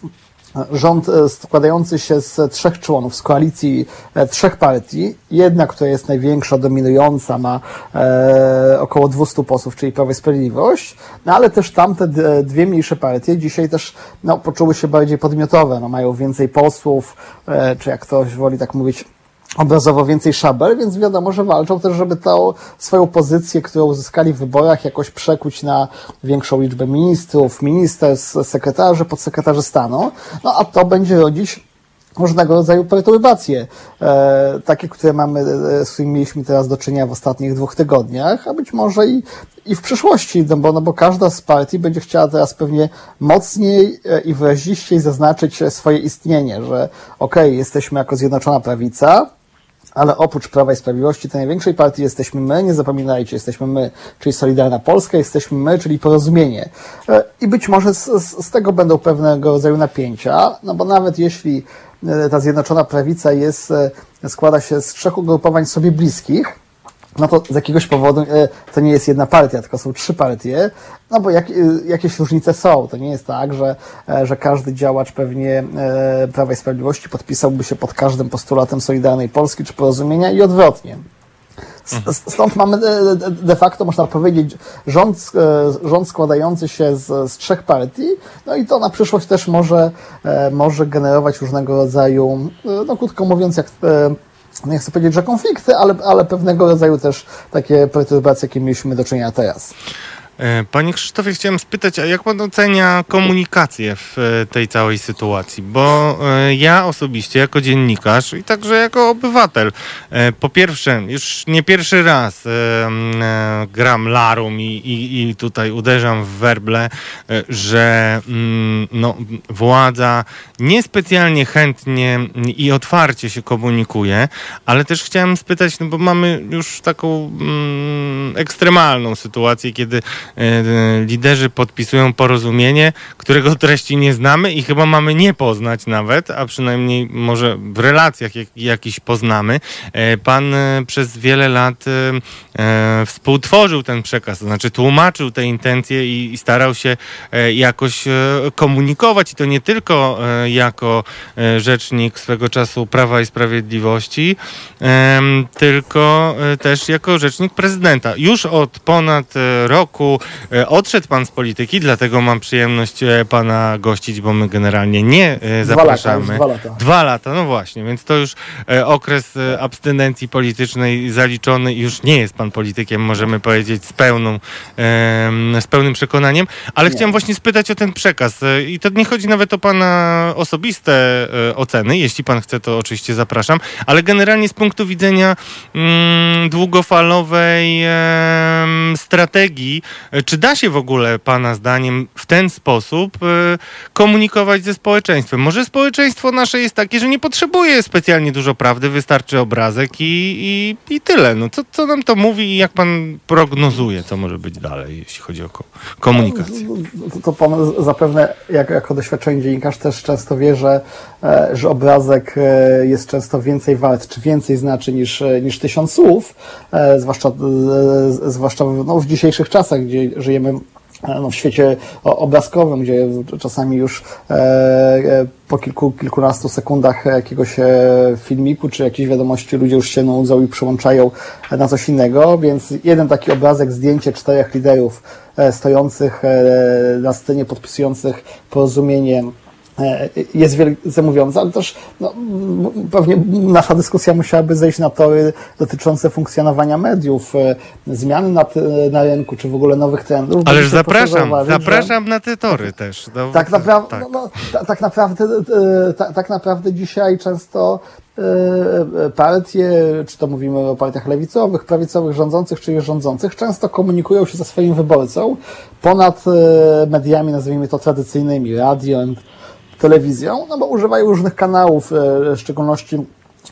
M: rząd e, składający się z trzech członów, z koalicji e, trzech partii. Jedna, która jest największa, dominująca, ma e, około 200 posłów, czyli Prawo i Sprawiedliwość, no ale też tamte dwie mniejsze partie dzisiaj też no, poczuły się bardziej podmiotowe, no, mają więcej posłów, e, czy jak ktoś woli tak mówić, obrazowo więcej szabel, więc wiadomo, że walczą też, żeby tą swoją pozycję, którą uzyskali w wyborach, jakoś przekuć na większą liczbę ministrów, ministerstw, sekretarzy, podsekretarzy stanu. No a to będzie rodzić różnego rodzaju perturbacje, e, takie, które mamy, e, z którymi mieliśmy teraz do czynienia w ostatnich dwóch tygodniach, a być może i, i w przyszłości, no bo, no bo każda z partii będzie chciała teraz pewnie mocniej e, i wyraziściej zaznaczyć swoje istnienie, że okej, jesteśmy jako Zjednoczona Prawica, ale oprócz Prawa i Sprawiedliwości, tej największej partii jesteśmy my, nie zapominajcie, jesteśmy my, czyli Solidarna Polska, jesteśmy my, czyli Porozumienie. E, I być może z, z, tego będą pewnego rodzaju napięcia, no bo nawet jeśli e, ta Zjednoczona Prawica jest, e, składa się z trzech ugrupowań sobie bliskich, no to z jakiegoś powodu e, to nie jest jedna partia, tylko są trzy partie, no bo jak, e, jakieś różnice są. To nie jest tak, że, e, że każdy działacz pewnie Prawa i Sprawiedliwości podpisałby się pod każdym postulatem Solidarnej Polski czy Porozumienia i odwrotnie. S- Stąd mamy de, facto, można powiedzieć, rząd, rząd składający się z, z trzech partii, no i to na przyszłość też może, może generować różnego rodzaju, no krótko mówiąc, jak nie chcę powiedzieć, że konflikty, ale, ale pewnego rodzaju też takie perturbacje, jakie mieliśmy do czynienia teraz.
A: E, Panie Krzysztofie, chciałem spytać, a jak pan ocenia komunikację w e, tej całej sytuacji? Bo e, ja osobiście, jako dziennikarz i także jako obywatel, po pierwsze, już nie pierwszy raz gram larum i, i, i tutaj uderzam w werble, że mm, no, władza niespecjalnie chętnie i otwarcie się komunikuje, ale też chciałem spytać, no bo mamy już taką mm, ekstremalną sytuację, kiedy liderzy podpisują porozumienie, którego treści nie znamy i chyba mamy nie poznać nawet, a przynajmniej może w relacjach jak, jakiś poznamy. E, Pan e, przez wiele lat e, e, współtworzył ten przekaz, to znaczy tłumaczył te intencje i, i starał się e, jakoś e, komunikować i to nie tylko e, jako e, rzecznik swego czasu Prawa i Sprawiedliwości, tylko e, też jako rzecznik prezydenta. Już od ponad e, roku e, odszedł pan z polityki, dlatego mam przyjemność e, pana gościć, bo my generalnie nie e,
M: Dwa lata,
A: zapraszamy.
M: dwa lata.
A: Dwa lata, no właśnie, więc to już e, okres e, abstynencji politycznej zaliczony i już nie jest pan politykiem, możemy powiedzieć z pełną, z pełnym przekonaniem, ale
M: Nie.
A: chciałem właśnie spytać o ten przekaz e, i to nie chodzi nawet o pana osobiste e, oceny, jeśli pan chce, to oczywiście zapraszam, ale generalnie z punktu widzenia mm, długofalowej strategii E, Czy da się w ogóle, Pana zdaniem, w ten sposób e, komunikować ze społeczeństwem? Może społeczeństwo nasze jest takie, że nie potrzebuje specjalnie dużo prawdy, wystarczy obrazek i, i, i tyle. No, co, co nam to mówi i jak Pan prognozuje, co może być dalej, jeśli chodzi o ko- komunikację?
M: To, to pan zapewne, jak, jako doświadczony dziennikarz, też często wie, że, e, że obrazek e, jest często więcej wart, czy więcej znaczy niż, e, niż tysiąc słów, zwłaszcza, zwłaszcza no, w dzisiejszych czasach, gdzie żyjemy e, no, w świecie obrazkowym, gdzie czasami już e, e, po kilku, kilkunastu sekundach jakiegoś filmiku czy jakiejś wiadomości ludzie już się nudzą i przyłączają na coś innego, więc jeden taki obrazek, zdjęcie czterech liderów stojących na scenie, podpisujących porozumienie jest wielce mówiące, ale też no, pewnie nasza dyskusja musiałaby zejść na tory dotyczące funkcjonowania mediów, e, zmiany na, ty- na rynku, czy w ogóle nowych trendów.
A: Ależ zapraszam,
M: zauważyć, że-
A: zapraszam na te tory też. No,
M: tak, naprawdę,
A: tak.
M: No, no, ta, tak, naprawdę, e, ta, tak naprawdę dzisiaj często e, e, partie, czy to mówimy o partiach lewicowych, prawicowych, rządzących, czy rządzących, często komunikują się ze swoim wyborcą ponad e, mediami, nazwijmy to tradycyjnymi, radiem, telewizją, no bo używają różnych kanałów, e, w szczególności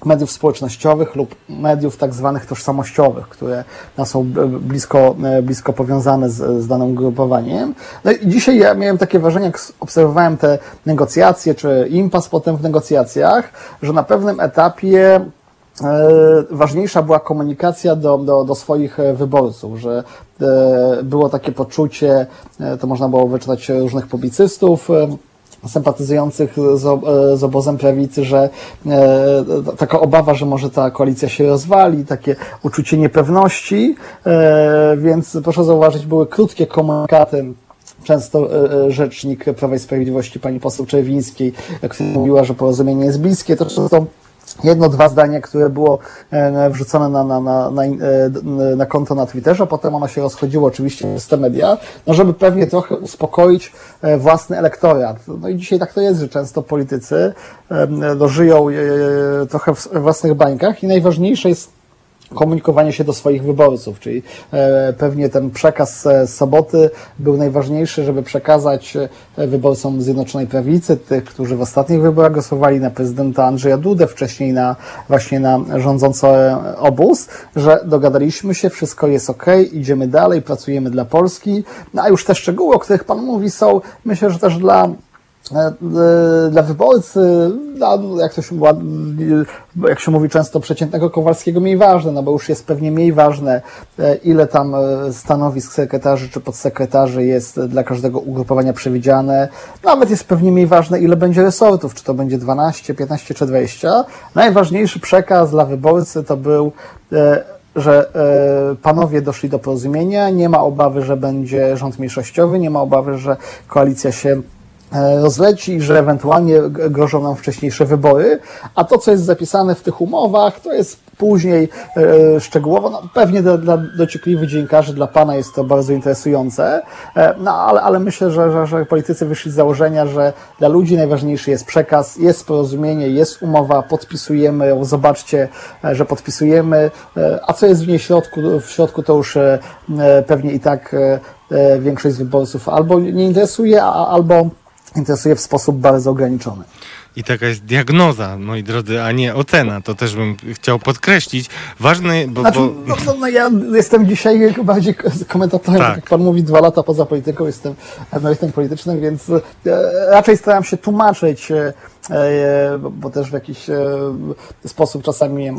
M: mediów społecznościowych lub mediów tak zwanych tożsamościowych, które no, są blisko, e, blisko powiązane z, z danym grupowaniem. No i dzisiaj ja miałem takie wrażenie, jak obserwowałem te negocjacje, czy impas potem w negocjacjach, że na pewnym etapie e, ważniejsza była komunikacja do, do, do swoich wyborców, że było takie poczucie, to można było wyczytać różnych publicystów, sympatyzujących z, e, z obozem prawicy, że e, taka obawa, że może ta koalicja się rozwali, takie uczucie niepewności, e, więc proszę zauważyć, były krótkie komunikaty. Często e, e, rzecznik Prawa i Sprawiedliwości, pani poseł Czerwińskiej, która mówiła, że porozumienie jest bliskie, to często jedno, dwa zdania, które było e, wrzucone na, na, na, na, e, na konto na Twitterze, potem ono się rozchodziło oczywiście przez te media, no żeby pewnie trochę uspokoić e, własny elektorat. No i dzisiaj tak to jest, że często politycy no, żyją trochę w własnych bańkach i najważniejsze jest komunikowanie się do swoich wyborców, czyli e, pewnie ten przekaz e, z soboty był najważniejszy, żeby przekazać e, wyborcom Zjednoczonej Prawicy, tych, którzy w ostatnich wyborach głosowali na prezydenta Andrzeja Dudę, wcześniej na właśnie na rządzący e, obóz, że dogadaliśmy się, wszystko jest ok, idziemy dalej, pracujemy dla Polski, no a już te szczegóły, o których Pan mówi, są myślę, że też dla e, e, dla wyborcy, dla, jak to się, e, jak się mówi często, przeciętnego Kowalskiego mniej ważne, no bo już jest pewnie mniej ważne, e, ile tam e, stanowisk sekretarzy czy podsekretarzy jest dla każdego ugrupowania przewidziane. Nawet jest pewnie mniej ważne, ile będzie resortów, czy to będzie 12, 15 czy 20. Najważniejszy przekaz dla wyborcy to był e, że e, panowie doszli do porozumienia, nie ma obawy, że będzie rząd mniejszościowy, nie ma obawy, że koalicja się e, rozleci, że ewentualnie grożą nam wcześniejsze wybory, a to, co jest zapisane w tych umowach, to jest później e, szczegółowo, no, pewnie dla, dla dociekliwych dziennikarzy, dla Pana jest to bardzo interesujące, e, no ale, ale myślę, że, że, że politycy wyszli z założenia, że dla ludzi najważniejszy jest przekaz, jest porozumienie, jest umowa, podpisujemy ją, zobaczcie, e, że podpisujemy, e, a co jest w niej środku, w środku to już e, e, pewnie i tak e, e, większość z wyborców albo nie interesuje, a, albo interesuje w sposób bardzo ograniczony.
A: I taka jest diagnoza, moi drodzy, a nie ocena. To też bym chciał podkreślić. Ważne, bo,
M: Znaczy,
A: bo
M: no, no, no ja jestem dzisiaj bardziej komentatorem,
A: Tak.
M: tak. jak pan mówi, dwa lata poza polityką, jestem analitykiem politycznym, więc e, raczej staram się tłumaczyć, e, e, bo, też w jakiś sposób czasami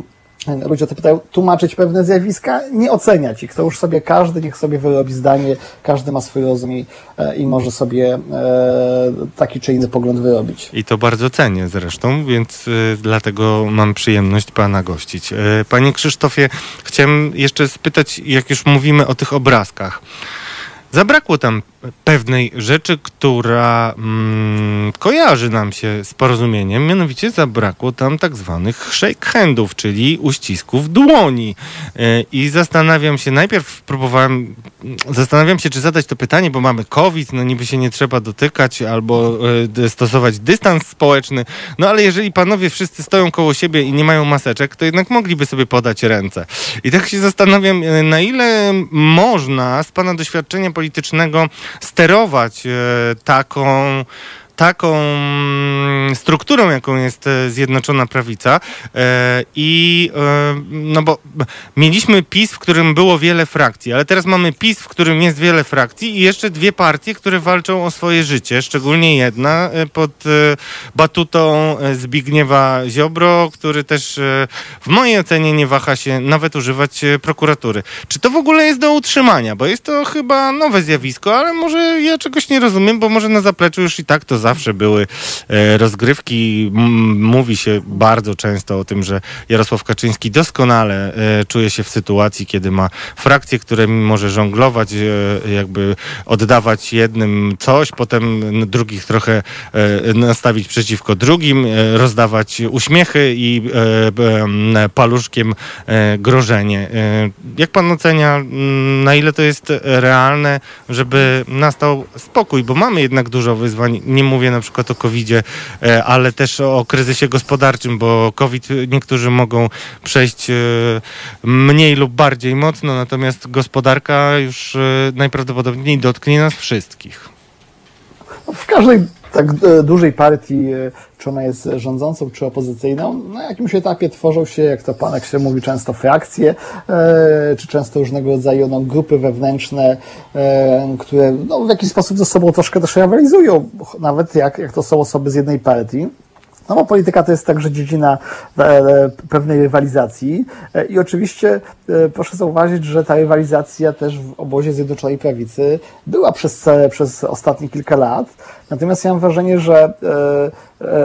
M: e, ludzie to pytają, tłumaczyć pewne zjawiska, nie oceniać ich. To już sobie każdy, niech sobie wyrobi zdanie, każdy ma swój rozum i, e, i może sobie e, taki czy inny pogląd wyrobić.
A: I to bardzo cenię zresztą, więc y, dlatego mam przyjemność pana gościć. Panie Krzysztofie, chciałem jeszcze spytać, jak już mówimy o tych obrazkach. Zabrakło tam pewnej rzeczy, która mm, kojarzy nam się z porozumieniem, mianowicie zabrakło tam tak zwanych shake handów, czyli uścisków dłoni. E, I zastanawiam się, najpierw próbowałem, zastanawiam się, czy zadać to pytanie, bo mamy COVID, no niby się nie trzeba dotykać albo e, stosować dystans społeczny, no ale jeżeli panowie wszyscy stoją koło siebie i nie mają maseczek, to jednak mogliby sobie podać ręce. I tak się zastanawiam, e, na ile można z pana doświadczenia politycznego sterować e, taką taką mm, strukturą, jaką jest e, Zjednoczona Prawica. E, I no bo mieliśmy PiS, w którym było wiele frakcji, ale teraz mamy PiS, w którym jest wiele frakcji i jeszcze dwie partie, które walczą o swoje życie, szczególnie jedna pod batutą Zbigniewa Ziobro, który też w mojej ocenie nie waha się nawet używać prokuratury. Czy to w ogóle jest do utrzymania? Bo jest to chyba nowe zjawisko, ale może ja czegoś nie rozumiem, bo może na zapleczu już i tak to zawsze były e, rozgrywki. Mówi się bardzo często o tym, że Jarosław Kaczyński doskonale e, czuje się w sytuacji, kiedy ma frakcje, którymi może żonglować, e, jakby oddawać jednym coś, potem drugich trochę nastawić przeciwko drugim, rozdawać uśmiechy i paluszkiem grożenie. Jak pan ocenia, na ile to jest realne, żeby nastał spokój, bo mamy jednak dużo wyzwań. Nie mówię na przykład o COVID-zie, e, ale też o kryzysie gospodarczym, bo COVID niektórzy mogą przejść e, mniej lub bardziej mocno, natomiast gospodarka już e, najprawdopodobniej dotknie nas wszystkich.
M: W każdej tak dużej partii, czy ona jest rządzącą, czy opozycyjną, na jakimś etapie tworzą się, jak to pan, jak się mówi często, frakcje, czy często różnego rodzaju no, grupy wewnętrzne, które no, w jakiś sposób ze sobą troszkę też rywalizują, nawet jak, jak to są osoby z jednej partii. No bo polityka to jest także dziedzina e, pewnej rywalizacji e, i oczywiście e, proszę zauważyć, że ta rywalizacja też w obozie Zjednoczonej Prawicy była przez, przez ostatnie kilka lat. Natomiast ja mam wrażenie, że,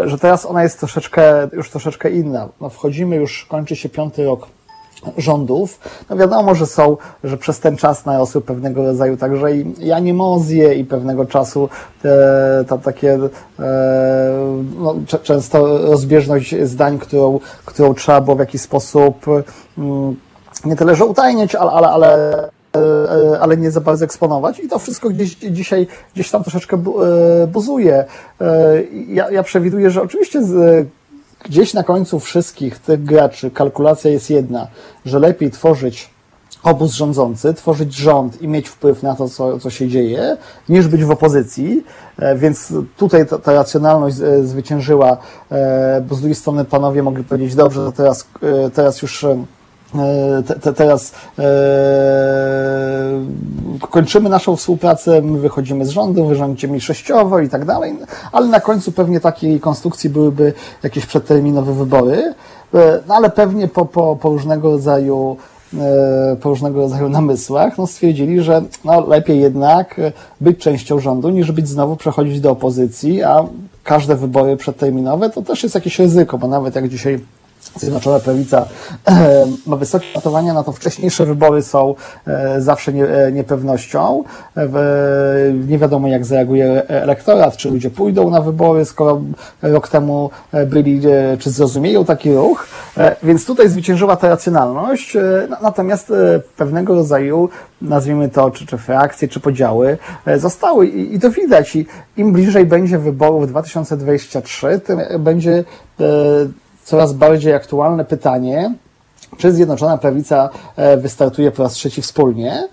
M: że teraz ona jest troszeczkę, już troszeczkę inna. No wchodzimy już, kończy się piąty rok rządów. No wiadomo, że są, że przez ten czas narosły pewnego rodzaju także i, animozje i pewnego czasu e, tam takie e, no, często rozbieżność zdań, którą, którą trzeba było w jakiś sposób mm, nie tyle, że utajniać, ale, ale, ale e, ale nie za bardzo eksponować i to wszystko gdzieś dzisiaj, gdzieś tam troszeczkę e, buzuje. E, ja, ja przewiduję, że oczywiście z gdzieś na końcu wszystkich tych graczy kalkulacja jest jedna, że lepiej tworzyć obóz rządzący, tworzyć rząd i mieć wpływ na to, co, co się dzieje, niż być w opozycji. E, więc tutaj ta, ta racjonalność e, zwyciężyła, e, bo z drugiej strony panowie mogli powiedzieć, dobrze, to teraz, teraz już te, te, teraz e, kończymy naszą współpracę, my wychodzimy z rządu, wy rządzicie mniejszościowo i tak dalej, ale na końcu pewnie takiej konstrukcji byłyby jakieś przedterminowe wybory, e, no ale pewnie po, po, po różnego rodzaju e, po różnego rodzaju namysłach, no stwierdzili, że no, lepiej jednak być częścią rządu, niż być znowu przechodzić do opozycji, a każde wybory przedterminowe to też jest jakieś ryzyko, bo nawet jak dzisiaj Zjednoczona Prawica ma wysokie notowania, no to wcześniejsze wybory są e, zawsze nie, e, niepewnością. Nie wiadomo, jak zareaguje elektorat, czy ludzie pójdą na wybory, skoro rok temu e, byli, czy zrozumieją taki ruch. Więc tutaj zwyciężyła ta racjonalność, natomiast pewnego rodzaju, nazwijmy to, czy, czy frakcje, czy podziały zostały i, i to widać. I im bliżej będzie wyborów 2023, tym będzie coraz bardziej aktualne pytanie, czy Zjednoczona Prawica e, wystartuje po raz trzeci wspólnie,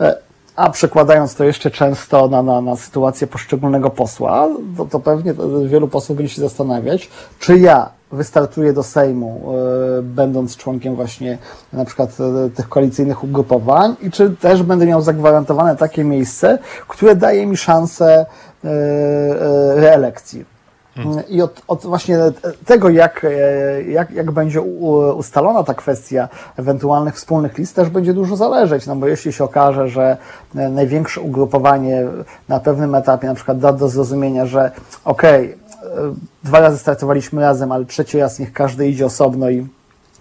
M: e, a przekładając to jeszcze często na, na, na sytuację poszczególnego posła, to, to pewnie wielu posłów będzie się zastanawiać, czy ja wystartuję do Sejmu, e, będąc członkiem właśnie na przykład tych koalicyjnych ugrupowań i czy też będę miał zagwarantowane takie miejsce, które daje mi szansę reelekcji. I od, od, właśnie tego, jak, jak, jak będzie ustalona ta kwestia ewentualnych wspólnych list, też będzie dużo zależeć, no bo jeśli się okaże, że największe ugrupowanie na pewnym etapie na przykład da do zrozumienia, że okej, okay, dwa razy startowaliśmy razem, ale trzeci raz niech każdy idzie osobno i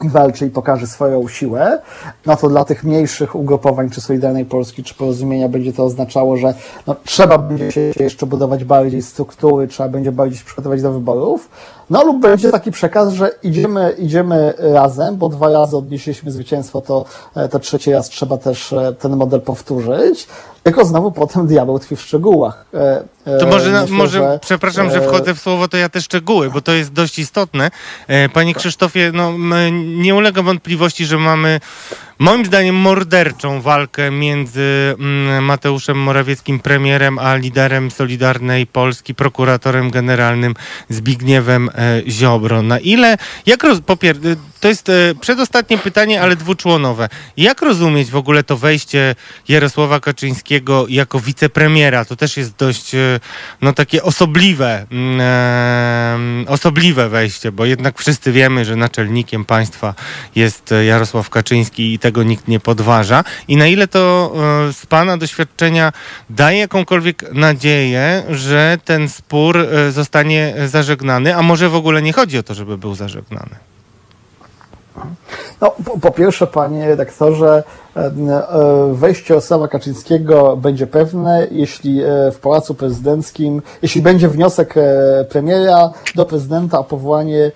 M: i walczy i pokaże swoją siłę, no to dla tych mniejszych ugrupowań, czy Solidarnej Polski, czy Porozumienia będzie to oznaczało, że no, trzeba będzie się jeszcze budować bardziej struktury, trzeba będzie bardziej się przygotować do wyborów, no lub będzie taki przekaz, że idziemy, idziemy razem, bo dwa razy odnieśliśmy zwycięstwo, to, to trzeci raz trzeba też ten model powtórzyć, tylko znowu potem diabeł tkwi w szczegółach.
A: To może, Myślę, może że, przepraszam, że wchodzę w słowo, to ja te szczegóły, bo to jest dość istotne. Panie Krzysztofie, no, nie ulega wątpliwości, że mamy moim zdaniem morderczą walkę między mm, Mateuszem Morawieckim, premierem, a liderem Solidarnej Polski, prokuratorem generalnym Zbigniewem e, Ziobro. Na ile, jak roz, y, to jest e, przedostatnie pytanie, ale dwuczłonowe. Jak rozumieć w ogóle to wejście Jarosława Kaczyńskiego jako wicepremiera? To też jest dość, e, no takie osobliwe, mm, osobliwe wejście, bo jednak wszyscy wiemy, że naczelnikiem państwa jest Jarosław Kaczyński i tego nikt nie podważa. I na ile to e, z Pana doświadczenia daje jakąkolwiek nadzieję, że ten spór e, zostanie zażegnany, a może w ogóle nie chodzi o to, żeby był zażegnany?
M: No, po, po, pierwsze, panie redaktorze, e, e, wejście Osama Kaczyńskiego będzie pewne, jeśli e, w Pałacu Prezydenckim, jeśli będzie wniosek premiera do prezydenta o powołanie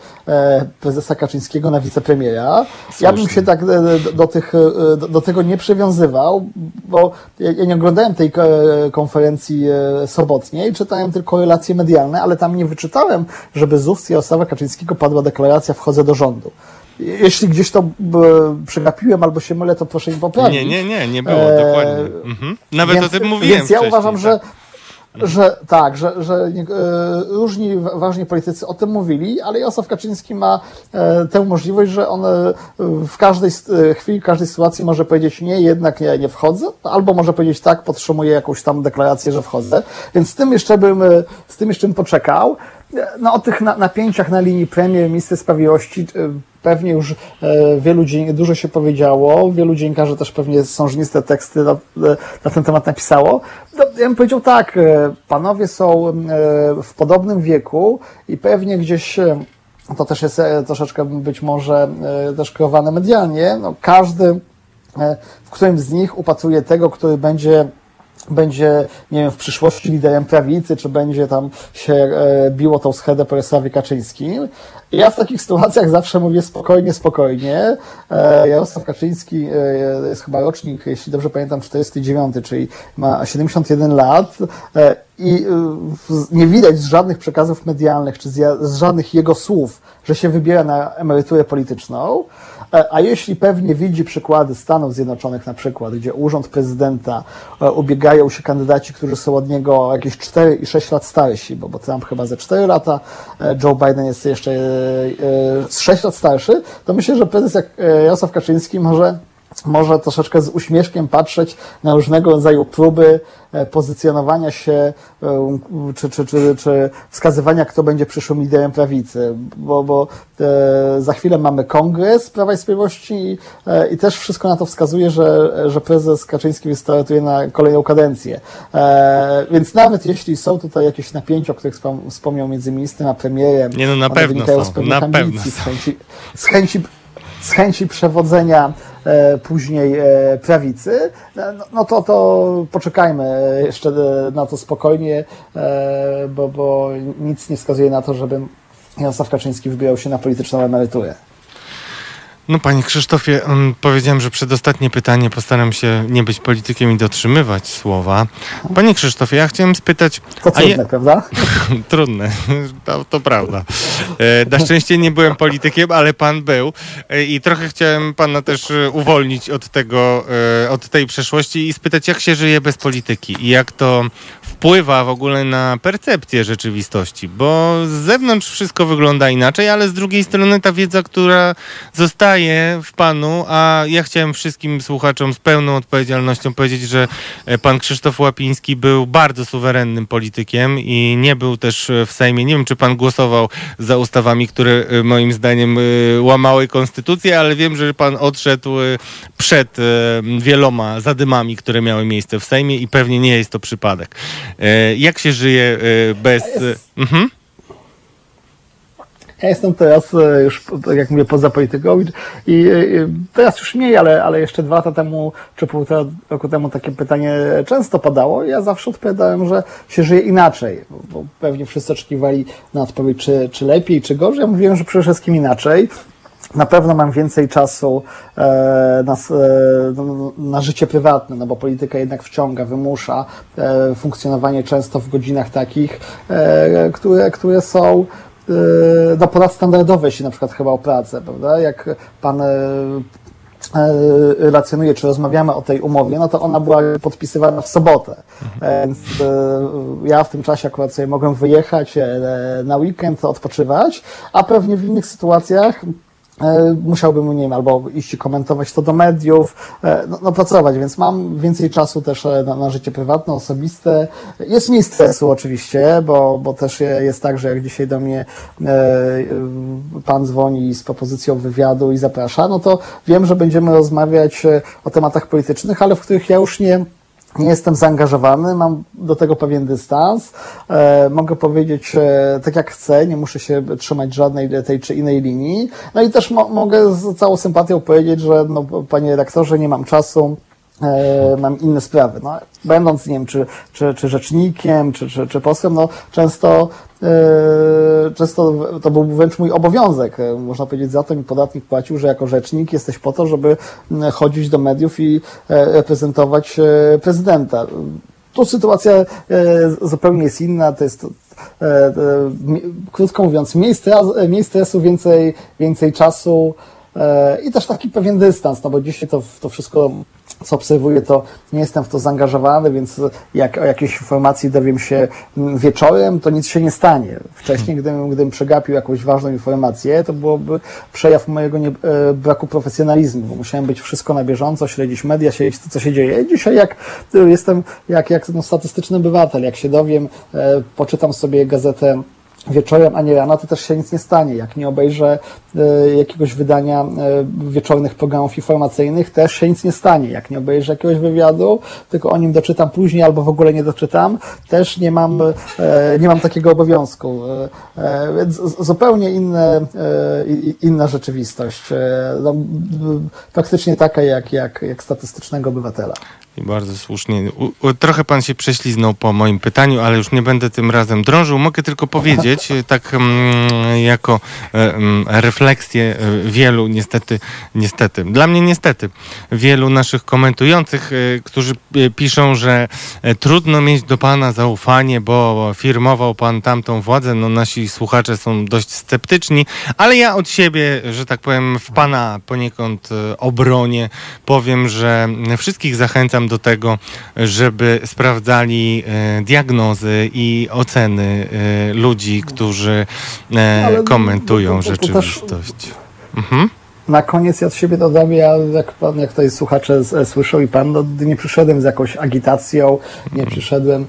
M: prezesa Kaczyńskiego na wicepremiera. Ja bym się tak do, do, tych, do, do, tego nie przywiązywał, bo ja nie oglądałem tej konferencji sobotniej, czytałem tylko relacje medialne, ale tam nie wyczytałem, żeby z ust Jarosława Kaczyńskiego padła deklaracja wchodzę do rządu. Jeśli gdzieś to przegapiłem albo się mylę, to proszę mi poprawić.
A: Nie, nie, nie, nie było, e, dokładnie. Mhm. Nawet więc, o tym mówiłem
M: Więc ja uważam, tak. że że tak, że, że e, różni ważni politycy o tym mówili, ale Jarosław Kaczyński ma e, tę możliwość, że on e, w każdej e, chwili, w każdej sytuacji może powiedzieć nie, jednak nie, nie wchodzę, albo może powiedzieć tak, podtrzymuję jakąś tam deklarację, że wchodzę. Więc z tym jeszcze bym, e, z tym jeszcze bym poczekał. No, o tych napięciach na linii premier, minister sprawiedliwości pewnie już e, wielu dzień, dużo się powiedziało, wielu dziennikarzy też pewnie sążniste teksty na, na ten temat napisało. No, ja bym powiedział tak, e, panowie są e, w podobnym wieku i pewnie gdzieś to też jest troszeczkę być może też kreowane medialnie, no, każdy w którym z nich upatruje tego, który będzie będzie, nie wiem, w przyszłości liderem prawicy, czy będzie tam się e, biło tą schedę po Jarosławie Kaczyńskim. Ja w takich sytuacjach zawsze mówię spokojnie, spokojnie. E, Jarosław Kaczyński e, jest chyba rocznik, jeśli dobrze pamiętam, 49, czyli ma 71 lat e, i nie widać z żadnych przekazów medialnych, czy z żadnych jego słów, że się wybiera na emeryturę polityczną. A jeśli pewnie widzi przykłady Stanów Zjednoczonych na przykład, gdzie urząd prezydenta ubiegają się kandydaci, którzy są od niego jakieś 4 i 6 lat starsi, bo, bo Trump chyba ze 4 lata, Joe Biden jest jeszcze z 6 lat starszy, to myślę, że prezes jak e, Jarosław Kaczyński może może troszeczkę z uśmieszkiem patrzeć na różnego rodzaju próby e, pozycjonowania się e, czy, czy, czy, czy wskazywania, kto będzie przyszłym liderem prawicy, bo, bo e, za chwilę mamy kongres Prawa i Sprawiedliwości i też wszystko na to wskazuje, że, że prezes Kaczyński wystartuje na kolejną kadencję. Więc nawet jeśli są tutaj jakieś napięcia, o których wspomniał między ministrem a premierem,
A: nie no, na pewno są, na pewno. Z chęci,
M: z chęci z chęci przewodzenia później e, prawicy, no, no to, to poczekajmy jeszcze na to spokojnie, e, bo, bo nic nie wskazuje na to, żeby Jarosław Kaczyński wybierał się na polityczną emeryturę.
A: No panie Krzysztofie, um, powiedziałem, że przedostatnie pytanie postaram się nie być politykiem i dotrzymywać słowa. Panie Krzysztofie, ja chciałem spytać...
M: To trudne, je... prawda?
A: trudne, to, to prawda. E, na szczęście nie byłem politykiem, ale pan był e, i trochę chciałem pana też e, uwolnić od tego, od tej przeszłości i spytać, jak się żyje bez polityki i jak to wpływa w ogóle na percepcję rzeczywistości, bo z zewnątrz wszystko wygląda inaczej, ale z drugiej strony ta wiedza, która zostaje w panu, a ja chciałem wszystkim słuchaczom z pełną odpowiedzialnością powiedzieć, że e, pan Krzysztof Łapiński był bardzo suwerennym politykiem i nie był też w Sejmie. Nie wiem, czy pan głosował za ustawami, które e, moim zdaniem e, łamały konstytucję, ale wiem, że pan odszedł przed wieloma zadymami, które miały miejsce w Sejmie i pewnie nie jest to przypadek. Jak się żyje bez... Mhm.
M: Ja jestem teraz e, już, tak jak mówię, poza polityką i, i teraz już mniej, ale, ale jeszcze dwa lata temu, czy półtora roku temu takie pytanie często padało ja zawsze odpowiadałem, że się żyje inaczej, bo pewnie wszyscy oczekiwali na odpowiedź, czy, czy lepiej, czy gorzej. Ja mówiłem, że przede wszystkim inaczej. Na pewno mam więcej czasu e, na, e, na, życie prywatne, no bo polityka jednak wciąga, wymusza e, funkcjonowanie często w godzinach takich, e, które, które są e, no, ponadstandardowe, jeśli na przykład chyba o pracę, prawda? Jak pan e, relacjonuje, czy rozmawiamy o tej umowie, no to ona była podpisywana w sobotę. Więc ja w tym czasie akurat sobie mogłem wyjechać na weekend, odpoczywać, a pewnie w innych sytuacjach musiałbym, nie wiem, albo iść komentować to do mediów, e, no, no pracować, więc mam więcej czasu też e, na, na, życie prywatne, osobiste. Jest mniej stresu oczywiście, bo, bo też jest tak, że jak dzisiaj do mnie pan dzwoni z propozycją wywiadu i zaprasza, no to wiem, że będziemy rozmawiać o tematach politycznych, ale w których ja już nie nie jestem zaangażowany, mam do tego pewien dystans. E, mogę powiedzieć tak jak chcę, nie muszę się trzymać żadnej tej czy innej linii. No i też mo mogę z całą sympatią powiedzieć, że no, panie redaktorze, nie mam czasu, mam inne sprawy. No, będąc, nie wiem, czy, czy, czy rzecznikiem, czy, czy, czy posłem, no często e, często to był wręcz mój obowiązek. E, można powiedzieć, za to mi podatnik płacił, że jako rzecznik jesteś po to, żeby chodzić do mediów i e, reprezentować prezydenta. Tu sytuacja zupełnie jest inna, to jest krótko mówiąc, mniej stresu, mniej stresu więcej, więcej czasu i też taki pewien dystans, no bo dzisiaj to, to wszystko co obserwuję, to nie jestem w to zaangażowany, więc jak o jakiejś informacji dowiem się mm, wieczorem, to nic się nie stanie. Wcześniej, gdybym, gdybym przegapił jakąś ważną informację, to byłoby przejaw mojego nie, e, braku profesjonalizmu, bo musiałem być wszystko na bieżąco, śledzić media, śledzić to, co się dzieje. Dzisiaj jak jestem, jak, jak no, statystyczny obywatel, jak się dowiem, e, poczytam sobie gazetę wieczorem, a nie rano, to też się nic nie stanie. Jak nie obejrzę e, jakiegoś wydania e, wieczornych programów informacyjnych, też się nic nie stanie. Jak nie obejrzę jakiegoś wywiadu, tylko o nim doczytam później albo w ogóle nie doczytam, też nie mam, e, nie mam takiego obowiązku. Więc zupełnie inne, inna rzeczywistość. No, praktycznie taka jak, jak, jak statystycznego obywatela.
A: Bardzo słusznie. U, u, trochę pan się prześliznął po moim pytaniu, ale już nie będę tym razem drążył. Mogę tylko powiedzieć, e, tak mm, jako e, mm, refleksję e, wielu, niestety, niestety, dla mnie niestety, wielu naszych komentujących, którzy piszą, że trudno mieć do pana zaufanie, bo firmował pan tamtą władzę. No nasi słuchacze są dość sceptyczni, ale ja od siebie, że tak powiem, w pana poniekąd obronie powiem, że wszystkich zachęcam do tego, żeby sprawdzali e, diagnozy i oceny e, ludzi, którzy e, komentują rzeczywistość. Mhm.
M: Na koniec ja od siebie dodam, ja, jak pan, jak tutaj słuchacze słyszą i pan, no, nie przyszedłem z jakąś agitacją, nie przyszedłem,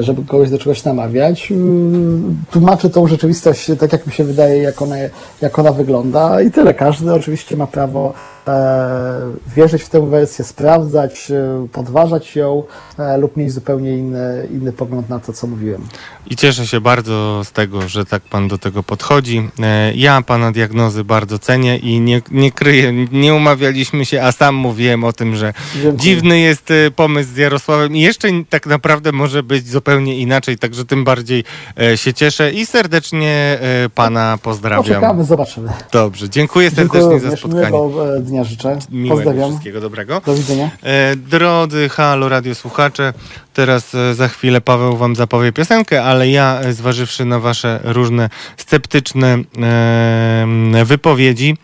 M: żeby kogoś do czegoś namawiać. Mm, tłumaczę tą rzeczywistość tak, jak mi się wydaje, jak ona, jak ona wygląda i tyle. Każdy oczywiście ma prawo wierzyć w tę wersję, sprawdzać, e, podważać ją e, lub mieć zupełnie inny, inny pogląd na to, co mówiłem.
A: I cieszę się bardzo z tego, że tak pan do tego podchodzi. Ja pana diagnozy bardzo cenię i nie, nie kryję, nie umawialiśmy się, a sam mówiłem o tym, że Dziękuję. dziwny jest pomysł z Jarosławem i jeszcze tak naprawdę może być zupełnie inaczej, także tym bardziej się cieszę i serdecznie pana pozdrawiam.
M: Poczekamy, zobaczymy.
A: Dobrze, dziękuję serdecznie dziękuję, za spotkanie
M: dnia życzę.
A: Miłego Pozdrawiam. Wszystkiego dobrego.
M: Do widzenia.
A: E, drodzy Halo Radio Słuchacze, teraz e, za chwilę Paweł wam zapowie piosenkę, ale ja e, zważywszy na wasze różne sceptyczne wypowiedzi,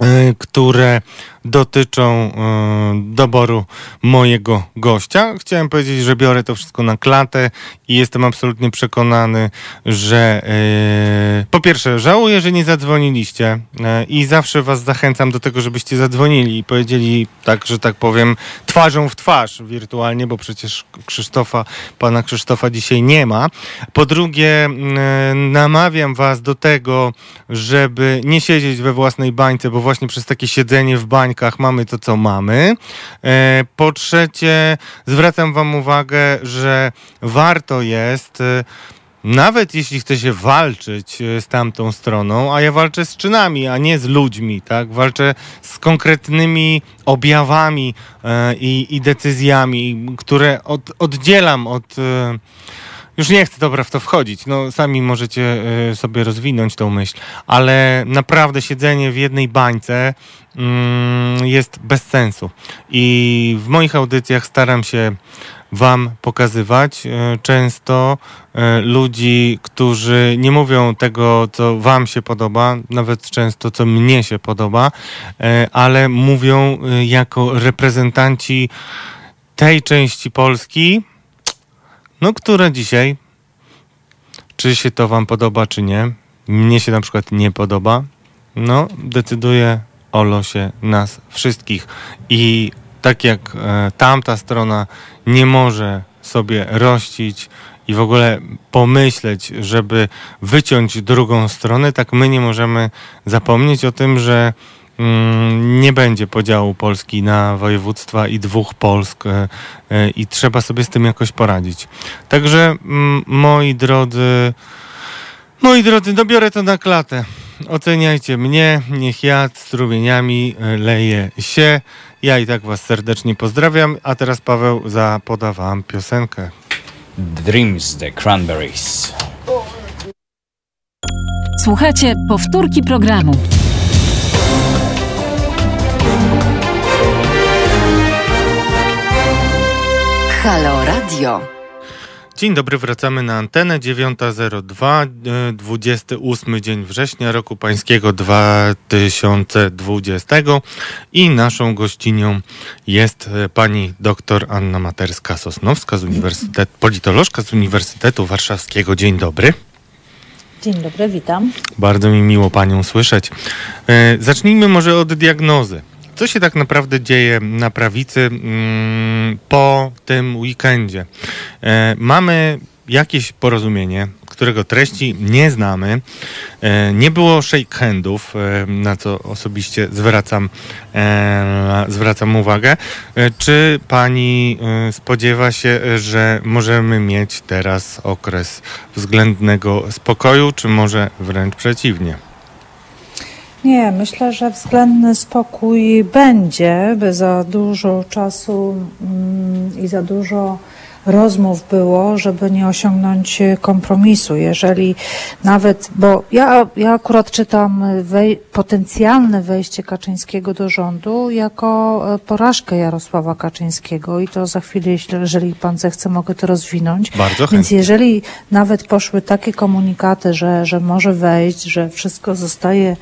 A: e, które dotyczą e, doboru mojego gościa. Chciałem powiedzieć, że biorę to wszystko na klatę i jestem absolutnie przekonany, że e, po pierwsze żałuję, że nie zadzwoniliście e, i zawsze was zachęcam do tego, żebyście zadzwonili i powiedzieli tak, że tak powiem, twarzą w twarz wirtualnie, bo przecież Krzysztofa, pana Krzysztofa dzisiaj nie ma. Po drugie, namawiam was do tego, żeby nie siedzieć we własnej bańce, bo właśnie przez takie siedzenie w bańce bańkach mamy to, co mamy. E, po trzecie, zwracam Wam uwagę, że warto jest e, nawet jeśli chce się walczyć e, z tamtą stroną, a ja walczę z czynami, a nie z ludźmi, tak? Walczę z konkretnymi objawami i, i, decyzjami, które od, oddzielam od. Już nie chcę dobra w to wchodzić, no sami możecie sobie rozwinąć tą myśl, ale naprawdę siedzenie w jednej bańce jest bez sensu. I w moich audycjach staram się Wam pokazywać e, często e, ludzi, którzy nie mówią tego, co Wam się podoba, nawet często co mnie się podoba, e, ale mówią jako reprezentanci tej części Polski, no, która dzisiaj, czy się to Wam podoba, czy nie, mnie się na przykład nie podoba, no, decyduje o losie nas wszystkich. I tak jak e, tamta strona nie może sobie rościć i w ogóle pomyśleć, żeby wyciąć drugą stronę, tak my nie możemy zapomnieć o tym, że mm, nie będzie podziału Polski na województwa i dwóch Polsk e, e, i trzeba sobie z tym jakoś poradzić. Także mm, moi drodzy, moi drodzy, no biorę to na klatę. Oceniajcie mnie, niech ja strumieniami leje się. Ja i tak Was serdecznie pozdrawiam, a teraz Paweł zapoda Wam piosenkę.
F: Dreams the Cranberries.
B: Słuchajcie powtórki programu.
K: Halo Radio.
A: Dzień dobry, wracamy na antenę 9.02, 28 e, dzień września roku pańskiego 2020 i naszą gościnią jest e, pani dr Anna Materska-Sosnowska z Uniwersytetu, politolożka z Uniwersytetu Warszawskiego. Dzień dobry.
N: Dzień dobry, witam.
A: Bardzo mi miło panią słyszeć. E, zacznijmy może od diagnozy co się tak naprawdę dzieje na prawicy mm, po tym weekendzie. E, mamy jakieś porozumienie, którego treści nie znamy. E, nie było shake handów, e, na co osobiście zwracam, zwracam uwagę. Czy pani spodziewa się, że możemy mieć teraz okres względnego spokoju, czy może wręcz przeciwnie?
N: Nie, myślę, że względny spokój będzie, by za dużo czasu mm, i za dużo rozmów było, żeby nie osiągnąć kompromisu. Jeżeli nawet, bo ja, ja akurat czytam wej, potencjalne wejście Kaczyńskiego do rządu jako e, porażkę Jarosława Kaczyńskiego i to za chwilę, jeżeli pan zechce, mogę to rozwinąć.
A: Bardzo chętnie.
N: Więc jeżeli nawet poszły takie komunikaty, że, że może wejść, że wszystko zostaje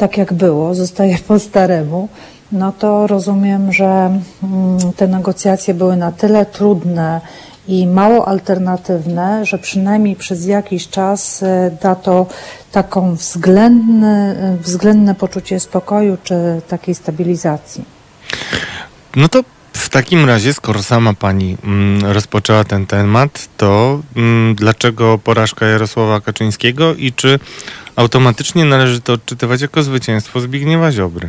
N: tak jak było, zostaje po staremu, no to rozumiem, że mm, te negocjacje były na tyle trudne i mało alternatywne, że przynajmniej przez jakiś czas e, da to taką względne, względne poczucie spokoju czy takiej stabilizacji.
A: No to w takim razie, skoro sama pani mm, rozpoczęła ten temat, to mm, dlaczego porażka Jarosława Kaczyńskiego i czy automatycznie należy to odczytywać jako zwycięstwo Zbigniewa Ziobry?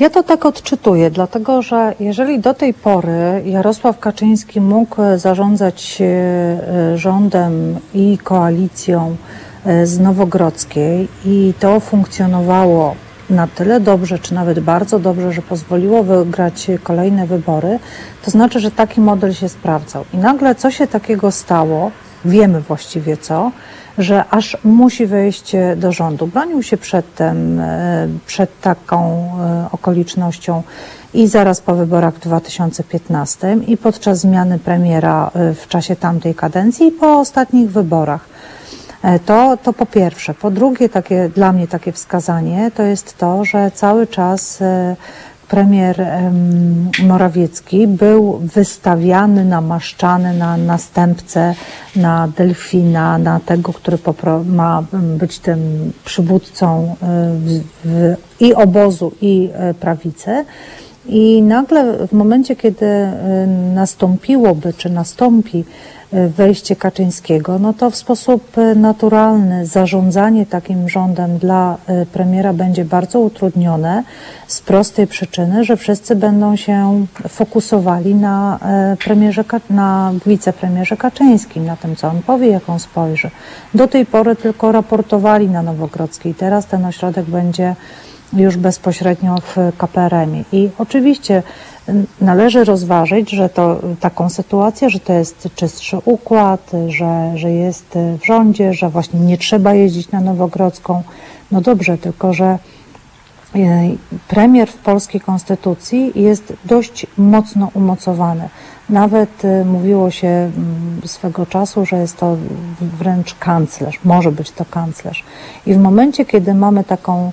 N: Ja to tak odczytuję, dlatego że jeżeli do tej pory Jarosław Kaczyński mógł zarządzać e, rządem i koalicją e, z Nowogrodzkiej i to funkcjonowało na tyle dobrze, czy nawet bardzo dobrze, że pozwoliło wygrać kolejne wybory, to znaczy, że taki model się sprawdzał. I nagle co się takiego stało, wiemy właściwie co, że aż musi wejść do rządu. Bronił się przed tym, e, przed taką e, okolicznością i zaraz po wyborach w 2015 i podczas zmiany premiera e, w czasie tamtej kadencji i po ostatnich wyborach. To, to po pierwsze. Po drugie, takie, dla mnie takie wskazanie to jest to, że cały czas premier Morawiecki był wystawiany, namaszczany na następcę, na Delfina, na tego, który ma być tym przywódcą e, i obozu, i e, prawicy. I nagle w momencie, kiedy y, nastąpiłoby, czy nastąpi wejście Kaczyńskiego, no to w sposób y, naturalny zarządzanie takim rządem dla premiera będzie bardzo utrudnione z prostej przyczyny, że wszyscy będą się fokusowali na premierze, na wicepremierze Kaczyńskim, na tym, co on powie, jak on spojrzy. Do tej pory tylko raportowali na Nowogrodzkiej. Teraz ten ośrodek będzie już bezpośrednio w KPRM-ie. I oczywiście należy rozważyć, że to taką sytuację, że to jest czystszy układ, że, że jest w rządzie, że właśnie nie trzeba jeździć na Nowogrodzką. No dobrze, tylko że e, premier w polskiej konstytucji jest dość mocno umocowany. Nawet e, mówiło się mm, swego czasu, że jest to wręcz kanclerz, może być to kanclerz. I w momencie, kiedy mamy taką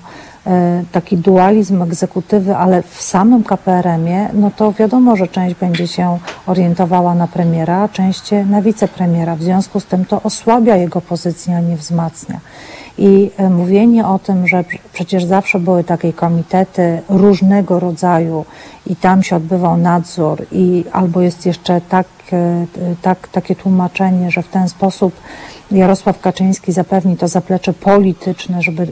N: taki dualizm egzekutywy, ale w samym KPRM-ie, no to wiadomo, że część będzie się orientowała na premiera, a część na wicepremiera. W związku z tym to osłabia jego pozycję, a nie wzmacnia. I e, mówienie o tym, że przecież zawsze były takie komitety różnego rodzaju i tam się odbywał nadzór i albo jest jeszcze tak, e, tak, takie tłumaczenie, że w ten sposób Jarosław Kaczyński zapewni to zaplecze polityczne, żeby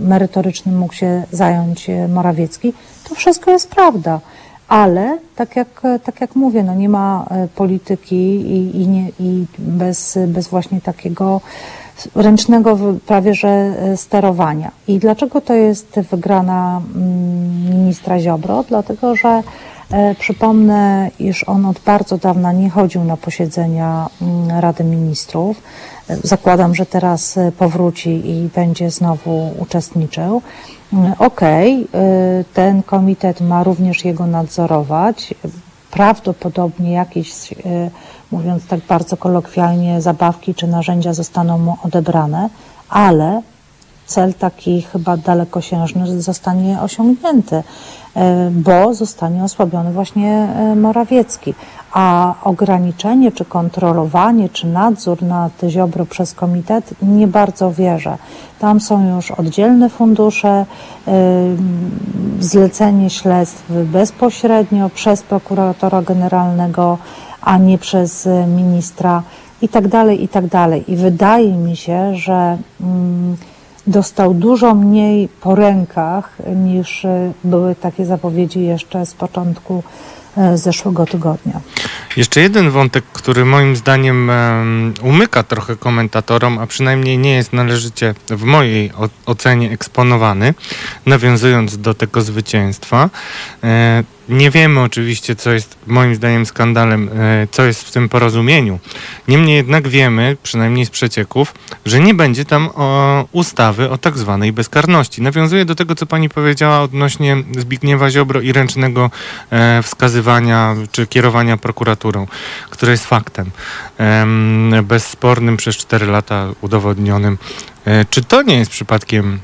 N: merytorycznym mógł się zająć e, Morawiecki, to wszystko jest prawda. Ale tak jak, tak jak mówię, no nie ma polityki i, i, nie, i bez, bez właśnie takiego ręcznego prawie że e, sterowania. I dlaczego to jest wygrana mm, ministra Ziobro? Dlatego, że Przypomnę, iż on od bardzo dawna nie chodził na posiedzenia mm, Rady Ministrów. Zakładam, że teraz e, powróci i będzie znowu uczestniczył. Okej, okay, e, ten komitet ma również jego nadzorować. Prawdopodobnie jakieś, e, mówiąc tak bardzo kolokwialnie, zabawki czy narzędzia zostaną mu odebrane, ale cel taki chyba dalekosiężny zostanie osiągnięty. E, bo zostanie osłabiony właśnie e, Morawiecki. A ograniczenie, czy kontrolowanie, czy nadzór nad Ziobro przez komitet nie bardzo wierzę. Tam są już oddzielne fundusze, e, zlecenie śledztw bezpośrednio przez prokuratora generalnego, a nie przez ministra i tak dalej, i tak dalej. I wydaje mi się, że mm, dostał dużo mniej po rękach niż e, były takie zapowiedzi jeszcze z początku e, zeszłego tygodnia.
A: Jeszcze jeden wątek, który moim zdaniem umyka trochę komentatorom, a przynajmniej nie jest należycie w mojej ocenie eksponowany, nawiązując do tego zwycięstwa, e, nie wiemy oczywiście, co jest moim zdaniem skandalem, e, co jest w tym porozumieniu. Niemniej jednak wiemy, przynajmniej z przecieków, że nie będzie tam o ustawy o tak zwanej bezkarności. Nawiązuję do tego, co pani powiedziała odnośnie Zbigniewa Ziobro i ręcznego e, wskazywania czy kierowania prokuraturą, które jest faktem bezspornym przez 4 lata udowodnionym. E, czy to nie jest przypadkiem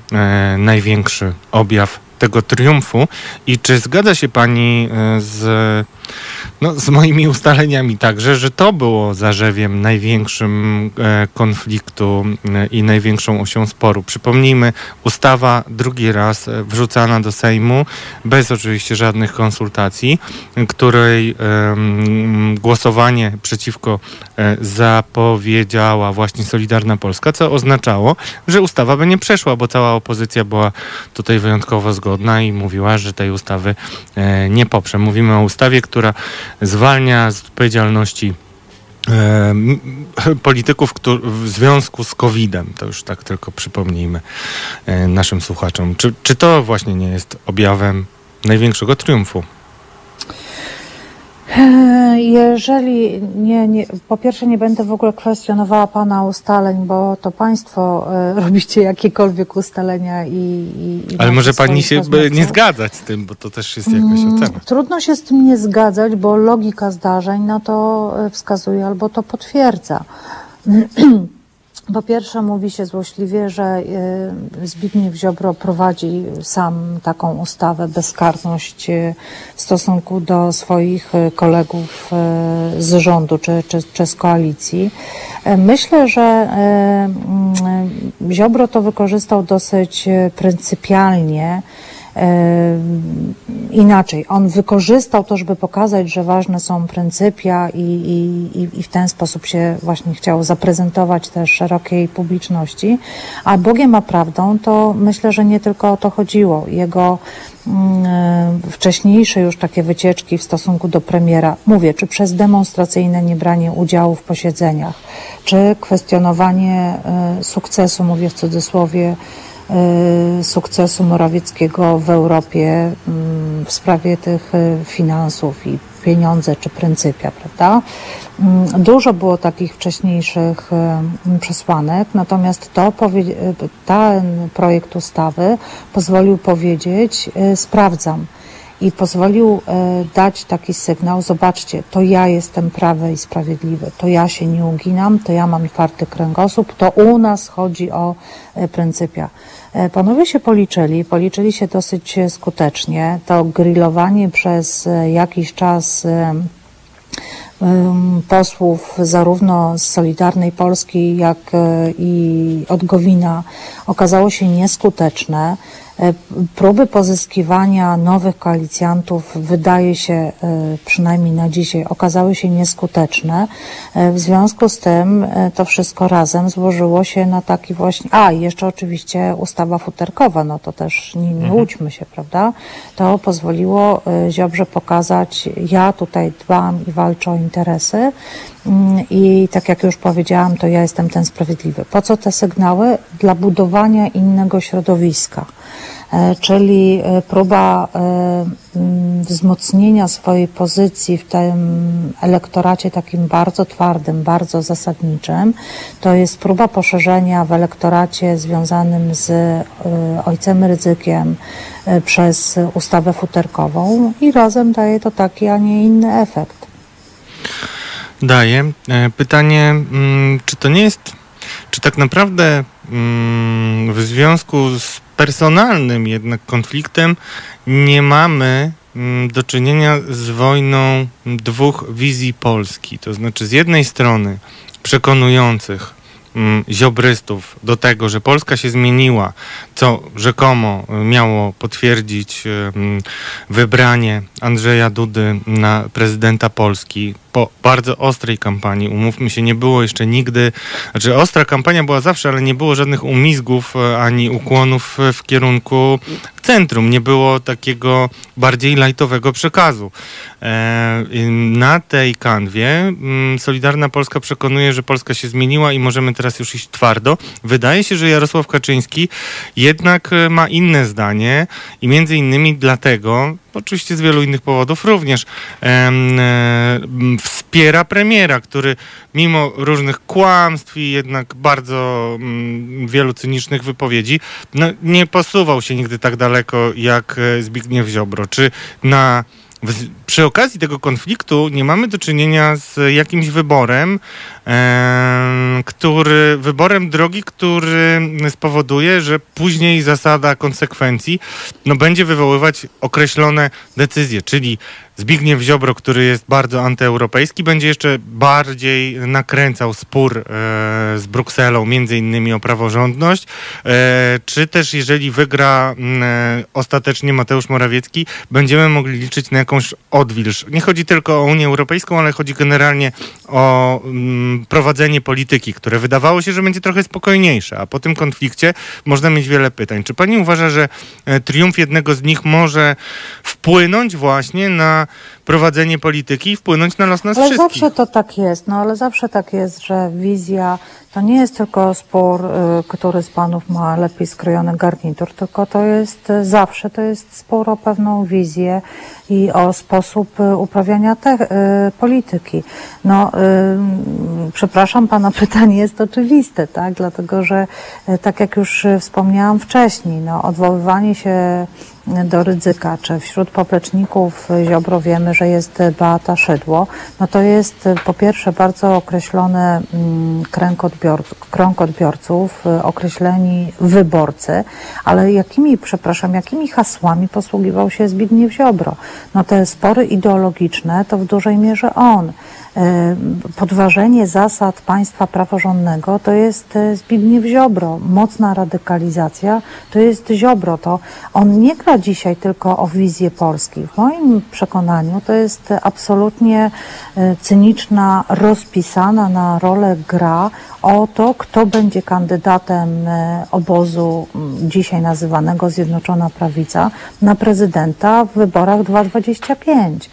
A: największy objaw tego triumfu i czy zgadza się pani e, z no, z moimi ustaleniami także, że to było zarzewiem największym e, konfliktu e, i największą osią sporu. Przypomnijmy, ustawa drugi raz wrzucana do Sejmu, bez oczywiście żadnych konsultacji, której głosowanie przeciwko zapowiedziała właśnie Solidarna Polska, co oznaczało, że ustawa by nie przeszła, bo cała opozycja była tutaj wyjątkowo zgodna i mówiła, że tej ustawy nie poprze. Mówimy o ustawie, która zwalnia z odpowiedzialności e, polityków w związku z COVID-em. To już tak tylko przypomnijmy e, naszym słuchaczom. Czy, czy to właśnie nie jest objawem największego triumfu?
N: Jeżeli nie, nie, po pierwsze nie będę w ogóle kwestionowała Pana ustaleń, bo to Państwo e, robicie jakiekolwiek ustalenia i... i,
A: i Ale może Pani się nie zgadzać z tym, bo to też jest jakaś mm, ocena.
N: Trudno się z tym nie zgadzać, bo logika zdarzeń no to e, wskazuje albo to potwierdza. Po pierwsze mówi się złośliwie, że e, Zbigniew Ziobro prowadzi sam taką ustawę bezkarność e, w stosunku do swoich e, kolegów z rządu czy, czy, czy z koalicji. Myślę, że Ziobro to wykorzystał dosyć pryncypialnie inaczej. On wykorzystał to, żeby pokazać, że ważne są pryncypia i, i, i w ten sposób się właśnie chciał zaprezentować też szerokiej publiczności. A Bogiem a prawdą to myślę, że nie tylko o to chodziło. Jego wcześniejsze już takie wycieczki w stosunku do premiera, mówię, czy przez demonstracyjne niebranie udziału w posiedzeniach, czy kwestionowanie y, sukcesu, mówię w cudzysłowie, sukcesu Morawieckiego w Europie mm, w sprawie tych y, finansów i pieniądze czy pryncypia, prawda? Mm, dużo było takich wcześniejszych przesłanek, natomiast to, ten projekt ustawy pozwolił powiedzieć, sprawdzam i pozwolił e, dać taki sygnał, zobaczcie, to ja jestem prawy i sprawiedliwy, to ja się nie uginam, to ja mam twardy kręgosłup, to u nas chodzi o e, pryncypia. E, panowie się policzyli, policzyli się dosyć skutecznie. To grillowanie przez jakiś czas posłów zarówno z Solidarnej Polski, jak i od Gowina okazało się nieskuteczne. E, próby pozyskiwania nowych koalicjantów wydaje się, e, przynajmniej na dzisiaj, okazały się nieskuteczne. E, w związku z tym to wszystko razem złożyło się na taki właśnie, a jeszcze oczywiście ustawa futerkowa, no to też nie, nie mhm. łudźmy się, prawda? To pozwoliło Ziobrze pokazać, ja tutaj dbam i walczę o interesy mm, i tak jak już powiedziałam, to ja jestem ten sprawiedliwy. Po co te sygnały? Dla budowania innego środowiska. E, czyli e, próba e, wzmocnienia swojej pozycji w tym elektoracie takim bardzo twardym, bardzo zasadniczym. To jest próba poszerzenia w elektoracie związanym z ojcem ryzykiem przez ustawę futerkową i razem daje to taki, a nie inny efekt.
A: Daje. Pytanie, mm, czy to nie jest, czy tak naprawdę mm, w związku z personalnym jednak konfliktem nie mamy mm, do czynienia z wojną dwóch wizji Polski. To znaczy z jednej strony przekonujących mm, ziobrystów do tego, że Polska się zmieniła, co rzekomo miało potwierdzić mm, wybranie Andrzeja Dudy na prezydenta Polski po bardzo ostrej kampanii, umówmy się, nie było jeszcze nigdy, znaczy ostra kampania była zawsze, ale nie było żadnych umizgów e, ani ukłonów w kierunku centrum, nie było takiego bardziej lajtowego przekazu. E, na tej kanwie mm, Solidarna Polska przekonuje, że Polska się zmieniła i możemy teraz już iść twardo. Wydaje się, że Jarosław Kaczyński jednak e, ma inne zdanie i między innymi dlatego, oczywiście z wielu innych powodów również e, wspiera premiera, który mimo różnych kłamstw i jednak bardzo mm, wielu cynicznych wypowiedzi, no, nie posuwał się nigdy tak daleko jak e, Zbigniew Ziobro. Czy na przy okazji tego konfliktu nie mamy do czynienia z jakimś wyborem, który, wyborem drogi, który spowoduje, że później zasada konsekwencji no, będzie wywoływać określone decyzje, czyli Zbigniew Ziobro, który jest bardzo antyeuropejski, będzie jeszcze bardziej nakręcał spór e, z Brukselą, między innymi o praworządność, e, czy też jeżeli wygra e, ostatecznie Mateusz Morawiecki, będziemy mogli liczyć na jakąś odwilż. Nie chodzi tylko o Unię Europejską, ale chodzi generalnie o mm, prowadzenie polityki, które wydawało się, że będzie trochę spokojniejsze, a po tym konflikcie można mieć wiele pytań. Czy pani uważa, że e, triumf jednego z nich może wpłynąć właśnie na prowadzenie polityki i wpłynąć na los nas
N: ale
A: wszystkich.
N: zawsze to tak jest, no ale zawsze tak jest, że wizja to nie jest tylko spór, y, który z panów ma lepiej skrojony garnitur, tylko to jest y, zawsze, to jest spór o pewną wizję i o sposób y, uprawiania te, polityki. No, przepraszam pana, pytanie jest oczywiste, tak? Dlatego, że tak jak już wspomniałam wcześniej, no, odwoływanie się do ryzyka, czy wśród popleczników Ziobro wiemy, że jest Beata Szydło, no to jest po pierwsze bardzo określony mm, kręg odbiorców, krąg odbiorców, określeni wyborcy, ale jakimi, przepraszam, jakimi hasłami posługiwał się Zbigniew Ziobro? No te spory ideologiczne to w dużej mierze on. E, podważenie zasad państwa praworządnego to jest e, Zbigniew Ziobro. Mocna radykalizacja to jest Ziobro. To on nie gra dzisiaj tylko o wizję Polski. W moim przekonaniu to jest absolutnie e, cyniczna, rozpisana na rolę gra o to, kto będzie kandydatem obozu dzisiaj nazywanego Zjednoczona Prawica na prezydenta w wyborach 2025.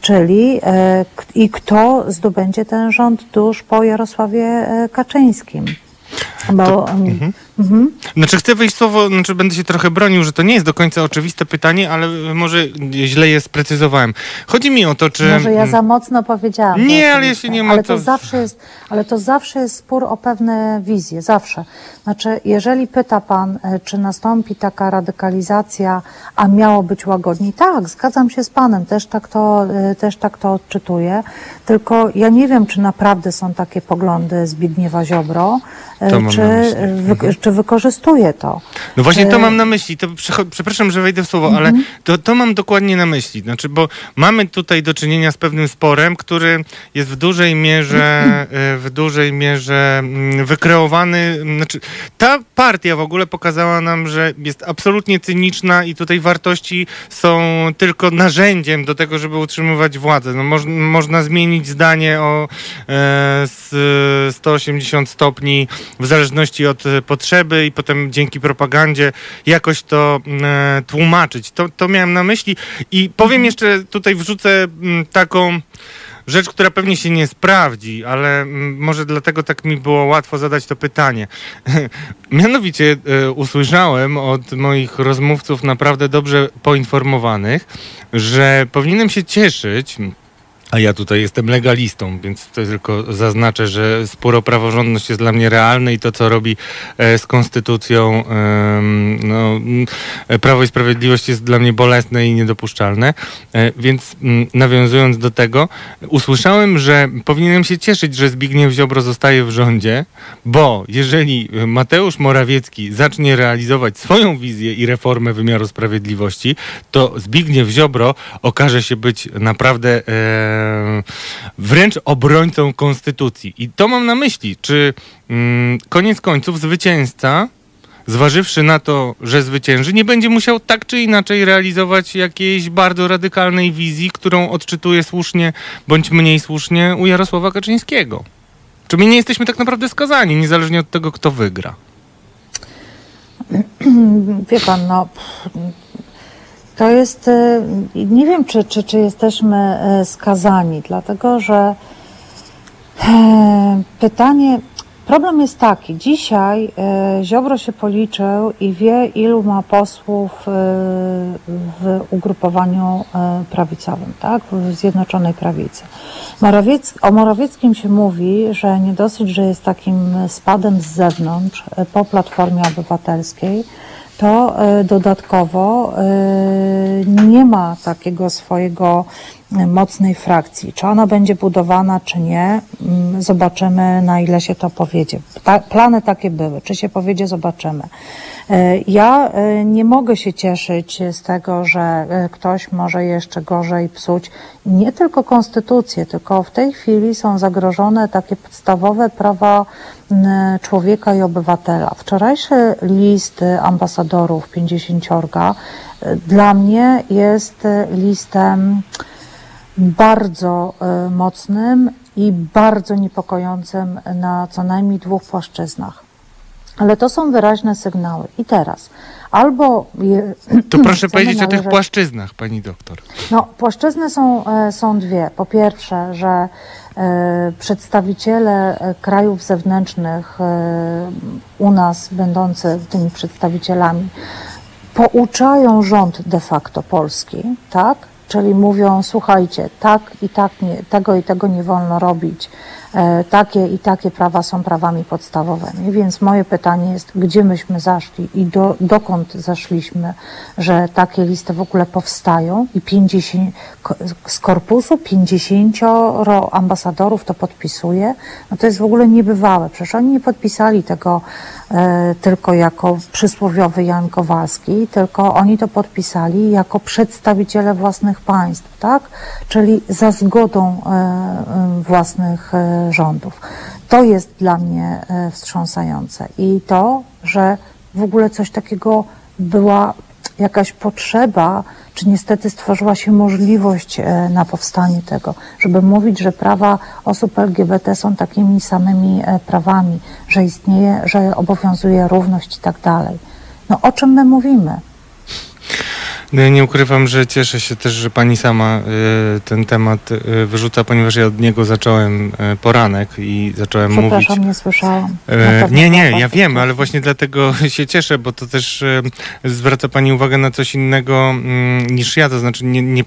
N: Czyli e, i kto zdobędzie ten rząd tuż po Jarosławie e, Kaczyńskim. Bo, mhm. Mhm.
A: Znaczy chcę wejść słowo, znaczy będę się trochę bronił, że to nie jest do końca oczywiste pytanie, ale może źle je sprecyzowałem. Chodzi mi o to, czy...
N: Może ja za mocno powiedziałam.
A: Nie,
N: to
A: ale się nie ma
N: Ale to
A: to-
N: zawsze jest, ale to zawsze jest spór o pewne wizje, zawsze. Znaczy, jeżeli pyta pan, e, czy nastąpi taka radykalizacja, a miało być łagodniej, tak, zgadzam się z panem, też tak to, e, też tak to odczytuję, tylko ja nie wiem, czy naprawdę są takie poglądy Zbigniewa Ziobro, e,
A: To
N: czy.
A: Mhm.
N: wy, czy wykorzystuje to.
A: No właśnie to mam na myśli. To przepraszam, że wejdę w słowo, ale to, to mam dokładnie na myśli. Znaczy, bo mamy tutaj do czynienia z pewnym sporem, który jest w dużej mierze, e, w dużej mierze mm, wykreowany. Znaczy, ta partia w ogóle pokazała nam, że jest absolutnie cyniczna i tutaj wartości są tylko narzędziem do tego, żeby utrzymywać władzę. No, moż, można zmienić zdanie o e, z 180 stopni w zależności od e, potrzeby i potem dzięki propagandzie jakoś to e, tłumaczyć. To, to miałem na myśli i powiem jeszcze tutaj wrzucę mm, taką rzecz, która pewnie się nie sprawdzi, ale mm, może dlatego tak mi było łatwo zadać to pytanie. Mianowicie e, usłyszałem od moich rozmówców naprawdę dobrze poinformowanych, że powinienem się cieszyć, a ja tutaj jestem legalistą, więc to tylko zaznaczę, że spór o praworządność jest dla mnie realny i to, co robi e, z konstytucją no, Prawo i Sprawiedliwość jest dla mnie bolesne i niedopuszczalne. E, Więc nawiązując do tego, usłyszałem, że powinienem się cieszyć, że Zbigniew Ziobro zostaje w rządzie, bo jeżeli Mateusz Morawiecki zacznie realizować swoją wizję i reformę wymiaru sprawiedliwości, to Zbigniew Ziobro okaże się być naprawdę e, wręcz obrońcą konstytucji. I to mam na myśli, czy mm, koniec końców zwycięzca zważywszy na to, że zwycięży, nie będzie musiał tak czy inaczej realizować jakiejś bardzo radykalnej wizji, którą odczytuje słusznie bądź mniej słusznie u Jarosława Kaczyńskiego. Czy my nie jesteśmy tak naprawdę skazani, niezależnie od tego, kto wygra?
N: Wie pan, no. To jest. e, Nie wiem, czy, czy, czy jesteśmy e, skazani, dlatego że e, pytanie. Problem jest taki. Dzisiaj e, Ziobro się policzył i wie, ilu ma posłów w ugrupowaniu prawicowym, tak? W Zjednoczonej Prawicy. O Morawieckim się mówi, że nie dosyć, że jest takim spadem z zewnątrz po Platformie Obywatelskiej, to e, dodatkowo e, nie ma takiego swojego mocnej frakcji. Czy ona będzie budowana, czy nie, mm, zobaczymy, na ile się to powiedzie. Ta, plany takie były. Czy się powiedzie, zobaczymy. E, Ja e, nie mogę się cieszyć z tego, że e, ktoś może jeszcze gorzej psuć nie tylko konstytucję, tylko w tej chwili są zagrożone takie podstawowe prawa m, człowieka i obywatela. Wczorajszy list ambasadorów 50 e, dla mnie jest listem bardzo e, mocnym i bardzo niepokojącym na co najmniej dwóch płaszczyznach. Ale to są wyraźne sygnały. I teraz albo. Je,
A: To proszę powiedzieć o tych
N: należeć-
A: płaszczyznach, pani doktor.
N: no, płaszczyzny są, e, są dwie. Po pierwsze, że e, przedstawiciele e, krajów zewnętrznych e, u nas będący tymi przedstawicielami pouczają rząd de facto polski, tak? Czyli mówią, słuchajcie, tak i tak nie, tego i tego nie wolno robić, takie i takie prawa są prawami podstawowymi. Więc moje pytanie jest, gdzie myśmy zaszli i do, dokąd zaszliśmy, że takie listy w ogóle powstają i 50, z korpusu 50 ambasadorów to podpisuje, no to jest w ogóle niebywałe. Przecież oni nie podpisali tego e, tylko jako przysłowiowy Jan Kowalski, tylko oni to podpisali jako przedstawiciele własnych państw, tak? Czyli za zgodą e, e, własnych e, rządów. To jest dla mnie e, wstrząsające. I to, że w ogóle coś takiego była jakaś potrzeba, czy niestety stworzyła się możliwość e, na powstanie tego, żeby mówić, że prawa osób LGBT są takimi samymi e, prawami, że istnieje, że obowiązuje równość i tak dalej. No o czym my mówimy?
A: No ja nie ukrywam, że cieszę się też, że pani sama y, ten temat y, wyrzuca, ponieważ ja od niego zacząłem y, poranek i zacząłem mówić.
N: Nie słyszałam.
A: E, nie, nie, ja wiem, ale właśnie dlatego się cieszę, bo to też e, zwraca Pani uwagę na coś innego mm, niż ja, to znaczy nie, nie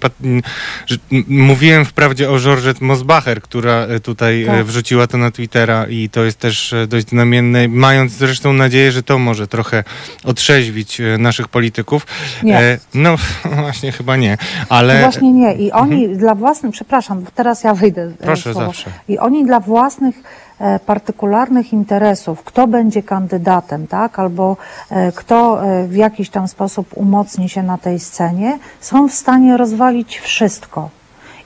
A: mówiłem wprawdzie o Georgette Mosbacher, która e, tutaj
N: Tak.
A: e, wrzuciła to na Twittera i to jest też e, dość znamienne, mając zresztą nadzieję, że to może trochę otrzeźwić e, naszych polityków.
N: Nie.
A: E, No właśnie, chyba nie, ale...
N: No właśnie nie. I oni dla własnych, przepraszam, teraz ja wyjdę. e,
A: Mhm. Proszę,
N: słowo.
A: zawsze.
N: I oni dla własnych e, partykularnych interesów, kto będzie kandydatem, tak, albo e, kto w jakiś tam sposób umocni się na tej scenie, są w stanie rozwalić wszystko.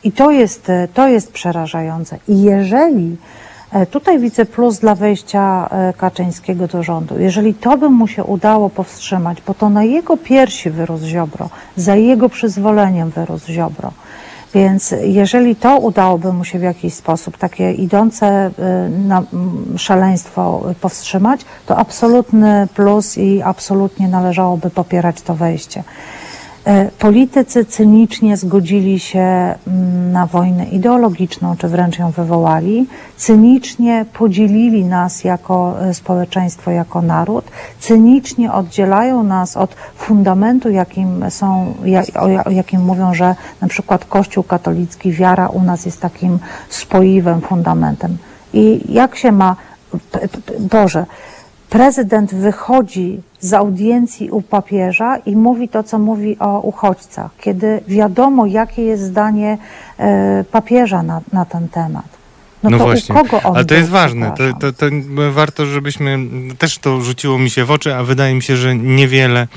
N: I to jest, to jest przerażające. I jeżeli Tutaj widzę plus dla wejścia e, Kaczyńskiego do rządu. Jeżeli to by mu się udało powstrzymać, bo to na jego piersi wyrósł Ziobro, za jego przyzwoleniem wyrósł Ziobro. Więc jeżeli to udałoby mu się w jakiś sposób, takie idące e, na szaleństwo e, powstrzymać, to absolutny plus i absolutnie należałoby popierać to wejście. E, Politycy cynicznie zgodzili się mm, na wojnę ideologiczną, czy wręcz ją wywołali, cynicznie podzielili nas jako e, społeczeństwo, jako naród, cynicznie oddzielają nas od fundamentu, jakim są, o ja- o jakim mówią, że na przykład Kościół katolicki, wiara u nas jest takim spoiwem, fundamentem. I jak się ma, Boże, prezydent wychodzi z audiencji u papieża i mówi to, co mówi o uchodźcach, kiedy wiadomo, jakie jest zdanie e, papieża na, na ten temat. No,
A: No,
N: to
A: właśnie, ale to jest ważne. To, to, to warto, żebyśmy. Też to rzuciło mi się w oczy, a wydaje mi się, że niewiele.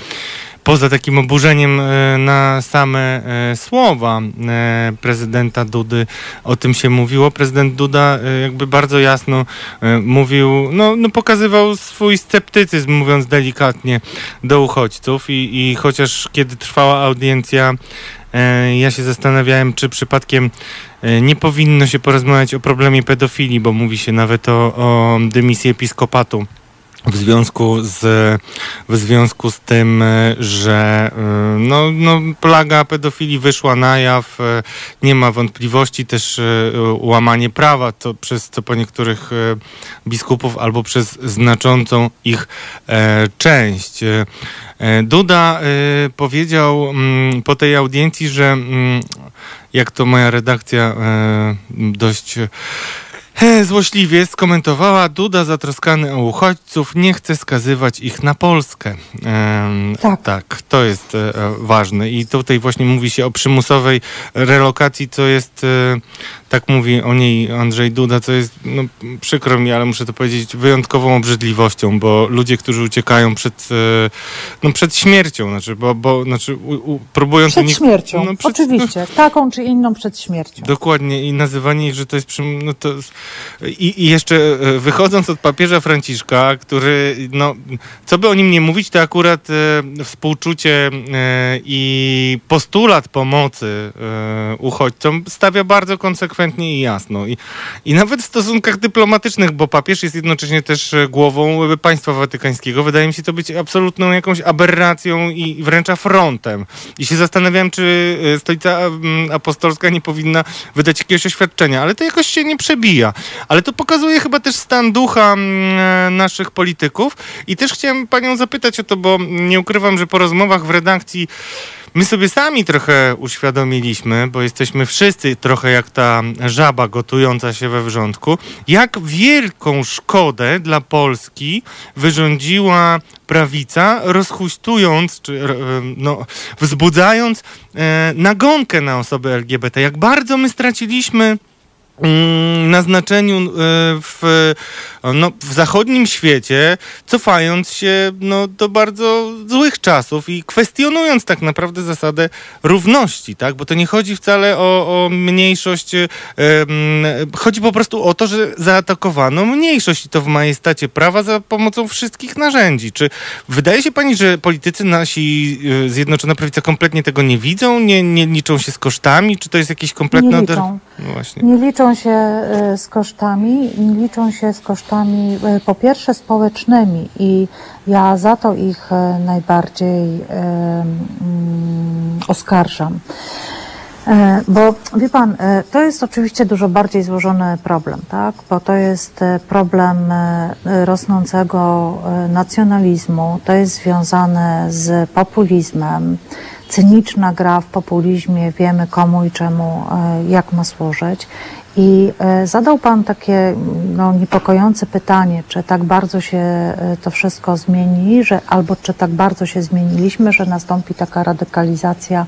A: Poza takim oburzeniem e, na same e, słowa e, prezydenta Dudy o tym się mówiło. Prezydent Duda jakby bardzo jasno mówił, no, no pokazywał swój sceptycyzm, mówiąc delikatnie, do uchodźców i, i chociaż kiedy trwała audiencja Ja się zastanawiałem, czy przypadkiem nie powinno się porozmawiać o problemie pedofilii, bo mówi się nawet o, o dymisji episkopatu. W związku z, w związku z tym, e, że e, no, no, plaga pedofilii wyszła na jaw, e, nie ma wątpliwości też łamanie prawa, to przez co po niektórych biskupów albo przez znaczącą ich część. Duda powiedział mm, po tej audiencji, że mm, jak to moja redakcja dość złośliwie skomentowała, Duda zatroskany o uchodźców nie chce skazywać ich na Polskę. Em,
N: Tak.
A: tak, to jest e, e, ważne i tutaj właśnie mówi się o przymusowej relokacji, co jest, e, tak mówi o niej Andrzej Duda, co jest, no przykro mi, ale muszę to powiedzieć, wyjątkową obrzydliwością, bo ludzie, którzy uciekają przed, e, no, przed śmiercią, znaczy, bo, bo znaczy, u, u, próbując
N: Przed
A: unik-
N: śmiercią,
A: no, przed,
N: oczywiście. Taką czy inną przed śmiercią.
A: Dokładnie i nazywanie ich, że to jest przym- no to i, i jeszcze e, wychodząc od papieża Franciszka, który no co by o nim nie mówić, to akurat e, współczucie e, i postulat pomocy e, uchodźcom stawia bardzo konsekwentnie i jasno. I, I nawet w stosunkach dyplomatycznych, bo papież jest jednocześnie też e, głową państwa watykańskiego, wydaje mi się to być absolutną jakąś aberracją i wręcz afrontem. I się zastanawiałem, czy e, stolica mm, apostolska nie powinna wydać jakiegoś oświadczenia, ale to jakoś się nie przebija. Ale to pokazuje chyba też stan ducha mm, e, naszych polityków. I też chciałem panią zapytać o to, bo nie ukrywam, że po rozmowach w redakcji My sobie sami trochę uświadomiliśmy, bo jesteśmy wszyscy trochę jak ta żaba gotująca się we wrzątku, jak wielką szkodę dla Polski wyrządziła prawica, rozchustując, czy e, no, wzbudzając e, nagonkę na osoby LGBT. Jak bardzo my straciliśmy na znaczeniu e, w, no, w zachodnim świecie, cofając się no, do bardzo złych czasów i kwestionując tak naprawdę zasadę równości, tak? Bo to nie chodzi wcale o, o mniejszość, mm, chodzi po prostu o to, że zaatakowano mniejszość i to w majestacie prawa za pomocą wszystkich narzędzi. Czy wydaje się pani, że politycy nasi, e, Zjednoczona Prawica kompletnie tego nie widzą, nie, nie liczą się z kosztami? Czy to jest jakieś kompletne...
N: Nie liczą.
A: No.
N: Nie liczą się e, z kosztami, nie liczą się z kosztami e, po pierwsze społecznymi i ja za to ich e, najbardziej mm, oskarżam. Bo wie pan, to jest oczywiście dużo bardziej złożony problem, tak? Bo to jest problem rosnącego nacjonalizmu, to jest związane z populizmem. Cyniczna gra w populizmie, wiemy komu i czemu, e, jak ma służyć. I e, zadał Pan takie no, niepokojące pytanie, czy tak bardzo się e, to wszystko zmieni, że, albo czy tak bardzo się zmieniliśmy, że nastąpi taka radykalizacja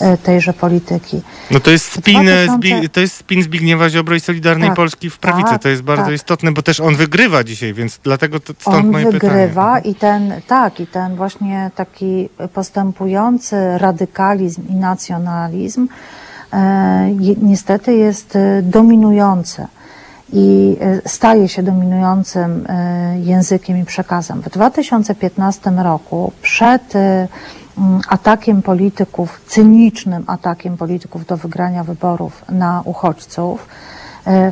N: e, tejże polityki.
A: No to jest spin,
N: 2000
A: Zbi- to jest spin Zbigniewa Ziobro i Solidarnej
N: Tak,
A: Polski w prawicy.
N: tak,
A: to jest bardzo
N: tak.
A: istotne, bo też on wygrywa dzisiaj, więc dlatego to, stąd
N: On
A: moje
N: wygrywa
A: pytanie.
N: i ten, tak, i ten właśnie taki postępujący radykalizm i nacjonalizm niestety jest e, dominujący i e, staje się dominującym e, językiem i przekazem. W 2015 roku przed e, mm, atakiem polityków, cynicznym atakiem polityków do wygrania wyborów na uchodźców, E,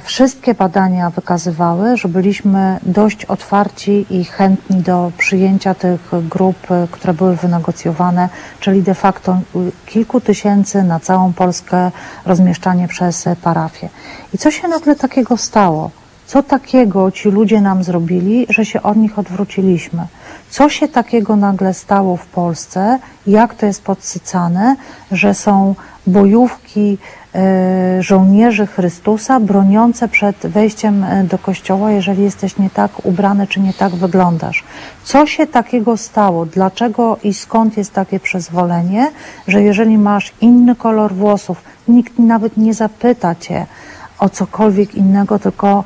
N: Wszystkie badania wykazywały, że byliśmy dość otwarci i chętni do przyjęcia tych grup, e, które były wynegocjowane, czyli de facto kilku tysięcy na całą Polskę rozmieszczanie przez e, parafie. I co się nagle takiego stało? Co takiego ci ludzie nam zrobili, że się od nich odwróciliśmy? Co się takiego nagle stało w Polsce? Jak to jest podsycane, że są bojówki e, żołnierzy Chrystusa broniące przed wejściem e, do kościoła, jeżeli jesteś nie tak ubrany czy nie tak wyglądasz? Co się takiego stało? Dlaczego i skąd jest takie przyzwolenie, że jeżeli masz inny kolor włosów, nikt nawet nie zapyta cię, o cokolwiek innego, tylko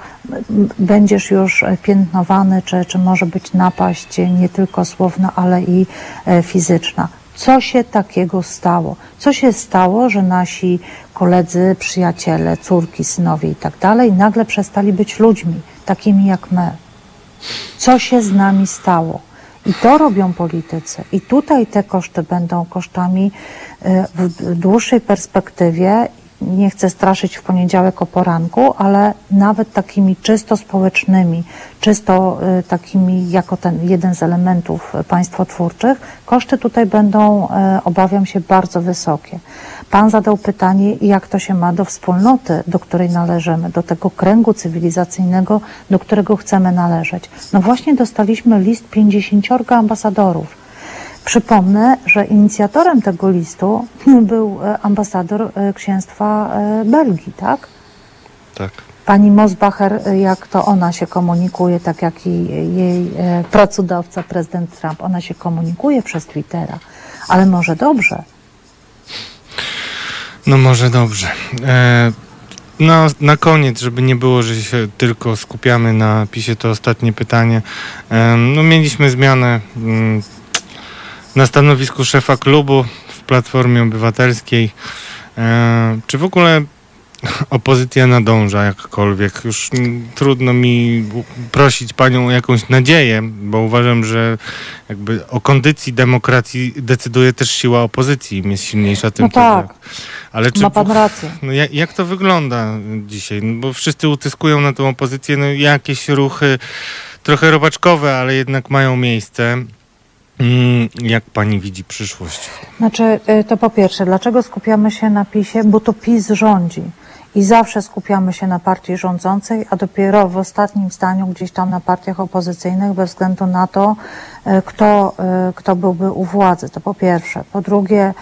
N: będziesz już e, piętnowany, czy, czy może być napaść e, nie tylko słowna, ale i e, fizyczna. Co się takiego stało? Co się stało, że nasi koledzy, przyjaciele, córki, synowie i tak dalej nagle przestali być ludźmi, takimi jak my? Co się z nami stało? I to robią politycy. I tutaj te koszty będą kosztami e, w dłuższej perspektywie. Nie chcę straszyć w poniedziałek o poranku, ale nawet takimi czysto społecznymi, czysto e, takimi jako ten jeden z elementów państwotwórczych, koszty tutaj będą, e, obawiam się, bardzo wysokie. Pan zadał pytanie, jak to się ma do wspólnoty, do której należymy, do tego kręgu cywilizacyjnego, do którego chcemy należeć. No właśnie dostaliśmy list 50 ambasadorów. Przypomnę, że inicjatorem tego listu był e, ambasador e, księstwa e, Belgii, tak?
A: Tak.
N: Pani Mosbacher, jak to ona się komunikuje, tak jak i jej pracodawca, prezydent Trump, ona się komunikuje przez Twittera, ale może dobrze.
A: No może dobrze. E, no, na koniec, żeby nie było, że się tylko skupiamy na PiSie, to ostatnie pytanie. E, no, mieliśmy zmianę mm, na stanowisku szefa klubu w Platformie Obywatelskiej. E, czy w ogóle opozycja nadąża jakkolwiek? Już trudno mi prosić panią o jakąś nadzieję, bo uważam, że jakby o kondycji demokracji decyduje też siła opozycji. Im jest silniejsza, tym
N: No tak.
A: to ale czy
N: Ma pan rację.
A: No jak, jak to wygląda dzisiaj? No bo wszyscy utyskują na tą opozycję, no jakieś ruchy trochę robaczkowe, ale jednak mają miejsce. Mm, jak pani widzi przyszłość?
N: Znaczy, y, to po pierwsze, dlaczego skupiamy się na PiSie? Bo to PiS rządzi. i zawsze skupiamy się na partii rządzącej, a dopiero w ostatnim staniu gdzieś tam na partiach opozycyjnych bez względu na to, e, kto, e, kto byłby u władzy. To po pierwsze. Po drugie,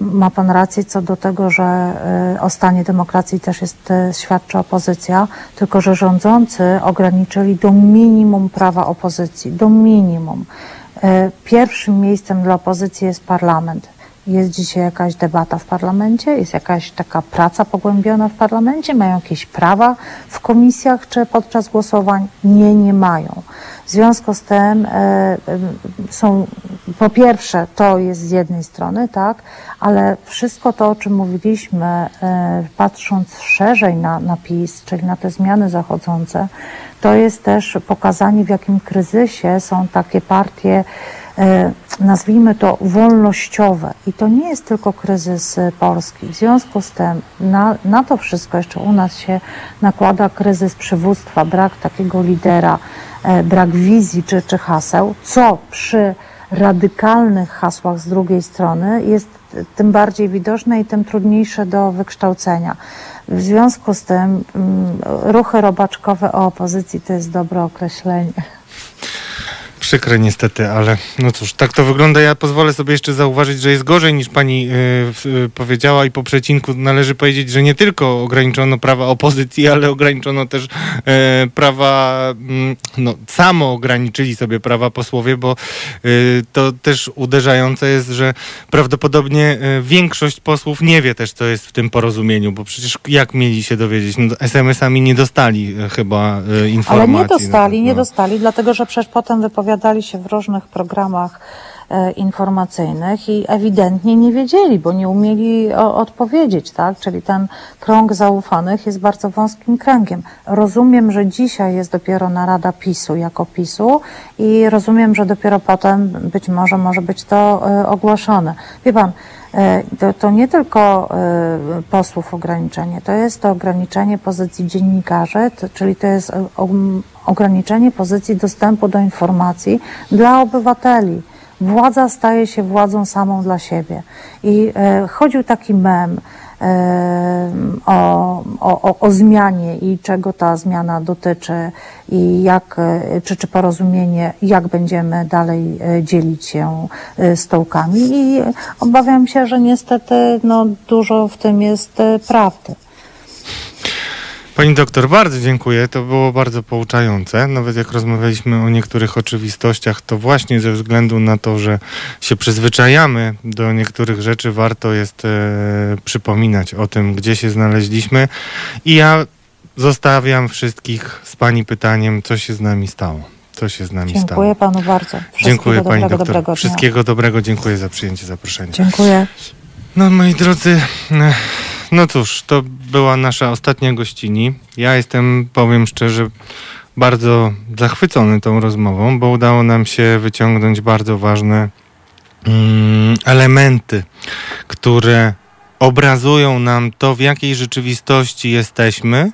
N: ma Pan rację co do tego, że o stanie demokracji też jest, świadczy opozycja, tylko że rządzący ograniczyli do minimum prawa opozycji, do minimum. Pierwszym miejscem dla opozycji jest parlament. Jest dzisiaj jakaś debata w parlamencie? Jest jakaś taka praca pogłębiona w parlamencie? Mają jakieś prawa w komisjach czy podczas głosowań? Nie, nie mają. W związku z tym e, e, są, po pierwsze, to jest z jednej strony, tak, ale wszystko to, o czym mówiliśmy, e, patrząc szerzej na, na PiS, czyli na te zmiany zachodzące, to jest też pokazanie, w jakim kryzysie są takie partie, nazwijmy to wolnościowe. I to nie jest tylko kryzys e, polski. W związku z tym na, na to wszystko jeszcze u nas się nakłada kryzys przywództwa, brak takiego lidera, e, brak wizji czy, czy haseł, co przy radykalnych hasłach z drugiej strony jest tym bardziej widoczne i tym trudniejsze do wykształcenia. W związku z tym mm, ruchy robaczkowe o opozycji to jest dobre określenie.
A: Przykre niestety, ale no cóż, tak to wygląda. Ja pozwolę sobie jeszcze zauważyć, że jest gorzej niż pani y, y, powiedziała i po przecinku należy powiedzieć, że nie tylko ograniczono prawa opozycji, ale ograniczono też y, prawa, mm, no samo ograniczyli sobie prawa posłowie, bo to też uderzające jest, że prawdopodobnie większość posłów nie wie też, co jest w tym porozumieniu, bo przecież jak mieli się dowiedzieć? No, SMS-ami nie dostali chyba informacji.
N: Ale nie dostali,
A: no.
N: nie dostali, dlatego że przecież potem wypowiadali wypowiadali się w różnych programach e, informacyjnych i ewidentnie nie wiedzieli, bo nie umieli odpowiedzieć, tak? Czyli ten krąg zaufanych jest bardzo wąskim kręgiem. Rozumiem, że dzisiaj jest dopiero narada PiSu jako PiSu i rozumiem, że dopiero potem być może może być to e, ogłoszone. Wie pan, e, to, to nie tylko posłów ograniczenie, to jest to ograniczenie pozycji dziennikarzy, to, czyli to jest ograniczenie pozycji dostępu do informacji dla obywateli. Władza staje się władzą samą dla siebie. I e, chodził taki mem e, o, o, o zmianie i czego ta zmiana dotyczy i jak, e, czy, czy porozumienie, jak będziemy dalej e, dzielić się e, stołkami. I obawiam się, że niestety no, dużo w tym jest prawdy.
A: Pani doktor, bardzo dziękuję. To było bardzo pouczające. Nawet jak rozmawialiśmy o niektórych oczywistościach, to właśnie ze względu na to, że się przyzwyczajamy do niektórych rzeczy, warto jest e, przypominać o tym, gdzie się znaleźliśmy. I ja zostawiam wszystkich z Pani pytaniem, co się z nami stało. Co się z nami
N: dziękuję
A: stało.
N: Dziękuję Panu bardzo.
A: Wszystkiego dziękuję dobrego, Pani doktor. Dobrego Wszystkiego dobrego. Dziękuję za przyjęcie zaproszenia.
N: Dziękuję.
A: No moi drodzy... No cóż, to była nasza ostatnia gościni. Ja jestem, powiem szczerze, bardzo zachwycony tą rozmową, bo udało nam się wyciągnąć bardzo ważne mm, elementy, które obrazują nam to, w jakiej rzeczywistości jesteśmy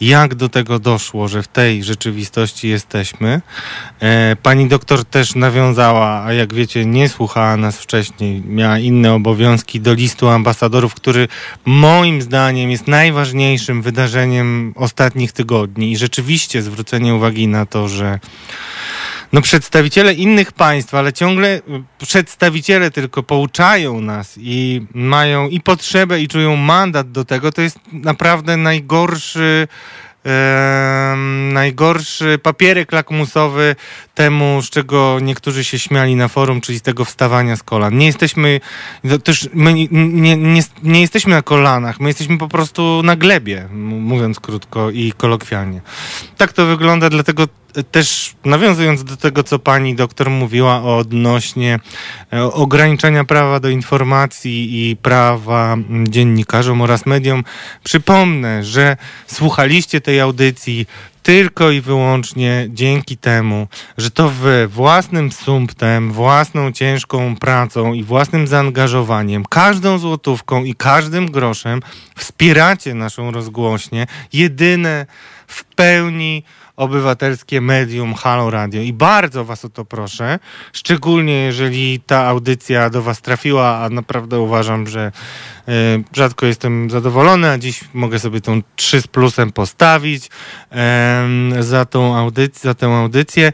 A: jak do tego doszło, że w tej rzeczywistości jesteśmy. E, pani doktor też nawiązała, a jak wiecie, nie słuchała nas wcześniej, miała inne obowiązki do listu ambasadorów, który moim zdaniem jest najważniejszym wydarzeniem ostatnich tygodni i rzeczywiście zwrócenie uwagi na to, że no przedstawiciele innych państw, ale ciągle y, przedstawiciele tylko pouczają nas i mają i potrzebę i czują mandat do tego, to jest naprawdę najgorszy najgorszy papierek lakmusowy temu, z czego niektórzy się śmiali na forum, czyli z tego wstawania z kolan. Nie jesteśmy, też my nie, nie, nie, jesteśmy na kolanach, my jesteśmy po prostu na glebie, mówiąc krótko i kolokwialnie. Tak to wygląda, dlatego też nawiązując do tego, co pani doktor mówiła odnośnie e, ograniczenia prawa do informacji i prawa dziennikarzom oraz mediom, przypomnę, że słuchaliście tej audycji tylko i wyłącznie dzięki temu, że to wy własnym sumptem, własną ciężką pracą i własnym zaangażowaniem, każdą złotówką i każdym groszem wspieracie naszą rozgłośnię, jedyne w pełni obywatelskie medium Halo Radio. I bardzo was o to proszę, szczególnie jeżeli ta audycja do was trafiła, a naprawdę uważam, że rzadko jestem zadowolony, a dziś mogę sobie tą 3 z plusem postawić za tą audycję, za audycję.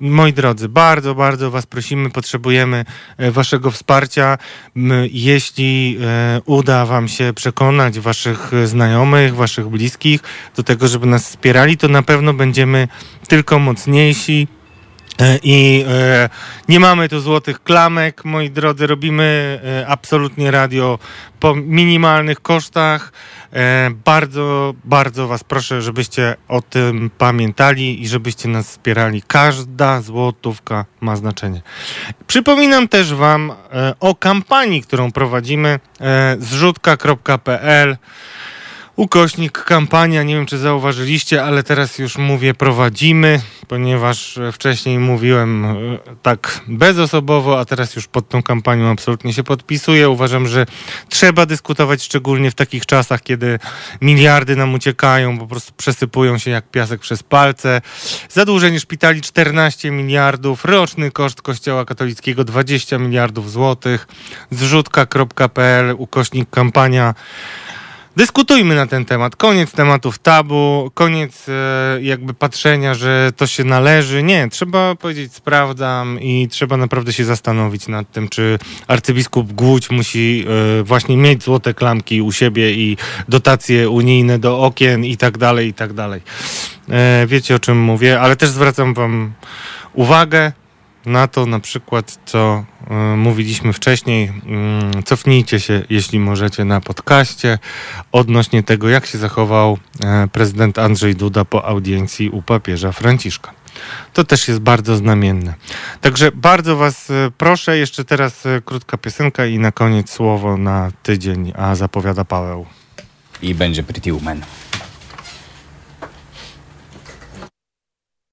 A: Moi drodzy, bardzo, bardzo Was prosimy, potrzebujemy e, Waszego wsparcia. Jeśli e, uda Wam się przekonać Waszych znajomych, Waszych bliskich do tego, żeby nas wspierali, to na pewno będziemy tylko mocniejsi. E, I e, nie mamy tu złotych klamek, moi drodzy, robimy e, absolutnie radio po minimalnych kosztach. Bardzo, bardzo Was proszę, żebyście o tym pamiętali i żebyście nas wspierali. Każda złotówka ma znaczenie. Przypominam też Wam o kampanii, którą prowadzimy zrzutka.pl ukośnik kampania. Nie wiem, czy zauważyliście, ale teraz już mówię prowadzimy, ponieważ wcześniej mówiłem e, tak bezosobowo, a teraz już pod tą kampanią absolutnie się podpisuję. Uważam, że trzeba dyskutować szczególnie w takich czasach, kiedy miliardy nam uciekają, po prostu przesypują się jak piasek przez palce. Zadłużenie szpitali 14 miliardów, roczny koszt Kościoła katolickiego 20 miliardów złotych, zrzutka.pl, ukośnik kampania. Dyskutujmy na ten temat. Koniec tematów tabu, koniec e, jakby patrzenia, że to się należy. Nie, trzeba powiedzieć sprawdzam i trzeba naprawdę się zastanowić nad tym, czy arcybiskup Głódź musi e, właśnie mieć złote klamki u siebie i dotacje unijne do okien i tak dalej, i tak dalej. E, wiecie o czym mówię, ale też zwracam wam uwagę, na to na przykład, co y, mówiliśmy wcześniej. Y, cofnijcie się, jeśli możecie, na podcaście odnośnie tego, jak się zachował y, prezydent Andrzej Duda po audiencji u papieża Franciszka. To też jest bardzo znamienne. Także bardzo Was proszę, jeszcze teraz krótka piosenka i na koniec słowo na tydzień, a zapowiada Paweł.
F: I będzie Pretty Woman.